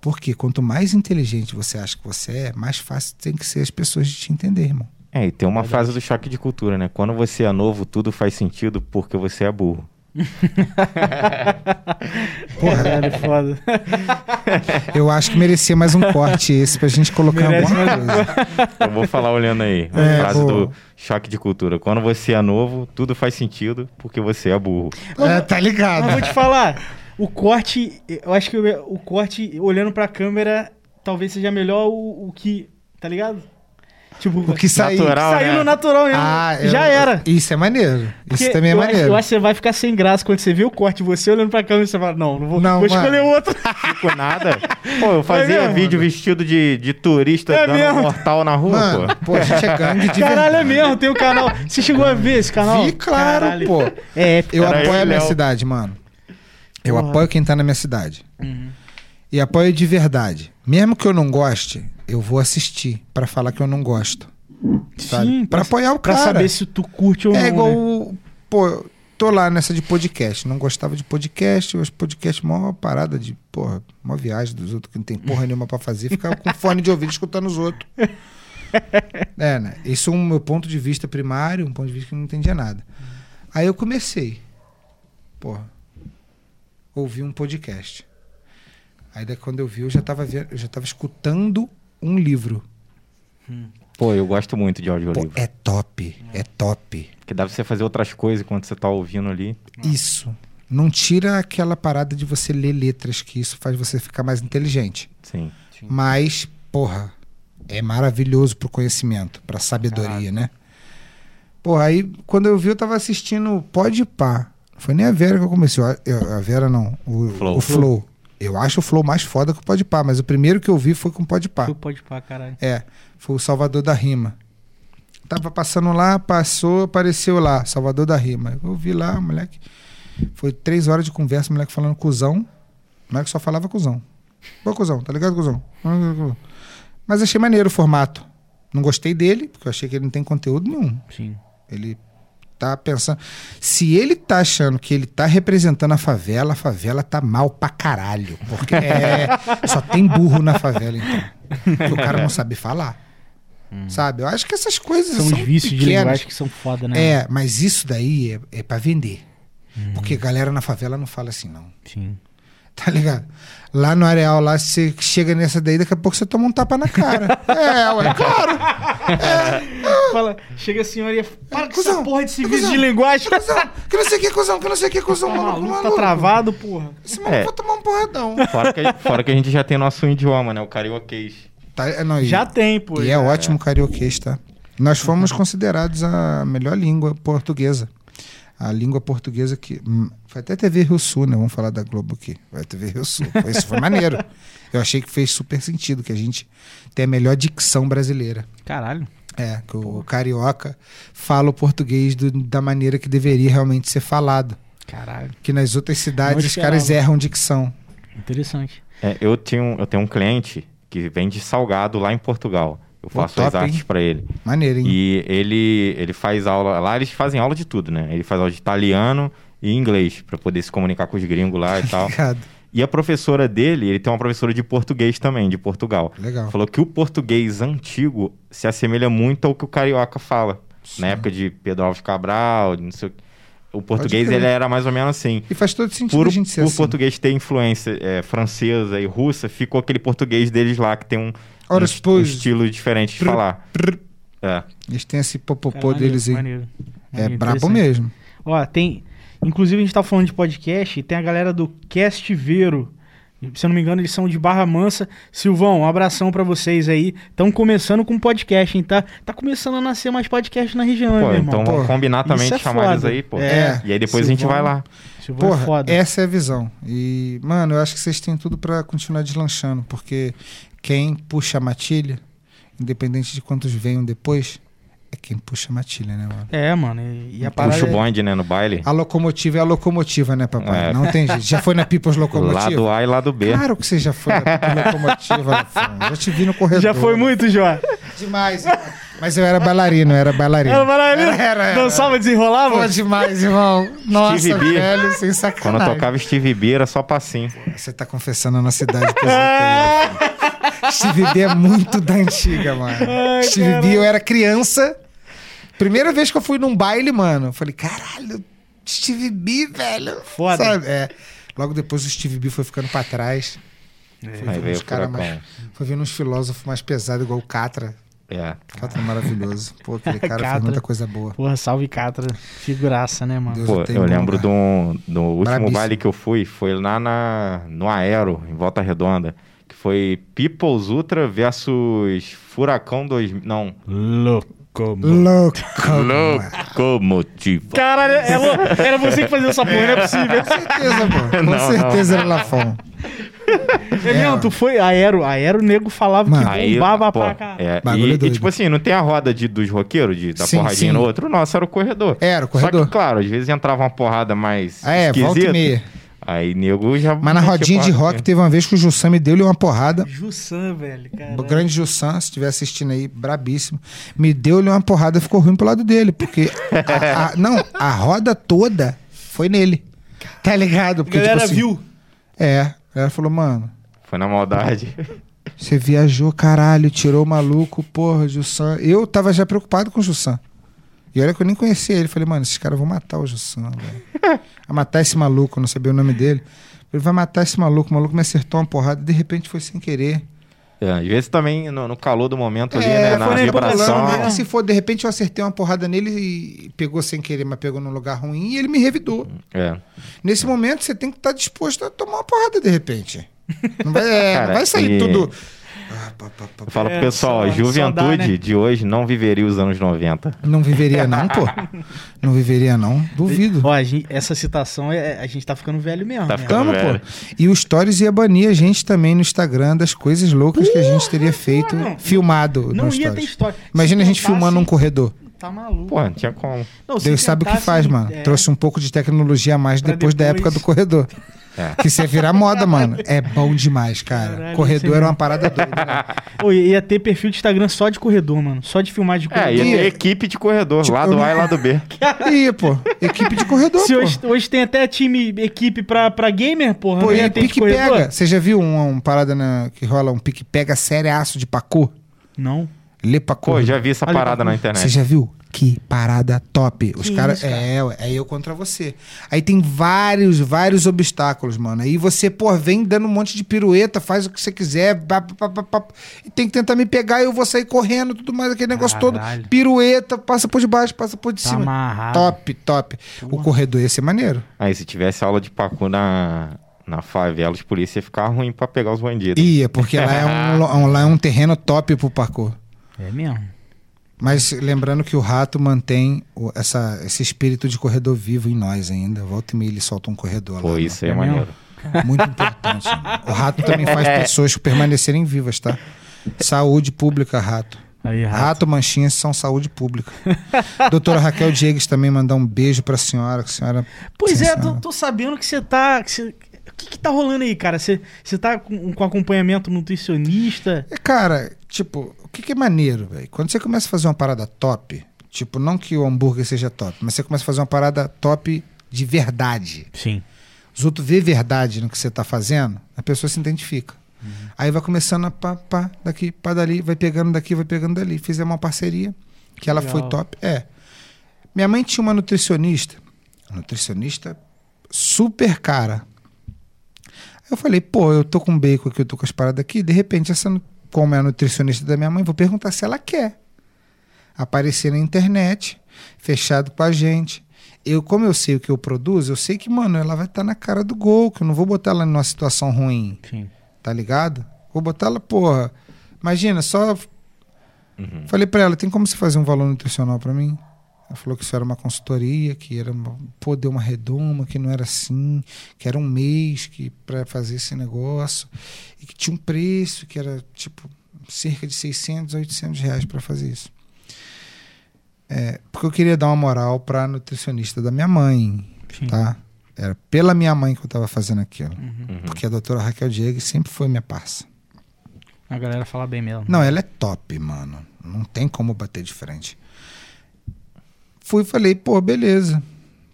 Porque quanto mais inteligente você acha que você é, mais fácil tem que ser as pessoas de te entender, irmão. É, e tem uma frase do choque de cultura, né? Quando você é novo, tudo faz sentido porque você é burro. Caralho, foda. Eu acho que merecia mais um corte esse pra gente colocar Merece alguma coisa. Eu vou falar olhando aí. A É, frase do choque de cultura. Quando você é novo, tudo faz sentido porque você é burro. É, tá ligado. Mas vou te falar, o corte, eu acho que o, o corte, olhando pra câmera, talvez seja melhor o, o que, tá ligado? Tipo, O que saiu. Natural, saiu né? no natural mesmo. Ah, eu- Já era. Isso é maneiro. Isso Porque também é eu acho- maneiro. eu acho que você vai ficar sem graça quando você vê o corte, você olhando pra câmera, você fala, não, não vou, Não, vou mano. escolher outro. Fico nada. Pô, eu fazia mesmo? vídeo vestido de, de turista É dando mesmo? mortal na rua, Mano, pô. pô, a gente é gangue de Caralho, é mesmo, tem o canal. Você chegou a ver esse canal? Vi, claro, Caralho. pô. É épico. Eu eu apoio e a minha Léo. cidade, mano. Eu Porra. apoio quem tá na minha cidade. Uhum. E apoio de verdade. Mesmo que eu não goste, eu vou assistir pra falar que eu não gosto. Sabe? Sim, pra, apoiar o Pra cara. saber se tu curte ou é não. igual né? Pô, tô lá nessa de podcast. Não gostava de podcast. Os podcasts, mó parada de, porra, mó viagem dos outros que não tem porra nenhuma pra fazer. Ficar com fone de ouvido escutando os outros. É, né? Isso é um meu ponto de vista primário, um ponto de vista que eu não entendia nada. Aí eu comecei. Porra. Ouvi um podcast. Aí daí quando eu vi, eu já tava, vendo, eu já tava escutando um livro. Pô, eu gosto muito de Pô, audiolivro. é top, é top. Porque dá pra você fazer outras coisas enquanto você tá ouvindo ali. Isso. Não tira aquela parada de você ler letras, que isso faz você ficar mais inteligente. Sim. Mas, porra, é maravilhoso pro conhecimento, pra sabedoria, né? Porra, aí quando eu vi, eu tava assistindo Pode Pá. Não foi nem a Vera que eu comecei. A a Vera não, o Flow. o Flow. Eu acho o Flow mais foda que o Pode Pá, mas o primeiro que eu vi foi com o Pode Pá. Tu pode pá, caralho. É, foi o Salvador da Rima. Tava passando lá, passou, apareceu lá, Salvador da Rima. Eu vi lá, moleque. Foi três horas de conversa, moleque falando cuzão. O moleque só falava cuzão. Pô, cuzão, tá ligado, cuzão? Mas achei maneiro o formato. Não gostei dele, porque eu achei que ele não tem conteúdo nenhum. Sim. Ele tá pensando. Se ele tá achando que ele tá representando a favela, a favela tá mal pra caralho. Porque é, só tem burro na favela, então. Que o cara não sabe falar. Sabe? Eu acho que essas coisas São são, os vícios de linguagem que são foda, né? É, mas isso daí é, é para vender. Porque a galera na favela não fala assim, não. Sim. Tá ligado? Lá no areal, lá, você chega nessa daí, daqui a pouco você toma um tapa na cara. é, ué, claro. Fala, chega a senhora e para com Cusão, essa porra de serviço cuzão, de linguagem. Cuzão, que não sei o que, cuzão, que não sei o que, cuzão, Tá maluco, maluco, tá travado, porra. Esse maluco É. vai tomar um porradão. Fora que, fora que a gente já tem nosso idioma, né? O carioquês. Tá, é, não, e- Já tem, pô. E é ótimo carioquês, tá? Nós fomos considerados a melhor língua portuguesa. A língua portuguesa que. hum, Foi até TV Rio Sul, né? Vamos falar da Globo aqui. Vai TV Rio Sul. Isso foi maneiro. Eu achei que fez super sentido, que a gente tem a melhor dicção brasileira. Caralho. É, que o carioca fala o português do- da maneira que deveria realmente ser falado. Caralho. Que nas outras cidades os caras erram dicção. Interessante. É, eu, tenho, um- eu tenho um cliente que vende salgado lá em Portugal. Eu faço top, as artes pra ele. Maneiro, hein? E ele, ele faz aula. Lá eles fazem aula de tudo, né? Ele faz aula de italiano e inglês pra poder se comunicar com os gringos lá e tal. E a professora dele, ele tem uma professora de português também, de Portugal. Legal. Falou que o português antigo se assemelha muito ao que o carioca fala. Sim. Na época de Pedro Alves Cabral, não sei o que. O português ele era mais ou menos assim. E faz todo sentido Por, a gente ser por assim. português ter influência é, francesa e russa, ficou aquele português deles lá que tem um, Ora, um, est- um estilo diferente de Prr, falar. prr. É. Eles têm esse popopô Caralho, deles aí. maneiro. É Maneiro, brabo mesmo. Ó, tem. Inclusive, a gente tá falando de podcast e tem a galera do Castiveiro. Se eu não me engano, eles são de Barra Mansa. Silvão, um abração pra vocês aí. Estão começando com podcast, hein? Tá, tá começando a nascer mais podcast na região, hein, Pô, meu irmão? então vamos Pô, combinar também isso é de chamar eles foda. aí, pô. É. E aí depois a gente Silvão. vai lá. Silvão é Porra, foda. essa é a visão. E, mano, eu acho que vocês têm tudo pra continuar deslanchando, porque quem puxa a matilha, independente de quantos venham depois, é quem puxa a matilha, né, mano? É, mano. E, e a parada. Puxa o é- bonde, né, no baile. A locomotiva é a locomotiva, né, papai? É. Não tem jeito. Já foi na People's Locomotiva? Lado A e lado B. Claro que você já foi na People's Locomotiva. Já te vi no corredor. Já foi muito, Jó. Demais, irmão. Mas eu era bailarino, eu era bailarino. Era bailarino? Era, era, era. Dançava, desenrolava? Pô, demais, irmão. Nossa, Stevie B. velho, sem Quando sacanagem. eu tocava Steve B era só passinho. Você tá confessando a nossa idade. Steve B é muito da antiga, mano. Steve B, eu era criança. Primeira vez que eu fui num baile, mano, eu falei, caralho, Steve B, velho. Foda. Sabe? É. Logo depois o Steve B foi ficando pra trás. Foi Aí vendo veio uns o cara furacão. mais, foi vendo uns filósofos mais pesados, igual o Catra. É. Catra é maravilhoso. Pô, aquele cara Catra. fez muita coisa boa. Porra, salve Catra. Figuraça, né, mano? Deus Pô, eu bom lembro lugar. do, do último Brabíssimo. baile que eu fui, foi lá na, no Aero, em Volta Redonda, foi People's Ultra versus Furacão 2000. Não. Louco. Locomotiva. Caralho, era, era você que fazia essa porra, não é possível. Com certeza, pô. Com Não, certeza era Lafon. É mesmo, tu foi aero, aero, nego falava Mano. que bombava pô, pra cá. é, Bagulho e, e, doido. tipo assim, não tem a roda de, dos roqueiros, de dar Sim, porradinha sim. no outro? Nossa, era o corredor. Era o Só corredor. que, claro, às vezes entrava uma porrada mais Ah, é, volta e esquisita. meia. Aí nego já. Mas na rodinha de rock teve uma vez que o Jussan me deu-lhe uma porrada. Jussan, velho, cara. O grande Jussan, se estiver assistindo aí, brabíssimo, me deu-lhe uma porrada ficou ruim pro lado dele. Porque. a- a- não, a roda toda foi nele. Tá ligado? A Porque, galera tipo assim, viu. É. A galera falou, mano, Foi na maldade. você viajou, caralho, tirou o maluco, porra, Jussan. Eu tava já preocupado com o Jussan. E olha que eu nem conhecia ele. Falei, mano, esses caras vão matar o Jussan, velho. Vai matar esse maluco, eu não sabia o nome dele. Ele vai matar esse maluco. O maluco me acertou uma porrada, de repente foi sem querer. É, às vezes também no, no calor do momento ali, É, né? Na vibração. né? Se for, de repente eu acertei uma porrada nele e pegou sem querer, mas pegou num lugar ruim e ele me revidou. É. Nesse momento você tem que estar disposto a tomar uma porrada de repente. Não vai, é, Cara, não vai sair e- tudo. Ah, Eu falo É, pro pessoal, só- a só juventude dá, né? de hoje não viveria os anos 90. Não viveria não, pô. Não viveria não. Duvido. Ó, a gente- essa citação, é, a gente tá ficando velho mesmo. Tá né? ficando- Tamo, velho. pô. E o Stories ia banir a gente também no Instagram das coisas loucas que a gente teria feito, não. filmado Não no ia ter história. Imagina a Se gente tentasse, filmando um corredor. Tá maluco. Pô, não tinha como. Não, Deus sabe o que faz, mano. é, Trouxe um pouco de tecnologia a mais Pra depois, da depois. época do corredor. É. Que você virar moda, mano. É bom demais, cara. Caralho, corredor era mesmo. uma parada doida. né? Pô, ia ter perfil de Instagram só de corredor, mano. Só de filmagem de É, corredor. ia ter equipe de corredor, Tipo, lado eu A e lado B. Ih, pô. Equipe de corredor, Se pô. hoje, hoje tem até time, equipe pra, pra gamer, porra. Pô, não e ia ter de pique corredor? pega. Você já viu uma, uma parada na- que rola um pique pega seriaço de pacô? Não. Lê pacô. Pô, já vi essa parada na Você internet. já viu? Que parada top. Os caras. cara? É, é eu contra você. Aí tem vários, vários obstáculos, mano. Aí você, pô, vem dando um monte de pirueta, faz o que você quiser. pá, pá, pá, pá, pá, e tem que tentar me pegar e eu vou sair correndo, tudo mais, aquele negócio Caralho. todo. Pirueta, passa por debaixo, passa por de Tá cima. amarrado. Top, top. O corredor ia ser maneiro. Aí se tivesse aula de parkour na, na favela, os polícia ia ficar ruim pra pegar os bandidos. Ia, porque lá é um, lá é um terreno top pro parkour. É mesmo. Mas lembrando que o rato mantém o- essa, esse espírito de corredor vivo em nós ainda. Volta e meia ele solta um corredor Pô, lá. isso aí é É maneiro. Muito importante. o rato também faz pessoas permanecerem vivas, tá? Saúde pública, rato. Aí, rato. Rato, manchinhas são saúde pública. Doutora Raquel Diegues também mandar um beijo pra senhora, que a senhora. Pois Sim, é, tô, senhora. tô sabendo que você tá. que você- O que, que tá rolando aí, cara? Você você tá com, com acompanhamento nutricionista? É, Cara, tipo, que, que é maneiro, velho? Quando você começa a fazer uma parada top, tipo, não que o hambúrguer seja top, mas você começa a fazer uma parada top de verdade. Sim. Os outros vê verdade no que você tá fazendo, a pessoa se identifica. Aí vai começando a pá, pá, daqui, pá, dali, vai pegando daqui, vai pegando dali. Fizemos uma parceria, que ela Legal. foi top. É. Minha mãe tinha uma nutricionista, nutricionista super cara. Aí eu falei, pô, eu tô com bacon aqui, eu tô com as paradas aqui, de repente, essa, como é a nutricionista da minha mãe, vou perguntar se ela quer aparecer na internet, fechado com a gente. Eu, como eu sei o que eu produzo, eu sei que, mano, ela vai estar na cara do gol, que eu não vou botar ela numa situação ruim, Sim. tá ligado? Vou botar ela, porra. Imagina, só. Uhum. Falei pra ela, tem como você fazer um valor nutricional pra mim? Ela falou que isso era uma consultoria, que era uma, pô, deu uma redoma, que não era assim, que era um mês que para fazer esse negócio, e que tinha um preço, que era tipo cerca de 600 a 800 reais para fazer isso. É, porque eu queria dar uma moral pra nutricionista da minha mãe, Sim. tá? Era pela minha mãe que eu tava fazendo aquilo. Uhum. Porque a doutora Raquel Diego sempre foi minha parça. A galera fala bem mesmo. Não, ela é top, mano. Não tem como bater de frente. Fui e falei, pô, beleza.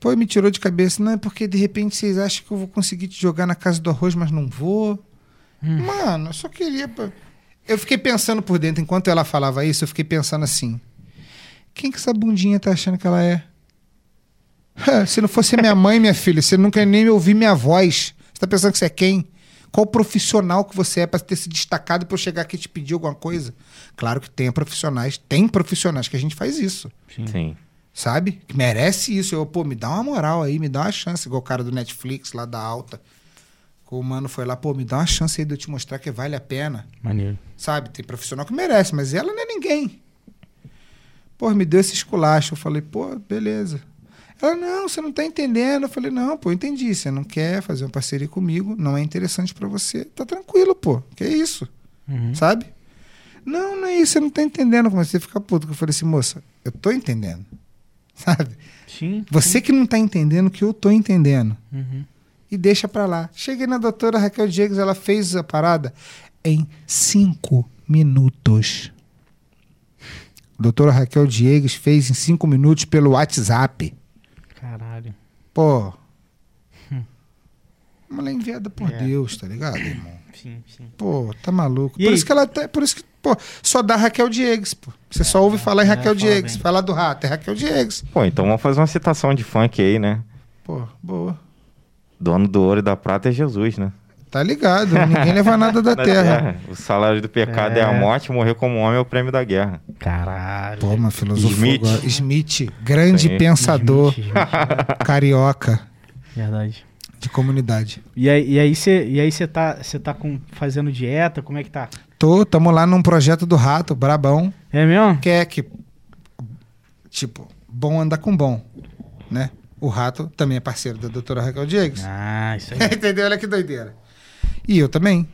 Pô, me tirou de cabeça. Não é porque de repente vocês acham que eu vou conseguir te jogar na casa do arroz, mas não vou. Hum. Mano, eu só queria. Eu fiquei pensando por dentro, enquanto ela falava isso, eu fiquei pensando assim: quem que essa bundinha tá achando que ela é? Se não fosse minha mãe, minha filha, você nunca nem me ouvir minha voz. Você tá pensando que você é quem? Qual profissional que você é para ter se destacado para eu chegar aqui e te pedir alguma coisa? Claro que tem profissionais, tem profissionais que a gente faz isso, Sim. Sabe? Que merece isso. Eu, pô, me dá uma moral aí, me dá uma chance, igual o cara do Netflix lá da alta. O mano foi lá, pô, me dá uma chance aí de eu te mostrar que vale a pena. Maneiro. Sabe? Tem profissional que merece, mas ela não é ninguém. Pô, me deu esse esculacho. Eu falei, pô, beleza. Ela, não, você não tá entendendo. Eu falei, não, pô, entendi. Você não quer fazer uma parceria comigo, não é interessante pra você. Tá tranquilo, pô. Que é isso, Uhum. sabe? Não, não é isso, você não tá entendendo. Eu Comecei a ficar puto. Eu falei assim, moça, eu tô entendendo. Sabe? Sim. Você que não tá entendendo o que eu tô entendendo. Uhum. E deixa pra lá. Cheguei na doutora Raquel Diegues, ela fez a parada em cinco minutos. Doutora Raquel Diegues fez em cinco minutos pelo WhatsApp. Caralho. Pô. Mulher enviada por É. Deus, tá ligado, irmão? Sim, sim. Pô, tá maluco. E por aí? isso que ela tá, por isso que, pô, só dá Raquel Diegues, pô. Você só ouve falar em é, Raquel fala Diegues. bem. Falar do rato, é Raquel Diegues. Pô, então vamos fazer uma citação de funk aí, né? Pô, boa. Dono do ouro e da prata é Jesus, né? Tá ligado, ninguém leva nada da Da terra. O salário do pecado é. a É. morte, morrer como homem é o prêmio da guerra. Caralho. Pô, uma filosofia. Smith. agora. Smith, grande Sim. pensador, Smith, Smith. carioca, Verdade. De comunidade. E aí, e aí você e aí você tá, você tá com, fazendo dieta? Como é que tá? Tô, tamo lá num projeto do rato, brabão, É mesmo? que é que, tipo, bom andar com bom, né? O rato também é parceiro da doutora Raquel Diegues. Ah, isso aí. Entendeu? Olha que doideira. E eu também.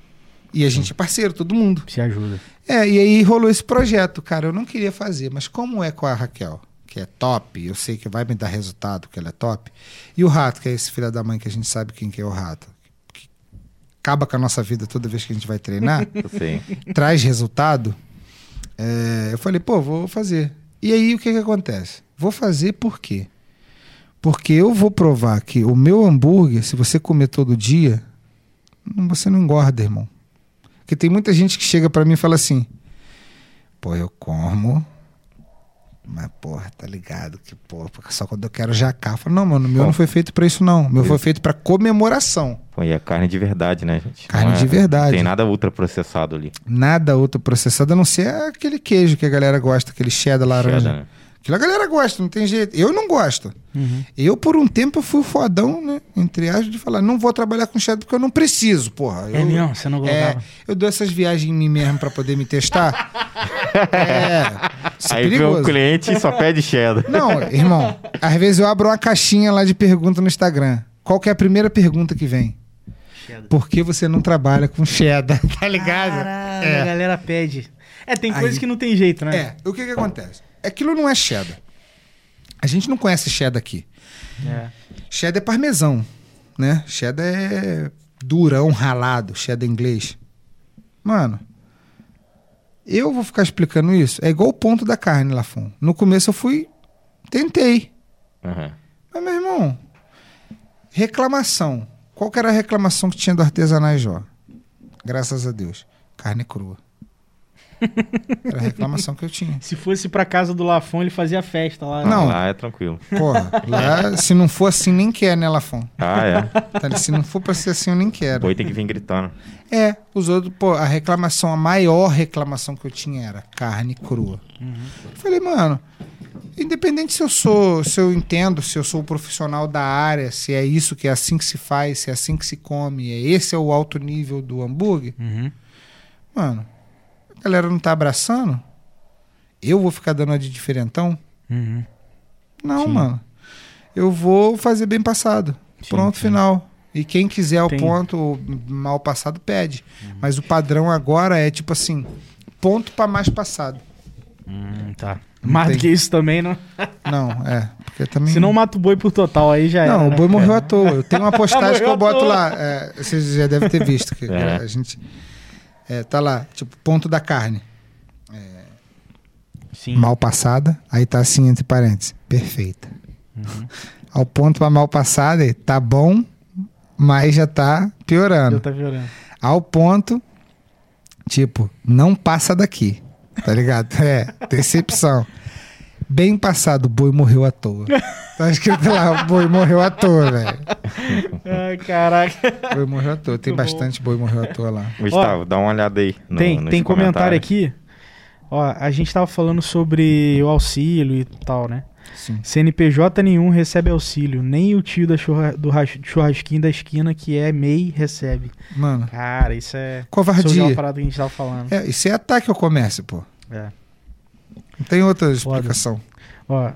E a gente é parceiro, todo mundo. Se ajuda. É, e aí rolou esse projeto, cara. Eu não queria fazer, mas como é com a Raquel, que é top, eu sei que vai me dar resultado, que ela é top. E o rato, que é esse filho da mãe que a gente sabe quem que é o rato. Que acaba com a nossa vida toda vez que a gente vai treinar, sei. traz resultado. é, eu falei, pô, vou fazer. E aí o que que acontece? Vou fazer por quê? Porque eu vou provar que o meu hambúrguer, se você comer todo dia, você não engorda, irmão. Porque tem muita gente que chega pra mim e fala assim: pô, eu como, mas porra, tá ligado que porra, só quando eu quero jacar. Eu falo, não, mano, o meu Pô. não foi feito pra isso, não. O meu Isso. foi feito pra comemoração. Pô, e é carne de verdade, né, gente? Carne é- de verdade. Não tem nada ultraprocessado ali. Nada outro processado a não ser aquele queijo que a galera gosta, aquele cheddar laranja. Cheddar, né? Aquilo a galera gosta, não tem jeito. Eu não gosto. Uhum. Eu, por um tempo, eu fui o fodão, né? Entre aspas, de falar, não vou trabalhar com cheddar porque eu não preciso, porra. É Eu- mesmo? Você não É, colocava? eu dou essas viagens em mim mesmo pra poder me testar. é. Isso é Aí vem perigoso. um cliente e só pede cheddar. Não, irmão, às vezes eu abro uma caixinha lá de pergunta no Instagram. Qual que é a primeira pergunta que vem? Cheddar. Por que você não trabalha com cheddar? Tá ligado? Caralho, É. a galera pede. É, tem coisas que não tem jeito, né? É, o que que acontece? Aquilo não é cheddar. A gente não conhece cheddar aqui. É. Cheddar é parmesão, né? Cheddar é durão, ralado, cheddar inglês. Mano, eu vou ficar explicando isso. É igual o ponto da carne, Lafon. No começo eu fui, tentei. Aham. Mas, meu irmão, reclamação. Qual que era a reclamação que tinha do artesanais Jó? Graças a Deus. Carne crua. Era a reclamação que eu tinha. Se fosse pra casa do Lafon, ele fazia festa lá. Não. Lá é tranquilo. Porra, lá, se não for assim, nem quer, né, Lafon? Ah, é. Tá, Se não for pra ser assim, eu nem quero. Boi tem que vir gritando. É, os outros, pô, a reclamação, a maior reclamação que eu tinha era carne crua. Eu Falei, mano, independente se eu sou, se eu entendo, se eu sou um profissional da área, se é isso que é assim que se faz, se é assim que se come, é esse é o alto nível do hambúrguer, Uhum. mano, a galera não tá abraçando? Eu vou ficar dando a de diferentão? Uhum. Não, Sim. mano. Eu vou fazer bem passado. Sim, Pronto, sim. final. E quem quiser o Tem. ponto o mal passado, pede. Mas o padrão agora é tipo assim: ponto pra mais passado. Hum, tá. Mais do que isso também, não. Não, é. Porque também. Se não mata o boi por total, aí já Não, era. o né? boi morreu à toa. Eu tenho uma postagem que eu boto lá. é, vocês já devem ter visto. Que É. a gente. É, tá lá, tipo, ponto da carne. Sim. Mal passada, aí tá assim entre parênteses. Perfeita. Uhum. Ao ponto pra mal passada, é, tá bom, mas já tá piorando. Já tá violando. Ao ponto, tipo, não passa daqui. Tá ligado? É, decepção. Bem passado, o boi morreu à toa. Tá escrito lá, o boi morreu à toa, velho. Ai, caraca. Boi morreu à toa. Tem Muito bom. bastante boi morreu à toa lá. Gustavo, dá uma olhada aí. No, tem tem comentário aqui. Ó, a gente tava falando sobre o auxílio e tal, né? Sim. CNPJ nenhum recebe auxílio. Nem o tio da churra- do ras- churrasquinho da esquina, que é MEI, recebe. Mano, Cara, isso é. Isso é covardia. uma parada que a gente tava falando. É, isso é ataque ao comércio, pô. É. Não tem outra Foda. explicação. Ó,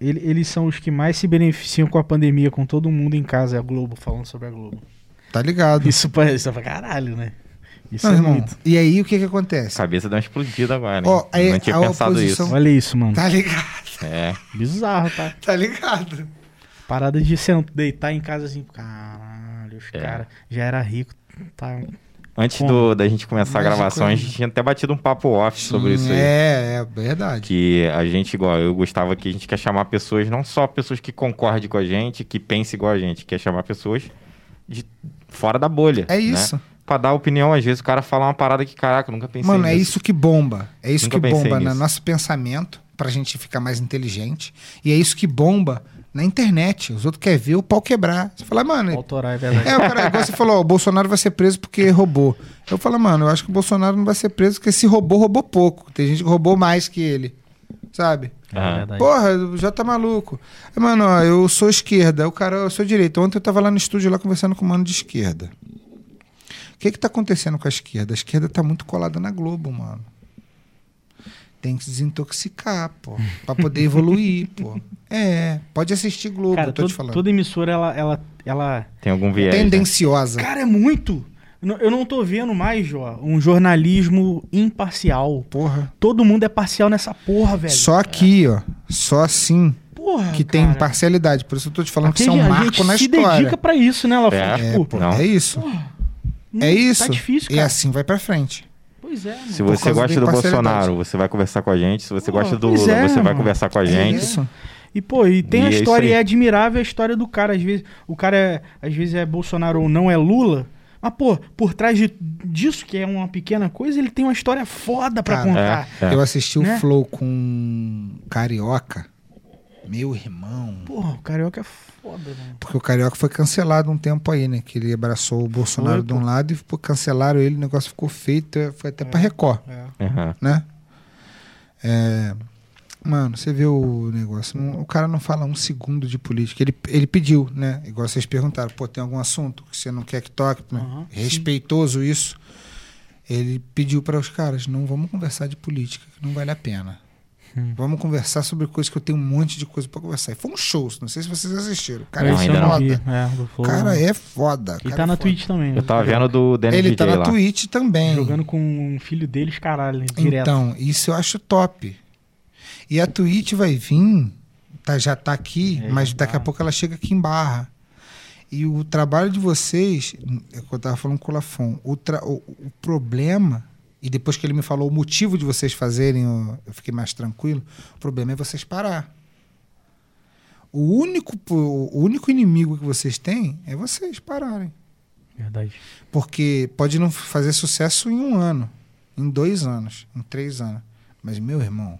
ele- eles são os que mais se beneficiam com a pandemia, com todo mundo em casa. É a Globo, falando sobre a Globo. Tá ligado? Isso pra, isso é pra caralho, né? Isso Não, é irmão. muito. E aí o que que acontece? Cabeça deu uma explodida agora, hein? Ó, aí Não tinha a pensado oposição- isso. Olha isso, mano. Tá ligado? É. Bizarro, tá? Tá ligado? Parada de sent- deitar em casa assim, caralho, os É. caras já era rico, tá? Antes do, da gente começar a gravação, a gente tinha até batido um papo off sobre isso aí. É, é verdade. Que a gente, igual, eu gostava que a gente quer chamar pessoas, não só pessoas que concordem com a gente, que pensem igual a gente, quer chamar pessoas de fora da bolha. É né? isso. Pra dar opinião, às vezes o cara fala uma parada que, caraca, eu nunca pensei Mano, é nisso. isso que bomba. É isso Nunca que bomba no nisso. nosso pensamento, pra gente ficar mais inteligente. E é isso que bomba na internet. Os outros querem ver o pau quebrar. Você fala, mano. Autorar, é verdade. É, o cara, igual você falou, ó, o Bolsonaro vai ser preso porque roubou. Eu falo, mano, eu acho que o Bolsonaro não vai ser preso porque se roubou, roubou pouco. Tem gente que roubou mais que ele. Sabe? É. Porra, já tá maluco. Mano, ó, eu sou esquerda. O cara, eu sou direita. Ontem eu tava lá no estúdio lá conversando com o mano de esquerda. O que que tá acontecendo com a esquerda? A esquerda tá muito colada na Globo, mano. Tem que se desintoxicar, pô. Pra poder evoluir, pô. É, pode assistir Globo, Cara, eu tô todo- te falando. toda emissora, ela, ela, ela... Tem algum viés. né? Tendenciosa. Cara, é muito... Eu não- Eu não tô vendo mais, Jó, um jornalismo imparcial. Porra. Todo mundo é parcial nessa porra, velho. Só aqui, ó. Só assim Porra, que tem cara. imparcialidade. Por isso eu tô te falando Aqui que isso é um marco na se história. dedica pra isso, né, Lafon? É, É, tipo, pô, Não. é isso. não- É isso. Tá difícil, E cara. assim vai pra frente. Pois é, mano. Se você gosta do. Bolsonaro, você vai conversar com a gente. Se você Pô, gosta do Lula, é, você vai mano. conversar com a É gente. isso. E, pô, e tem E a é história, aí. e é admirável a história do cara. Às vezes, o cara, é, às vezes é Bolsonaro ou não é Lula. Mas, pô, por trás de, disso, que é uma pequena coisa, ele tem uma história foda pra Cara, contar. É, é. Eu assisti Né? o Flow com Carioca. Meu irmão. Porra, o carioca é foda, mano. Porque o Carioca foi cancelado um tempo aí, né? Que ele abraçou o Bolsonaro Foi, de um pô. lado e pô, cancelaram ele, o negócio ficou feito, é, foi até pra Record, É. Né? É, Mano, você vê o negócio. não- o cara não fala um segundo de política. Ele, ele pediu, né? Igual vocês perguntaram, pô, tem algum assunto que você não quer que toque? né? Aham, sim. Respeitoso isso. Ele pediu para os caras, não vamos conversar de política, que não vale a pena. Hum. Vamos conversar sobre coisas que eu tenho um monte de coisa para conversar. E foi um show, não sei se vocês assistiram. O cara Não, é não foda. vi. É, O Flow. cara é foda. Ele cara tá é na foda. Twitch também. Eu tava vendo do Dennis Ele DJ tá na lá. Twitch também. Jogando com um filho deles, caralho, direto. Então, isso eu acho top. E a Twitch vai vir, tá, já tá aqui, É, mas daqui tá. a pouco ela chega aqui em Barra. E o trabalho de vocês, é o que eu tava falando com o Lafon, o, o, o problema, e depois que ele me falou o motivo de vocês fazerem, eu fiquei mais tranquilo, o problema é vocês parar. O único, o único inimigo que vocês têm é vocês pararem. Verdade. Porque pode não fazer sucesso em um ano, em dois anos, em três anos. Mas, meu irmão,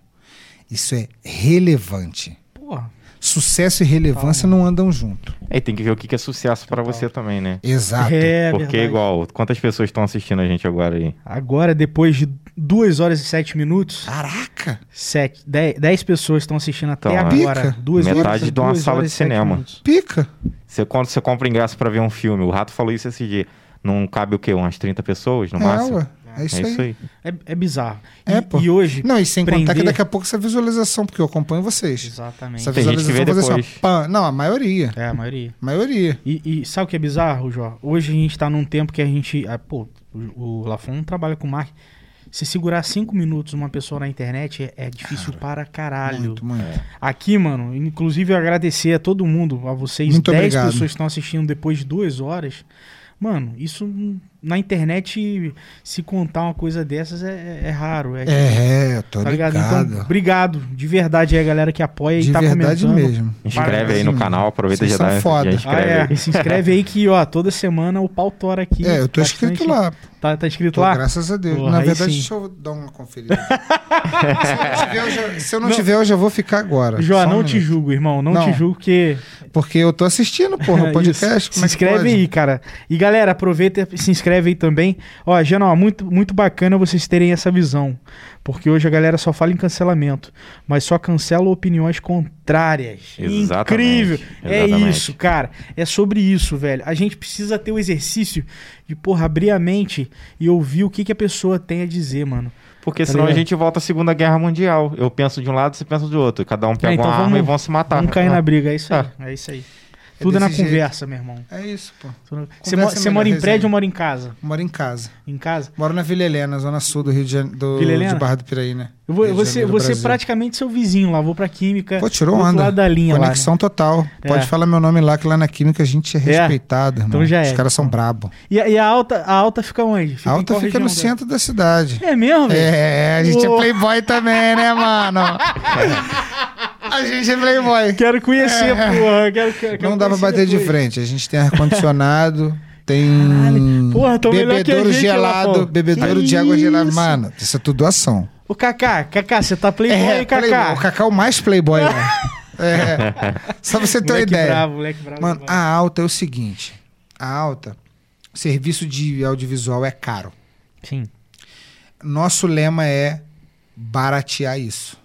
isso é relevante. Porra. Sucesso e relevância não andam junto. Aí tem que ver o que é sucesso pra você também, né? Exato. É, Porque, verdade. igual, quantas pessoas estão assistindo a gente agora aí? Agora, depois de 2 horas e 7 minutos, Caraca! 7, 10, pessoas estão assistindo até Então, agora. pica. Duas Metade horas, de uma sala de cinema. Pica! Você, quando você compra ingresso pra ver um filme, o Rato falou isso esse dia. Não cabe o quê? Umas 30 pessoas no É, máximo? ué, é isso é aí. isso aí. É, é bizarro. É, e, pô. e hoje. Não, e sem contar que Prender- daqui a pouco essa visualização, porque eu acompanho vocês. Exatamente. Essa Tem gente que visualização vê vai fazer assim, depois. ó. Não, a maioria. É, a maioria. maioria. E, e sabe o que é bizarro, Jó? Hoje a gente tá num tempo que a gente. ah, pô, o, o Lafon trabalha com marketing. Você segurar cinco minutos uma pessoa na internet é, é difícil para caralho. Muito, muito. Aqui, mano, inclusive eu agradecer a todo mundo, a vocês, Muito 10 obrigado. pessoas que estão assistindo depois de duas horas. Mano, isso na internet, se contar uma coisa dessas é, é raro. É, É, tô tá ligado? ligado. Então, obrigado de verdade aí a galera que apoia De e tá verdade comentando. mesmo. Inscreve aí no canal, aproveita e Vocês já dá foda. já Ah, inscreve é. aí. E se inscreve aí que, ó, toda semana o pau tora aqui. É, eu tô Bastante. inscrito lá. Tá, tá inscrito Tô, lá? graças a Deus. Porra, Na verdade, sim. deixa eu dar uma conferida. se eu não tiver, eu já, eu não tiver, eu já vou ficar agora. Só um não te minuto. julgo, irmão. Não, Não. te julgo, porque. Porque eu tô assistindo, porra, o podcast. Se é que inscreve aí, cara. E galera, aproveita e se inscreve aí também. Ó, Genó, muito, muito bacana vocês terem essa visão. Porque hoje a galera só fala em cancelamento, mas só cancela opiniões contrárias. Exatamente, Incrível. É exatamente. isso, cara. É sobre isso, velho. A gente precisa ter o exercício de, porra, abrir a mente e ouvir o que, que a pessoa tem a dizer, mano. Porque Tá senão a gente volta à Segunda Guerra Mundial. Eu penso de um lado, você pensa do outro. Cada um pega É, então uma arma vamos- e vão se matar. Vamos cair na briga, é isso aí. Ah. É isso aí. Tudo na desse jeito. conversa, meu irmão. É isso, pô. Você, mo- você é mora em melhor, prédio resenha. ou mora em casa? Moro em casa. Em casa? Moro na Vila Helena, zona sul do Rio de Janeiro, do, Vila Helena? de Barra do Piraí, né? Eu vou, de você você praticamente seu vizinho lá, vou pra Química. Pô, tirou onda. lado da linha Conexão total. É. Pode falar meu nome lá, que lá na Química a gente é É? respeitado, irmão. Então já Os é. caras são brabo. lá. E, a- e a alta, a alta fica onde? A em alta fica no centro da cidade. É mesmo, velho? É, a gente é Pô. playboy também, né, mano? a gente é playboy. Quero conhecer, porra. Quero, quero, Não quero dá pra bater de depois. frente. A gente tem ar-condicionado, tem Caralho. Porra, a bebedouro lá, gelado, bebedouro Que de água gelada. isso? Mano, isso é tudo doação. Ô, Kaká, Kaká, você tá playboy, É, Kaká? playboy. O Cacau mais playboy, mano. É. Só pra você ter uma Moleque ideia. bravo, moleque bravo. Mano, bravo. a alta é o seguinte. A alta, serviço de audiovisual é caro. Sim. Nosso lema é baratear isso.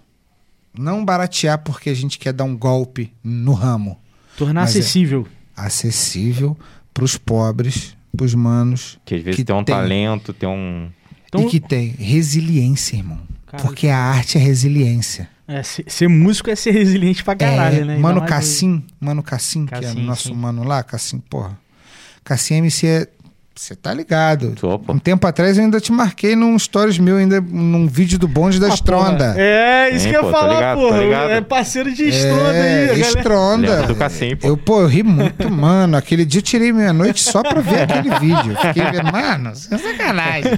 Não baratear porque a gente quer dar um golpe no ramo. Tornar é- acessível. Acessível pros pobres, pros manos Que às vezes Que tem um tem. talento, tem um. Então, e que tem resiliência, irmão. Porque a arte é resiliência. é, ser, ser músico é ser resiliente pra caralho, É, né? Mano. Cassim, Mano Cassim, que é Cassim, nosso sim. mano lá, Cassim, porra. Cassim MC é. Você tá ligado? Tô. Um tempo atrás eu ainda te marquei num stories meu, ainda num vídeo do bonde da Ah, Stronda. porra. É, isso Hein, que eu ia tô falar, ligado, tô porra. É parceiro de Stronda aí, a É, galera. Stronda. Lembro do Cassim, pô. Eu, pô, eu ri muito, mano. Aquele dia eu tirei meia noite só pra ver aquele vídeo. Fiquei vendo, mano, é sacanagem.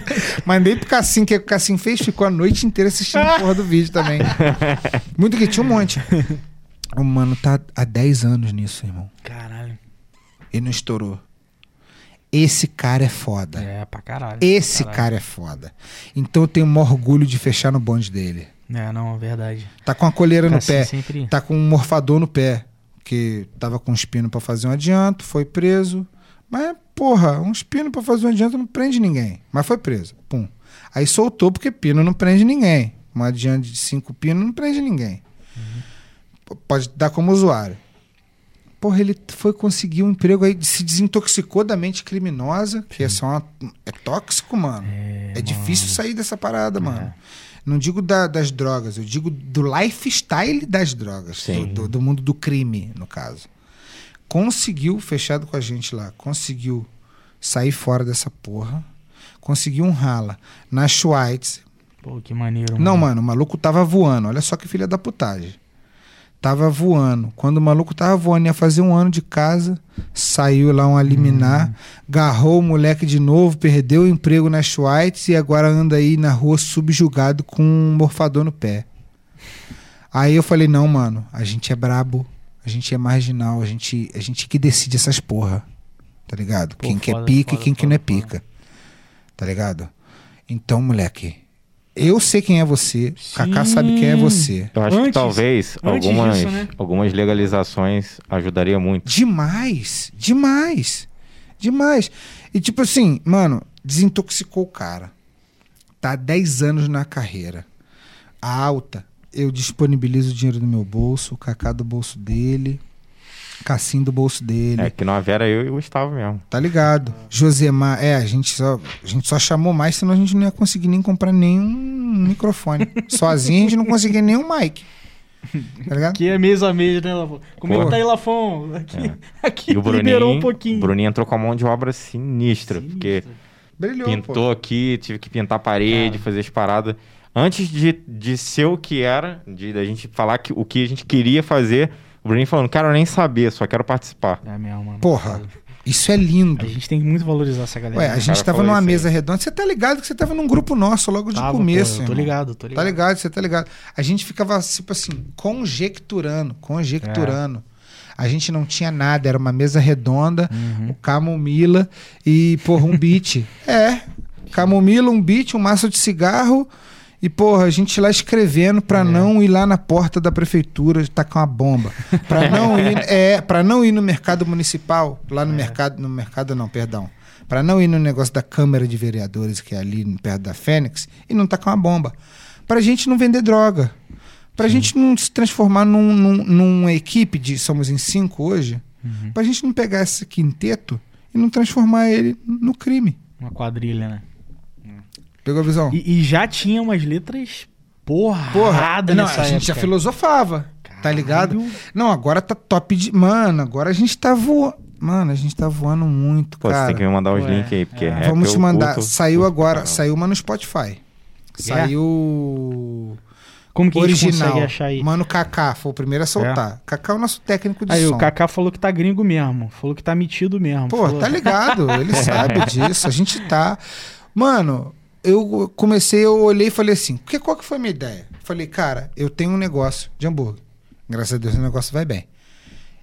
Mandei pro Cassim, que o Cassim fez, ficou a noite inteira assistindo a porra do vídeo também. Muito que tinha um monte. O mano tá há 10 anos nisso, irmão. Caralho. E não estourou. Esse cara é foda. É, pra caralho. Esse Caralho. cara é foda. Então eu tenho maior orgulho de fechar no bonde dele. É, não, é verdade. Tá com a coleira no Cassim pé. sempre- Tá com um morfador no pé. Que tava com um espino pra fazer um adianto, foi preso. Mas, porra, um espino pra fazer um adianto não prende ninguém. Mas foi preso. Pum. Aí soltou porque pino não prende ninguém. Um adiante de cinco pinos não prende ninguém. P- Pode dar como usuário. Porra, ele foi conseguir um emprego aí, se desintoxicou da mente criminosa, que é só uma, é tóxico, mano. É, difícil sair dessa parada, mano. Não digo da- das drogas, eu digo do lifestyle das drogas, Sim. do, do- do mundo do crime, no caso. Conseguiu, fechado com a gente lá, conseguiu sair fora dessa porra, conseguiu um rala na Schweitz. Pô, que maneiro. Não, mano, o maluco tava voando, olha só que filha da putagem. Tava voando. Quando o maluco tava voando, ia fazer um ano de casa, saiu lá um liminar, agarrou o moleque de novo, perdeu o emprego na Schweitz e agora anda aí na rua subjugado com um morfador no pé. Aí eu falei, não, mano, a gente é brabo, a gente é marginal, a gente, a gente que decide essas porra. Tá ligado? Pô, quem que é foda, pica e foda, quem que foda, não é pica. Tá ligado? Então, moleque, eu sei quem é você, Kaká sabe quem é você. Eu acho Antes- que talvez algumas, disso, né? algumas legalizações ajudaria muito. Demais, demais, demais. E tipo assim, mano, desintoxicou o cara. Tá há 10 anos na carreira. A alta, eu disponibilizo o dinheiro do meu bolso, o Kaká do bolso dele, Cassim do bolso dele. É que não Vera eu e o Gustavo mesmo. Tá ligado? Josemar, é, a gente, só, a gente só chamou mais, senão a gente não ia conseguir nem comprar nenhum microfone. Sozinho a gente não conseguia nenhum mic. Tá ligado? Aqui é mês a mês, né, Lafon? Como é que Porra. tá aí, Lafon? Aqui, É. aqui E o liberou Bruninho, um pouquinho. o Bruninho entrou com a mão de obra sinistra, Sinistro. porque Brilhou, Pintou pô. aqui, tive que pintar a parede, fazer as paradas. Antes de, de ser o que era, de da gente falar que, o que a gente queria fazer, o Bruninho falando, cara, eu nem saber, só quero participar. É mesmo, mano. Porra, isso é lindo. A gente tem que muito valorizar essa galera. Ué, a gente tava numa isso aí. mesa redonda. Você tá ligado que você tava num grupo nosso logo de Tava, pô, começo. eu tô ligado, tô ligado. Tá ligado, você tá ligado. A gente ficava, tipo assim, conjecturando, conjecturando. A gente não tinha nada, era uma mesa redonda, Uhum. o camomila e, porra, um beat. é, camomila, um beat, um maço de cigarro e, porra, a gente lá escrevendo pra não ir lá na porta da prefeitura tacar uma bomba. Pra não ir, é, pra não ir no mercado municipal, lá no mercado, no mercado não, perdão. Pra não ir no negócio da Câmara de Vereadores, que é ali perto da Fênix, e não tacar uma bomba. Pra gente não vender droga. Pra gente não se transformar num, num- numa equipe de somos em cinco hoje. Uhum. Pra gente não pegar esse quinteto e não transformar ele no crime. Uma quadrilha, né? Pegou a visão? E, e já tinha umas letras porra, Porra, não, nessa a gente já filosofava, tá Caralho. ligado? Não, agora tá top de. Mano, agora a gente tá voando. Mano, a gente tá voando muito, Pô, cara. você tem que me mandar os Ué, links aí, porque é. rap Vamos te mandar. curto- saiu agora, saiu uma no Spotify. Saiu Como que a gente original. achar aí? Mano Kaká foi o primeiro a soltar. Kaká é o nosso técnico de Aí som. o Kaká falou que tá gringo mesmo. Falou que tá metido mesmo. Pô, falou... tá ligado, ele sabe disso, a gente tá. Mano, eu comecei, eu olhei e falei assim, que, qual que foi a minha ideia? Falei, cara, eu tenho um negócio de hambúrguer. Graças a Deus o negócio vai bem.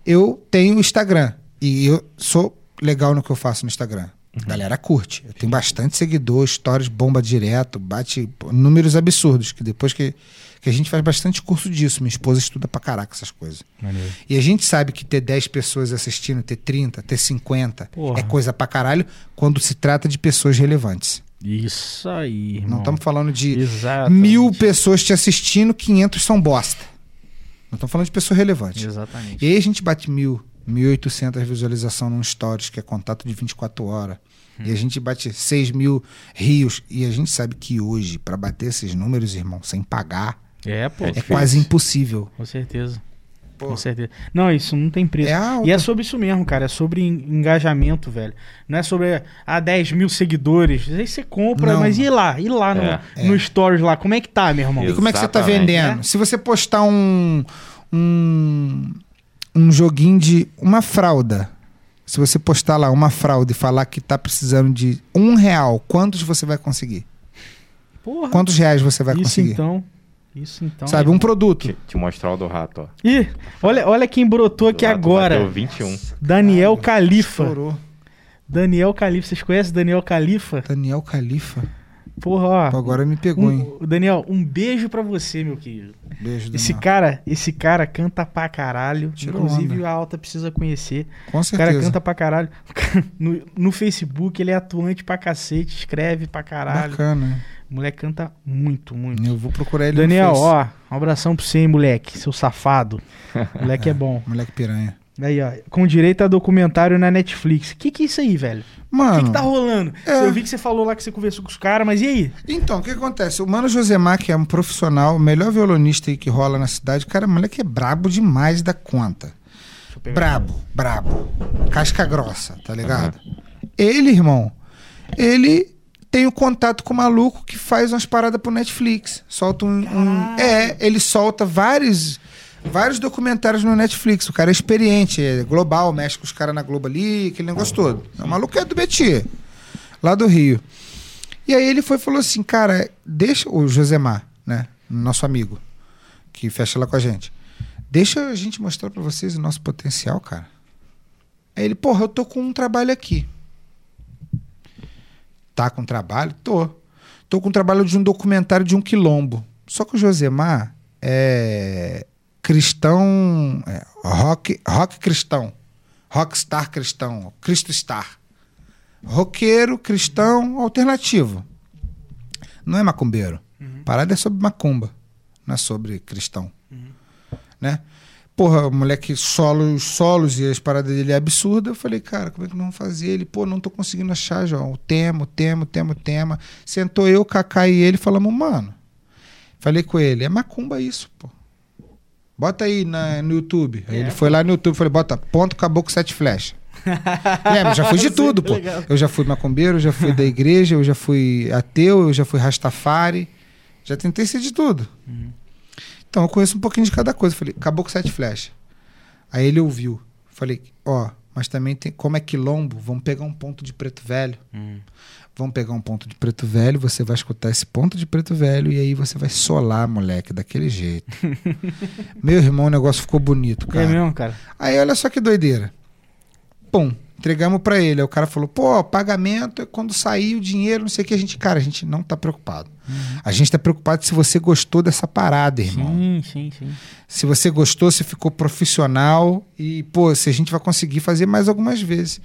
Eu tenho Instagram e eu sou legal no que eu faço no Instagram. A galera curte. Eu tenho bastante seguidor, stories bomba direto, bate números absurdos, que depois que, que a gente faz bastante curso disso, minha esposa estuda pra caraca essas coisas. Maneiro. E a gente sabe que ter 10 pessoas assistindo, ter 30, ter 50 Porra. é coisa pra caralho quando se trata de pessoas relevantes. Isso aí, irmão. Não estamos falando de Exatamente. mil pessoas te assistindo, 500 são bosta. Não estamos falando de pessoa relevante. Exatamente. E aí a gente bate mil, 1.800 visualização num stories, que é contato de 24 horas. E a gente bate 6 mil rios. E a gente sabe que hoje, para bater esses números, irmão, sem pagar, É, pô. É é difícil. quase impossível. Com certeza. Pô. Com certeza. Não, isso não tem preço. É. E é sobre isso mesmo, cara. É sobre en- engajamento, velho. Não é sobre ah, 10 mil seguidores. Aí você compra, Não. mas e lá? E lá no, É. no Stories lá? Como é que tá, meu irmão? E como é que você tá Exatamente. vendendo? É. Se você postar um, um um joguinho de uma fralda, se você postar lá uma fralda e falar que tá precisando de um real, quantos você vai conseguir? Porra. Quantos reais você vai isso conseguir? então. Isso então. Sabe, um produto. Te, te mostrar o do rato, ó. Ih, olha, olha quem brotou aqui agora. bateu 21. Daniel Califa. Estourou. Daniel Califa. Vocês conhecem Daniel Califa? Daniel Califa. Porra, ó. Pô, agora me pegou, hein? Um- Daniel, um beijo pra você, meu querido. Beijo, Esse Daniel. cara, esse cara canta pra caralho. Tirou Inclusive onda. a Alta precisa conhecer. Com O cara certeza. canta pra caralho. No, no Facebook ele é atuante pra cacete, escreve pra caralho. Bacana. O moleque canta muito, muito. Eu vou procurar ele Daniel, ó, um abração pra você, hein, moleque, seu safado. Moleque é bom. Moleque piranha. Aí, ó, com direito a documentário na Netflix. Que que é isso aí, velho? O Mano, que, que tá rolando? É. Eu vi que você falou lá que você conversou com os caras, mas e aí? Então, o que acontece? O Mano Josemar, que é um profissional, o melhor violonista aí que rola na cidade, cara, o moleque é brabo demais da conta. Brabo, brabo. Casca grossa, tá ligado? Ele, irmão, ele tem o contato com o maluco que faz umas paradas pro Netflix. Solta um. um- é, ele solta vários. Vários documentários no Netflix. O cara é experiente, é global, mexe com os caras na Globo ali, aquele negócio todo. O maluco é do Betia, lá do Rio. E aí ele foi e falou assim, cara, deixa o Josemar, né? Nosso amigo, que fecha lá com a gente. Deixa a gente mostrar pra vocês o nosso potencial, cara. Aí ele, porra, eu tô com um trabalho aqui. Tá com trabalho? Tô. Tô com trabalho de um documentário de um quilombo. Só que o Josemar é cristão, é, rock, rock cristão, rockstar cristão, Cristo Star. Roqueiro, cristão, alternativo. Não é macumbeiro. Parada é sobre macumba, não é sobre cristão. Né? Porra, o moleque solo, os solos e as paradas dele é absurda. Eu falei, cara, como é que não vamos fazer? Ele, pô, não tô conseguindo achar, João. O tema, o tema, o tema, o tema. Sentou eu, Kaká e ele, falamos, mano. Falei com ele, é macumba isso, pô. Bota aí na- no YouTube. Aí É, ele foi lá no YouTube, falei, bota ponto, caboclo, sete flechas. Mas já fui de tudo, pô. legal. Eu já fui macumbeiro, eu já fui da igreja, eu já fui ateu, eu já fui rastafari. Já tentei ser de tudo. Uhum. Então eu conheço um pouquinho de cada coisa. Falei, acabou com sete flechas. Aí ele ouviu. Falei, ó, mas também tem. Como é quilombo, vamos pegar um ponto de preto velho. Hum. Vamos pegar um ponto de preto velho, você vai escutar esse ponto de preto velho e aí você vai solar, moleque, daquele jeito. Meu irmão, o negócio ficou bonito, cara. É mesmo, cara? Aí olha só que doideira. Pum, entregamos pra ele. Aí o cara falou: pô, pagamento é quando sair o dinheiro, não sei o que. A gente, cara, a gente não tá preocupado. A gente tá preocupado se você gostou dessa parada, irmão. Sim, sim, sim. Se você gostou, se ficou profissional e, pô, se a gente vai conseguir fazer mais algumas vezes.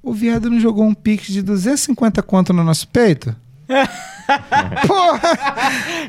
O viado não jogou um pix de 250 conto no nosso peito? Porra!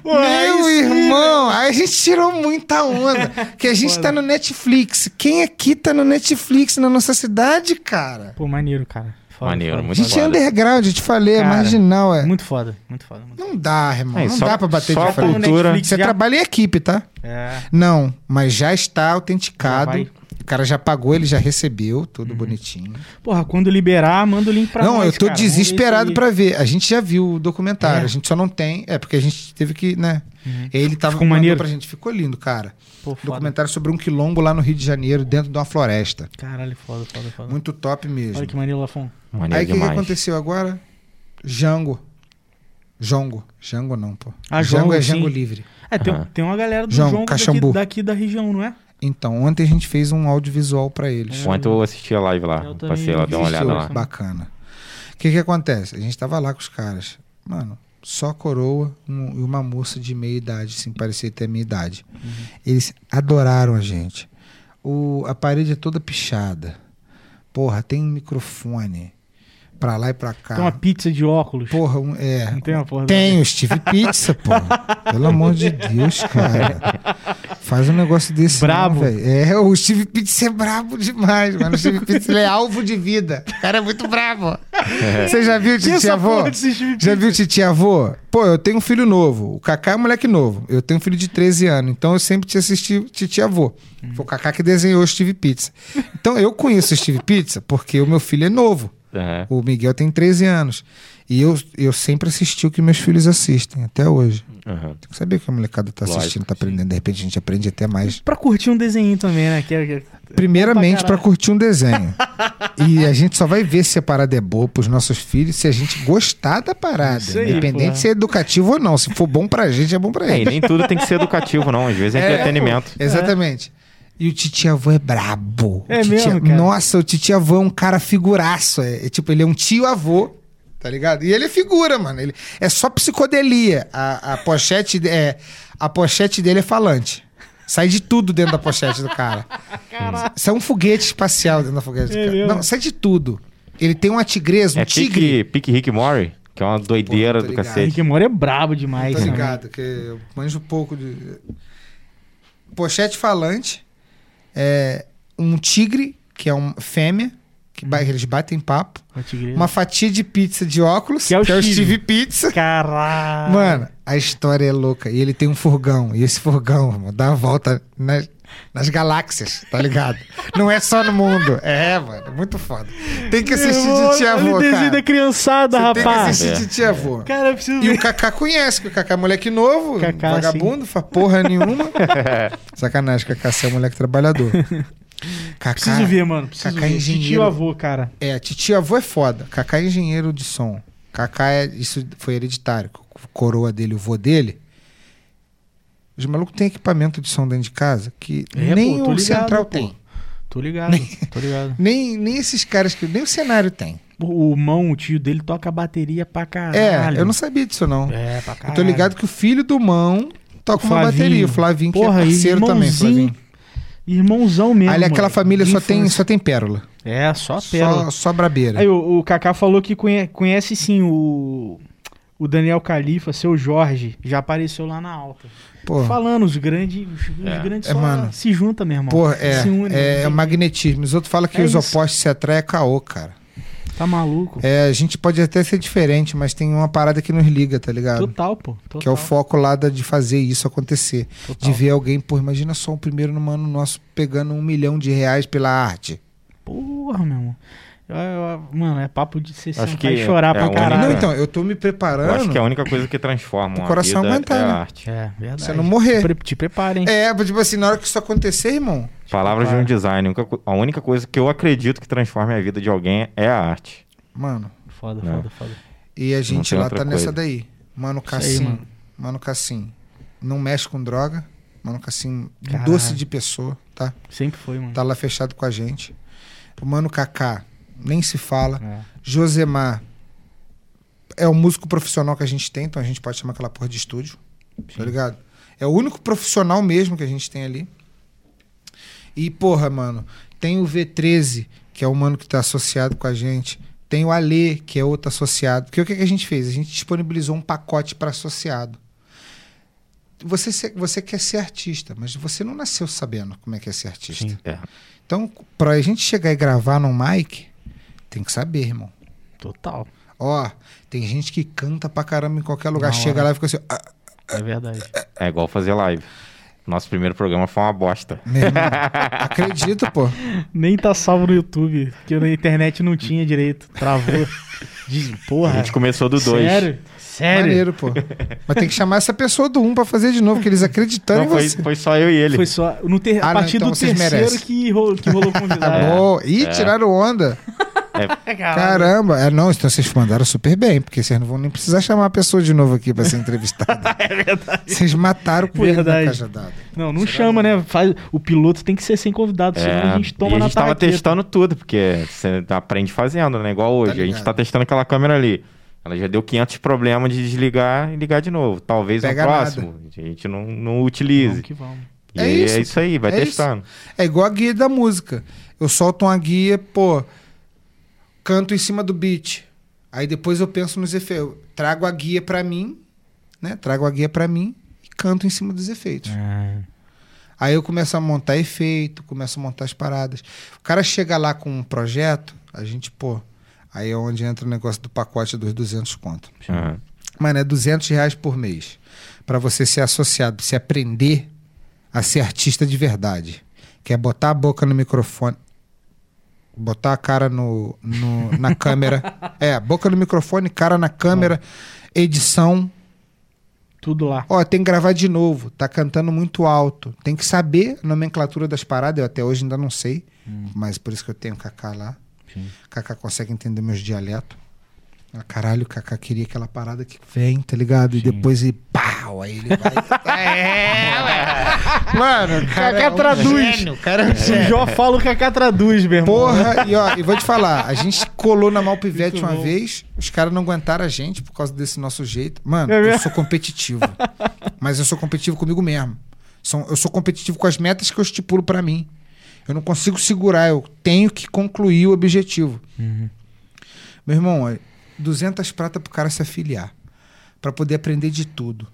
Meu sim, irmão! Aí a gente tirou muita onda. Que a gente Foda. tá no Netflix. Quem aqui tá no Netflix na nossa cidade, cara? Pô, maneiro, cara. Foda, Maneiro, foda, A muito gente é foda. underground, eu te falei, é Cara, marginal, é. Muito foda, muito foda. Muito Não dá, irmão. É, não só- dá pra bater só de a frente. cultura- Você já- trabalha em equipe, tá? É. Não, mas já está autenticado. Já. O cara já pagou, ele já recebeu, tudo bonitinho. Porra, quando liberar, manda o link pra não, nós, eu tô cara. Ver desesperado pra ver. A gente já viu o documentário, É. a gente só não tem. É, porque a gente teve que, né? Uhum. Ele tava Ficou maneiro. pra gente. Ficou lindo, cara. Pô. Documentário sobre um quilombo lá no Rio de Janeiro, dentro de uma floresta. Caralho, foda, foda, foda. Muito top mesmo. Olha que maneiro, Lafon. Maneiro Aí o que, que aconteceu agora? Jango. Jongo. Jango não, pô. Ah, Jango Jongo, é Jango sim. livre. É, tem, Aham. tem uma galera do João, João daqui, daqui da região, não é? Então, ontem a gente fez um audiovisual pra eles. Ontem eu assisti a live lá. Eu também Passei lá, dei uma olhada eu lá. só- Bacana. O que que acontece? A gente tava lá com os caras. Mano, só coroa um- e uma moça de meia idade, assim, parecia ter a minha idade. Uhum. Eles adoraram a gente. O, a parede é toda pichada. Porra, tem um microfone pra lá e pra cá. Tem uma pizza de óculos. Porra, um- é. Não tem uma porra Tem o Steve Pizza, porra. Pelo amor de Deus, cara. Faz um negócio desse. Brabo. velho. é, o Steve Pizza é brabo demais, mano. O Steve Pizza ele é alvo de vida. O cara é muito brabo. Você já viu o Que Titi essa Avô? porra desse Steve Já viu o Titi Avô? Pô, eu tenho um filho novo. O Kaká é um moleque novo. Eu tenho um filho de 13 anos. Então eu sempre te assisti Titi Avô. Foi o Kaká que desenhou o Steve Pizza. Então eu conheço o Steve Pizza porque o meu filho é novo. Aham. O Miguel tem 13 anos. E eu, eu sempre assisti o que meus filhos assistem, até hoje. Aham. Tem que saber o que a molecada tá Lógico, assistindo, tá aprendendo. De repente a gente aprende até mais. Pra curtir um desenho também, né? Que é, que é- Primeiramente, caralho. curtir um desenho. e a gente só vai ver se a parada é boa pros nossos filhos se a gente gostar da parada. Aí, independente pô. se é educativo ou não. Se for bom pra gente, é bom pra É, e ele. nem tudo tem que ser educativo, não. Às vezes é, É, entretenimento. Exatamente. E o titiavô é brabo. É o titi- mesmo, cara? Nossa, o titiavô é um cara figuraço. É, é tipo, ele é um tio-avô, tá ligado? E ele é figura, mano. Ele é só psicodelia. A, a pochete é a pochete dele é falante. Sai de tudo dentro da pochete do cara. Isso é um foguete espacial dentro da foguete do É cara. mesmo? Não, sai de tudo. Ele tem uma tigresa, um É tigre. pique, pique Rick Mori, que é uma doideira Pô, do ligado. cacete. Rick Morty é brabo demais. Tô né? ligado, que eu manjo pouco de. Pochete falante. É um tigre, que é uma fêmea, que ba- eles batem papo. Uma Uma fatia de pizza de óculos, Que é o Steve. Steve Pizza. Caralho. Mano, a história é louca. E ele tem um furgão. E esse furgão mano, dá a volta nas, nas galáxias, tá ligado? Não é só no mundo. É, mano, muito foda. Tem que assistir Meu, de tia avô, cara. da criançada, Você tem que rapaz. assistir de tia avô. Cara, eu preciso E ver. o Kaká conhece, que o Kaká é moleque novo, Kaká, vagabundo, faz porra nenhuma. Sacanagem, Kaká, você é um moleque trabalhador. Kaká, Preciso ver, mano. Preciso Kaká é ver. engenheiro. Tio avô, cara. É, titio avô é foda. Kaká é engenheiro de som. Kaká é. Isso foi hereditário. Coroa dele, o vô dele. Os malucos têm equipamento de som dentro de casa que É, nem pô, o ligado, central pô. tem. Tô ligado, tô ligado. Nem, nem esses caras que. Nem o cenário tem. O, o mão, o tio dele, toca bateria pra É, caralho. eu não sabia disso, não. É, pra Eu caralho. tô ligado que o filho do mão toca uma bateria. O Flavinho, que Porra, é parceiro também. Flavinho. Irmãozão mesmo. Ali aquela mano. família só tem, só tem pérola. É, só pérola. Só, só brabeira. Aí o, o Kaká falou que conhe- conhece sim o, o Daniel Califa, seu Jorge, já apareceu lá na alta. Porra. Falando, os grandes, os, É. grandes É, só mano. se juntam, meu irmão. Porra, é, se unem. é, tem- magnetismo. Os outros falam que É os isso. opostos se atraem é caô, cara. Tá maluco. É, a gente pode até ser diferente, mas tem uma parada que nos liga, tá ligado? Total, pô. Total. Que é o foco lá da- de fazer isso acontecer. Total. De ver alguém, pô, imagina só o primeiro no ano nosso pegando um milhão de reais pela arte. Pô, Porra, meu irmão. Eu- eu- mano, é papo de você Acho que e chorar é pra a única- caralho. Não, então, eu tô me Eu preparando. acho que é a única coisa que transforma O coração vida aguentar, é né? arte. É, verdade. Você não morrer. Pre- Te preparem. É, tipo assim, na hora que isso acontecer, irmão. Palavras de um design. A única coisa que eu acredito que transforma a vida de alguém é a arte. Mano, Foda, Não. foda, foda. e a gente lá tá nessa coisa. daí. Mano Cassim. mano. Mano Cassim. Não mexe com droga. Mano Cassim, Caralho. doce de pessoa, tá? Sempre foi, mano. Tá lá fechado com a gente. O Mano Kaká, nem se fala. É. Josemar é o músico profissional que a gente tem, então a gente pode chamar aquela porra de estúdio. Tá ligado? É o único profissional mesmo que a gente tem ali. E, porra, mano, tem o V13, que é o mano que tá associado com a gente. Tem o Alê, que é outro associado. Porque o que, que a gente fez? A gente disponibilizou um pacote para associado. Você, você quer ser artista, mas você não nasceu sabendo como é que é ser artista. Sim. É. Então, pra gente chegar e gravar num mic, tem que saber, irmão. Total. Ó, tem gente que canta pra caramba em qualquer lugar. Na Chega hora. lá e fica assim, ah, É verdade. É igual fazer live. Nosso primeiro programa foi uma bosta. meu irmão, acredito, pô. Nem tá salvo no YouTube, porque na internet não tinha direito. Travou. Diz, porra. A gente começou do 2. Sério? Sério? Maneiro, pô. Mas tem que chamar essa pessoa do 1 um pra fazer de novo, que eles acreditaram Não, em foi, você. foi só eu e ele. Foi só. No ter, Ah, a não, partir então do vocês terceiro merecem. que, ro- que rolou Tá convidado. bom. Ih, É. tiraram onda. Caralho. Caramba. É, não, então vocês mandaram super bem, porque vocês não vão nem precisar chamar a pessoa de novo aqui pra ser entrevistada. É verdade. Vocês mataram com ele na cajadada. Não, não chama, né? Faz, o piloto tem que ser sem convidado, senão É, a gente toma e a na gente tava tarraqueta. testando tudo, porque você aprende fazendo, né? Igual hoje. a gente tá testando aquela câmera ali. Ela já deu 500 problemas de desligar e ligar de novo. Talvez Pega no próximo a gente não, não utilize. Vamos que vamos. E É aí isso. é isso aí, vai É isso. testando. É igual a guia da música. Eu solto uma guia, pô, canto em cima do beat. Aí depois eu penso nos efeitos. Eu Trago a guia pra mim, né? Trago a guia pra mim e canto em cima dos efeitos. É. Aí eu começo a montar efeito, começo a montar as paradas. O cara chega lá com um projeto, a gente, pô, aí é onde entra o negócio do pacote dos 200 conto. Aham. Mano, é 200 reais por mês. Pra você ser associado, pra você aprender a ser artista de verdade. Que é botar a boca no microfone. Botar a cara no, no- na câmera. É, boca no microfone, cara na câmera, edição. Tudo lá. Ó, tem que gravar de novo. Tá cantando muito alto. Tem que saber a nomenclatura das paradas. Eu até hoje ainda não sei. Mas por isso que eu tenho o Kaká lá. Sim. Kaká consegue entender meus dialetos. Ah, caralho, o Kaká queria aquela parada que vem, tá ligado? E Sim. depois ele pau, aí ele vai. é, ué. Mano, o cara Kaká é um traduz. gênio, o cara é um Se o. Jó fala, o Kaká traduz, meu irmão. Porra, e ó, e vou te falar, a gente colou na Malpivete Muito uma bom. vez, os caras não aguentaram a gente por causa desse nosso jeito. Mano, É eu sou competitivo. mas eu sou competitivo comigo mesmo. São- eu sou competitivo com as metas que eu estipulo pra mim. Eu não consigo segurar, eu tenho que concluir o objetivo. Uhum. Meu irmão, ó, 200 prata pro cara se afiliar, Pra poder aprender de tudo.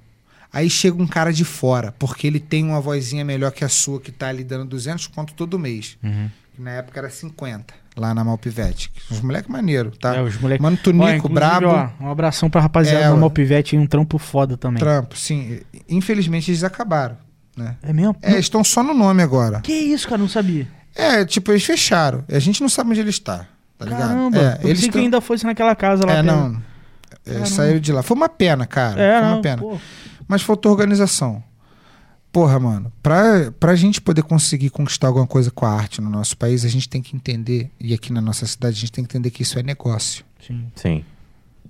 Aí chega um cara de fora, porque ele tem uma vozinha melhor que a sua, que tá ali dando 200 conto todo mês. Uhum. Que na época era 50, lá na Malpivete. Os moleques maneiro, tá? É, os moleques. Mano Ó, Tunico, inclusive, brabo, ó, um abração pra rapaziada É, ó. Malpivete e um trampo foda também. trampo, sim. Infelizmente eles acabaram, né? É mesmo? É, eles estão só no nome agora. Que isso, cara? Não sabia. É, tipo, eles fecharam. A gente não sabe onde ele está, tá ligado? Caramba. É, eu eles que tão- ainda fosse naquela casa lá. É, não. É, saíram de lá. Foi uma pena, cara. É, Foi uma não. pena. pô. Mas faltou organização. Porra, mano, pra, pra gente poder conseguir conquistar alguma coisa com a arte no nosso país, a gente tem que entender, e aqui na nossa cidade, a gente tem que entender que isso é negócio. Sim. Sim.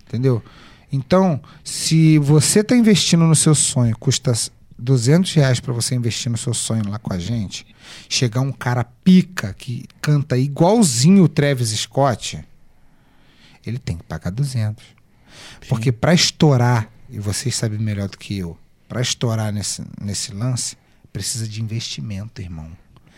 Entendeu? Então, se você tá investindo no seu sonho, custa 200 reais pra você investir no seu sonho lá com a gente, chegar um cara pica que canta igualzinho o Travis Scott, ele tem que pagar 200. Porque pra estourar, e vocês sabem melhor do que eu, pra estourar nesse, nesse lance, precisa de investimento, irmão.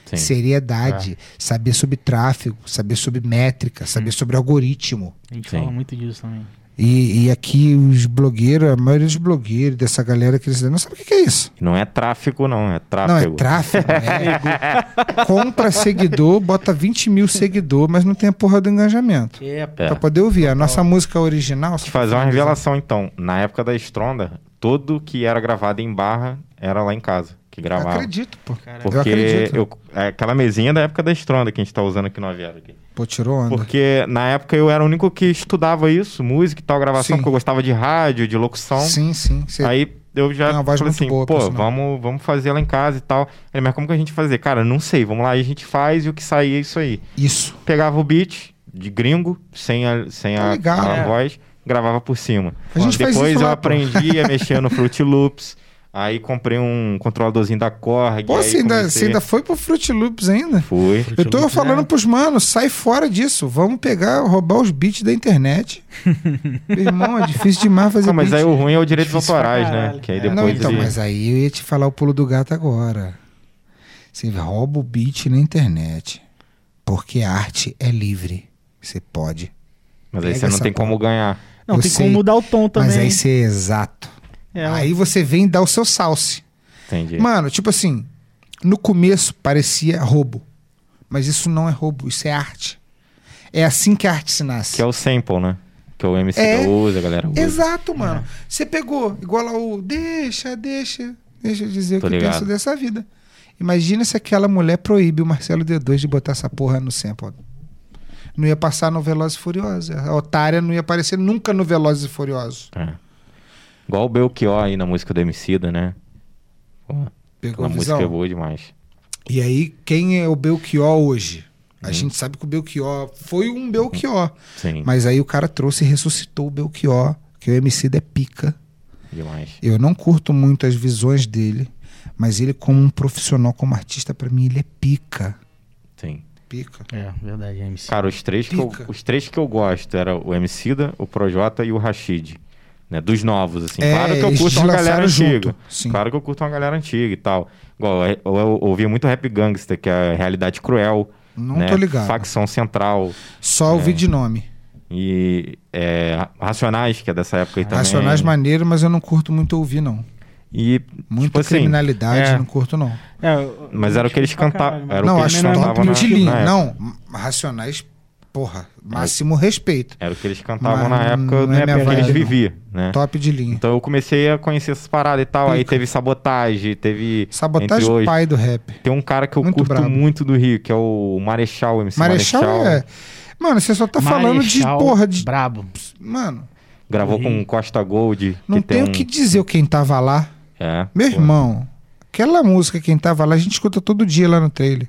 Sim. Seriedade, saber sobre tráfego, saber sobre métrica, saber sobre algoritmo. A gente Sim. fala muito disso também. E, e aqui os blogueiros, a maioria dos blogueiros, dessa galera que eles não sabe o que é isso. Não é tráfico, não, é Não, tráfego. é tráfego. É. Compra seguidor, bota 20 mil seguidor, mas não tem a porra do engajamento. É. É. Pra poder ouvir. A nossa música original. Deixa eu fazer uma revelação, então. Na época da Estronda, tudo que era gravado em barra era lá em casa, que gravava. Acredito, pô. Porque Eu acredito. eu- é aquela mesinha da época da Estronda que a gente tá usando aqui no Aviário. Aqui. Pô, tirou onda. Porque na época eu era o único que estudava isso, música e tal, gravação, Sim. porque eu gostava de rádio, de locução. Sim, sim. Aí eu já uma voz falei assim, boa, pô, vamos, vamos fazer lá em casa e tal. Ele, mas como que a gente fazer? Cara, não sei, vamos lá, aí a gente faz e o que sair é isso aí. Isso. Pegava o beat de gringo, sem a, sem Tá a, a É. voz, gravava por cima. A gente faz Depois isso eu lá, pô. aprendi a mexer no Fruit Loops. Aí comprei um controladorzinho da Korg. Pô, aí você ainda, comecei- você ainda foi pro Fruit Loops ainda? Fui. Eu tô Loops, falando né? pros manos, sai fora disso. Vamos pegar, roubar os beats da internet. Meu irmão, é difícil demais fazer Não, mas beat. aí o ruim é o direitos autorais, né? Que aí É. depois Não, então, ele- mas aí eu ia te falar o pulo do gato agora. Você rouba o beat na internet. Porque a arte é livre. Você pode. Mas aí Pega você não tem como ganhar. Não, Eu tem como mudar o tom também. Mas aí você é exato. É, aí você vem dar o seu salse. Entendi. Mano, tipo assim, no começo parecia roubo. Mas isso não é roubo, isso é arte. É assim que a arte se nasce. Que é o sample, né? Que o MC É. usa, a galera usa. Exato, mano. Você pegou, igual lá o deixa, deixa, deixa eu dizer o Tô que eu ligado. penso dessa vida. Imagina se aquela mulher proíbe o Marcelo D2 de botar essa porra no sample. Não ia passar no Velozes e Furiosos. A otária não ia aparecer nunca no Velozes e Furiosos. É. Igual o Belchior aí na música do Emicida, né? Pô, Pegou a música é boa demais. E aí, quem é o Belchior hoje? A Uhum. gente sabe que o Belchior foi um Belchior. Sim, Mas aí o cara trouxe e ressuscitou o Belchior, que o MC é pica. demais. Eu não curto muito as visões dele, mas ele como um profissional, como artista, pra mim ele é pica. Sim. Pica. É, verdade, é MC. Cara, os três, que eu, os três que eu gosto era o Emicida, o Projota e o Rashid. Né? Dos novos, assim. É, claro que eu curto uma galera antiga. Claro que eu curto uma galera antiga e tal. Igual, eu, eu, eu ouvia muito Rap Gangster, que é a Realidade Cruel. Não né? tô ligado. Facção Central. Só ouvi de nome. E é, Racionais, que é dessa época aí também. Racionais maneiro, mas eu não curto muito ouvir, não. E, Muita tipo assim, criminalidade, é. não curto, não. É, eu- Mas eu era o que eles cantavam, não, que acho é cantavam top na- época. Não, Racionais, porra, máximo respeito. Era o que eles cantavam Mas na época não do é que eles vibe, não. viviam, né? Top de linha. Então eu comecei a conhecer essas paradas e tal. Aí teve sabotagem, teve. Sabotagem entre hoje. pai do rap. Tem um cara que eu Muito curto brabo. muito do Rio, que é o Marechal, MC Marechal, Marechal. é. Mano, você só tá falando de, Marechal porra, de. Brabo. Mano, Gravou com. Costa Gold. não que tem tem um... o que dizer quem tava lá. É, Meu pô. irmão, aquela música, quem tava lá, a gente escuta todo dia lá no trailer.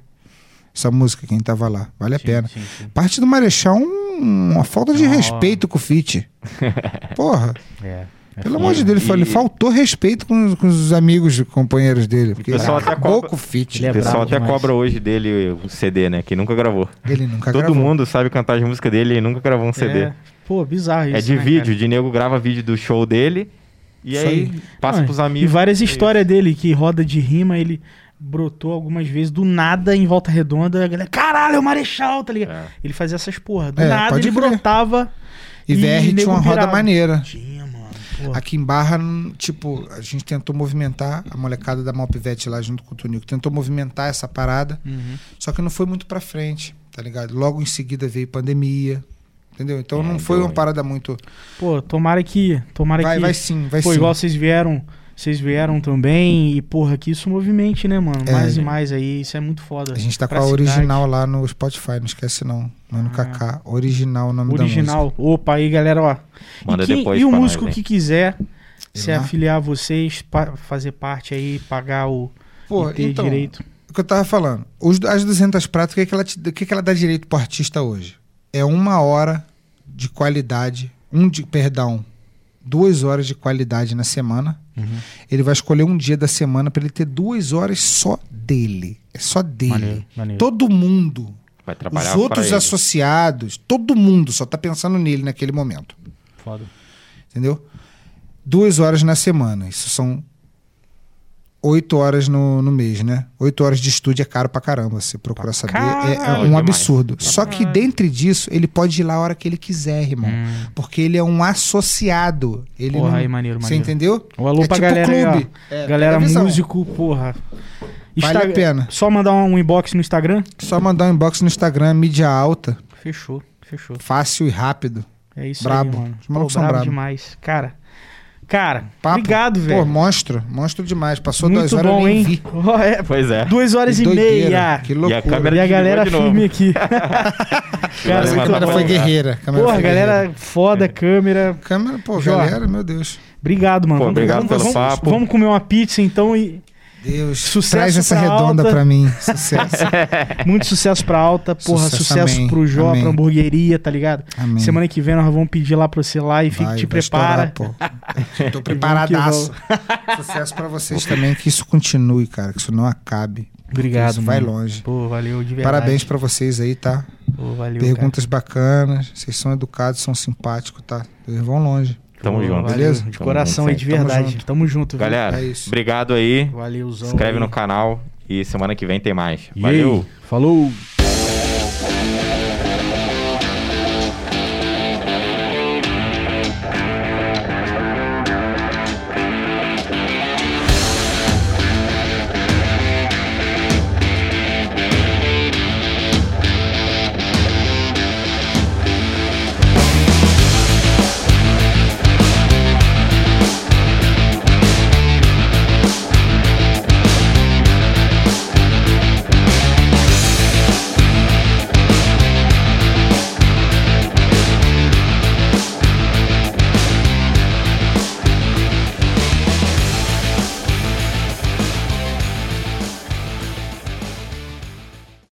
Essa música, quem tava lá. Vale a Sim, pena. sim, sim. Parte do Marechal, um- uma falta de Não. respeito com o Fit. Porra, É. é pelo amor de Deus, ele, E- faltou respeito com, os- com os amigos, companheiros dele. Porque O pessoal até cobra- com o Fit. Ele é O pessoal até demais. cobra hoje dele o CD, né? Que nunca gravou. Ele nunca Todo gravou. mundo sabe cantar as músicas dele e nunca gravou um CD. É, pô, bizarro isso. É de né, vídeo, cara? de nego grava vídeo do show dele e aí aí. passa Não, pros E amigos. várias e- histórias dele que roda de rima, ele brotou algumas vezes do nada em volta redonda. A galera, caralho, é o Marechal, tá ligado? É. Ele fazia essas porra. Do É, nada ele crer. brotava. E VR tinha uma roda pirava. maneira. Tinha, mano. Pô. Aqui em Barra, tipo, a gente tentou movimentar, a molecada da Malpivete lá junto com o Tunico, tentou movimentar essa parada, Uhum. só que não foi muito pra frente, tá ligado? Logo em seguida veio pandemia, entendeu? Então É, não foi deu uma parada muito... Pô, tomara que. Tomara Vai, que. vai sim, vai Pô, sim. igual vocês vieram. Vocês vieram também. E, porra, que isso movimente, né, mano? É. mais e mais aí. Isso é muito foda. A gente tá com a cidade. original lá no Spotify, não esquece não. Mano Ah. Kaká, original o nome Original. Opa, aí, galera, ó. Manda e, quem- depois e o nós, músico hein? que quiser se lá. afiliar a vocês, pa- fazer parte aí, pagar o. da música. Pô, e ter então, direito. o que eu tava falando, os, as 200 pratas, o que, que, ela te- o que, que ela dá direito pro artista hoje? É uma hora de qualidade, um de, perdão, duas horas de qualidade na semana. Uhum. Ele vai escolher um dia da semana pra ele ter duas horas só dele. É só dele. Maneiro, maneiro. Todo mundo, Vai trabalhar os outros associados, todo mundo só tá pensando nele naquele momento. Foda. Entendeu? Duas horas na semana. Isso são oito horas no, no mês, né? Oito horas de estúdio é caro pra caramba. Você procura saber. É- É, caralho, um demais. absurdo. Só que caralho. dentre disso, ele pode ir lá a hora que ele quiser, irmão. Hum. Porque ele é um associado. Ele Porra, não... aí, maneiro, Você maneiro. entendeu? Um alô É pra tipo galera aí, clube. É, galera músico, porra. Vale a pena. Só mandar um inbox no Instagram? Só mandar um inbox no Instagram, mídia alta, Fechou, fechou. fácil e rápido. É isso Brabo. aí, mano. Os Pô, malucos são brabo brabo. demais. Cara, Cara, Papo. obrigado, Pô, velho. monstro. Monstro demais. Passou Muito duas horas bom, eu nem hein? vi. Ó, é, Pois é. duas horas Que e doideira, meia. Que loucura. E a câmera E a galera novo. aqui. cara, Essa Mas câmera foi guerreira. a câmera Porra, foi galera guerreira. foda, câmera. Câmera, pô, Jó. galera, meu Deus. Obrigado, mano. Pô, Vamos- obrigado vamos, pelo vamos- papo. Vamos comer uma pizza então e Deus. Sucesso Traz essa pra redonda pra mim. Sucesso. muito sucesso pra alta, porra, Sucesso, sucesso amém, pro Jó, amém. pra hamburgueria, tá ligado? Amém. Semana que vem nós vamos pedir lá pra você lá e Vai, te vai prepara. estourar, pô. Tô preparadaço. Sucesso pra vocês também, que isso continue, cara, que isso não acabe. Obrigado, Isso vai mano. longe. Pô, valeu de verdade. Parabéns pra vocês aí, tá? Pô, valeu, Perguntas bacanas, vocês são educados, são simpáticos, tá? Vocês vão longe. Tamo Pô, junto. valeu, beleza? De Tamo coração junto aí, de sempre. Tamo verdade. junto. Tamo junto, viu? Galera, É isso. obrigado aí. Valeuzão. Se inscreve aí. no canal e semana que vem tem mais. E? Valeu! Falou!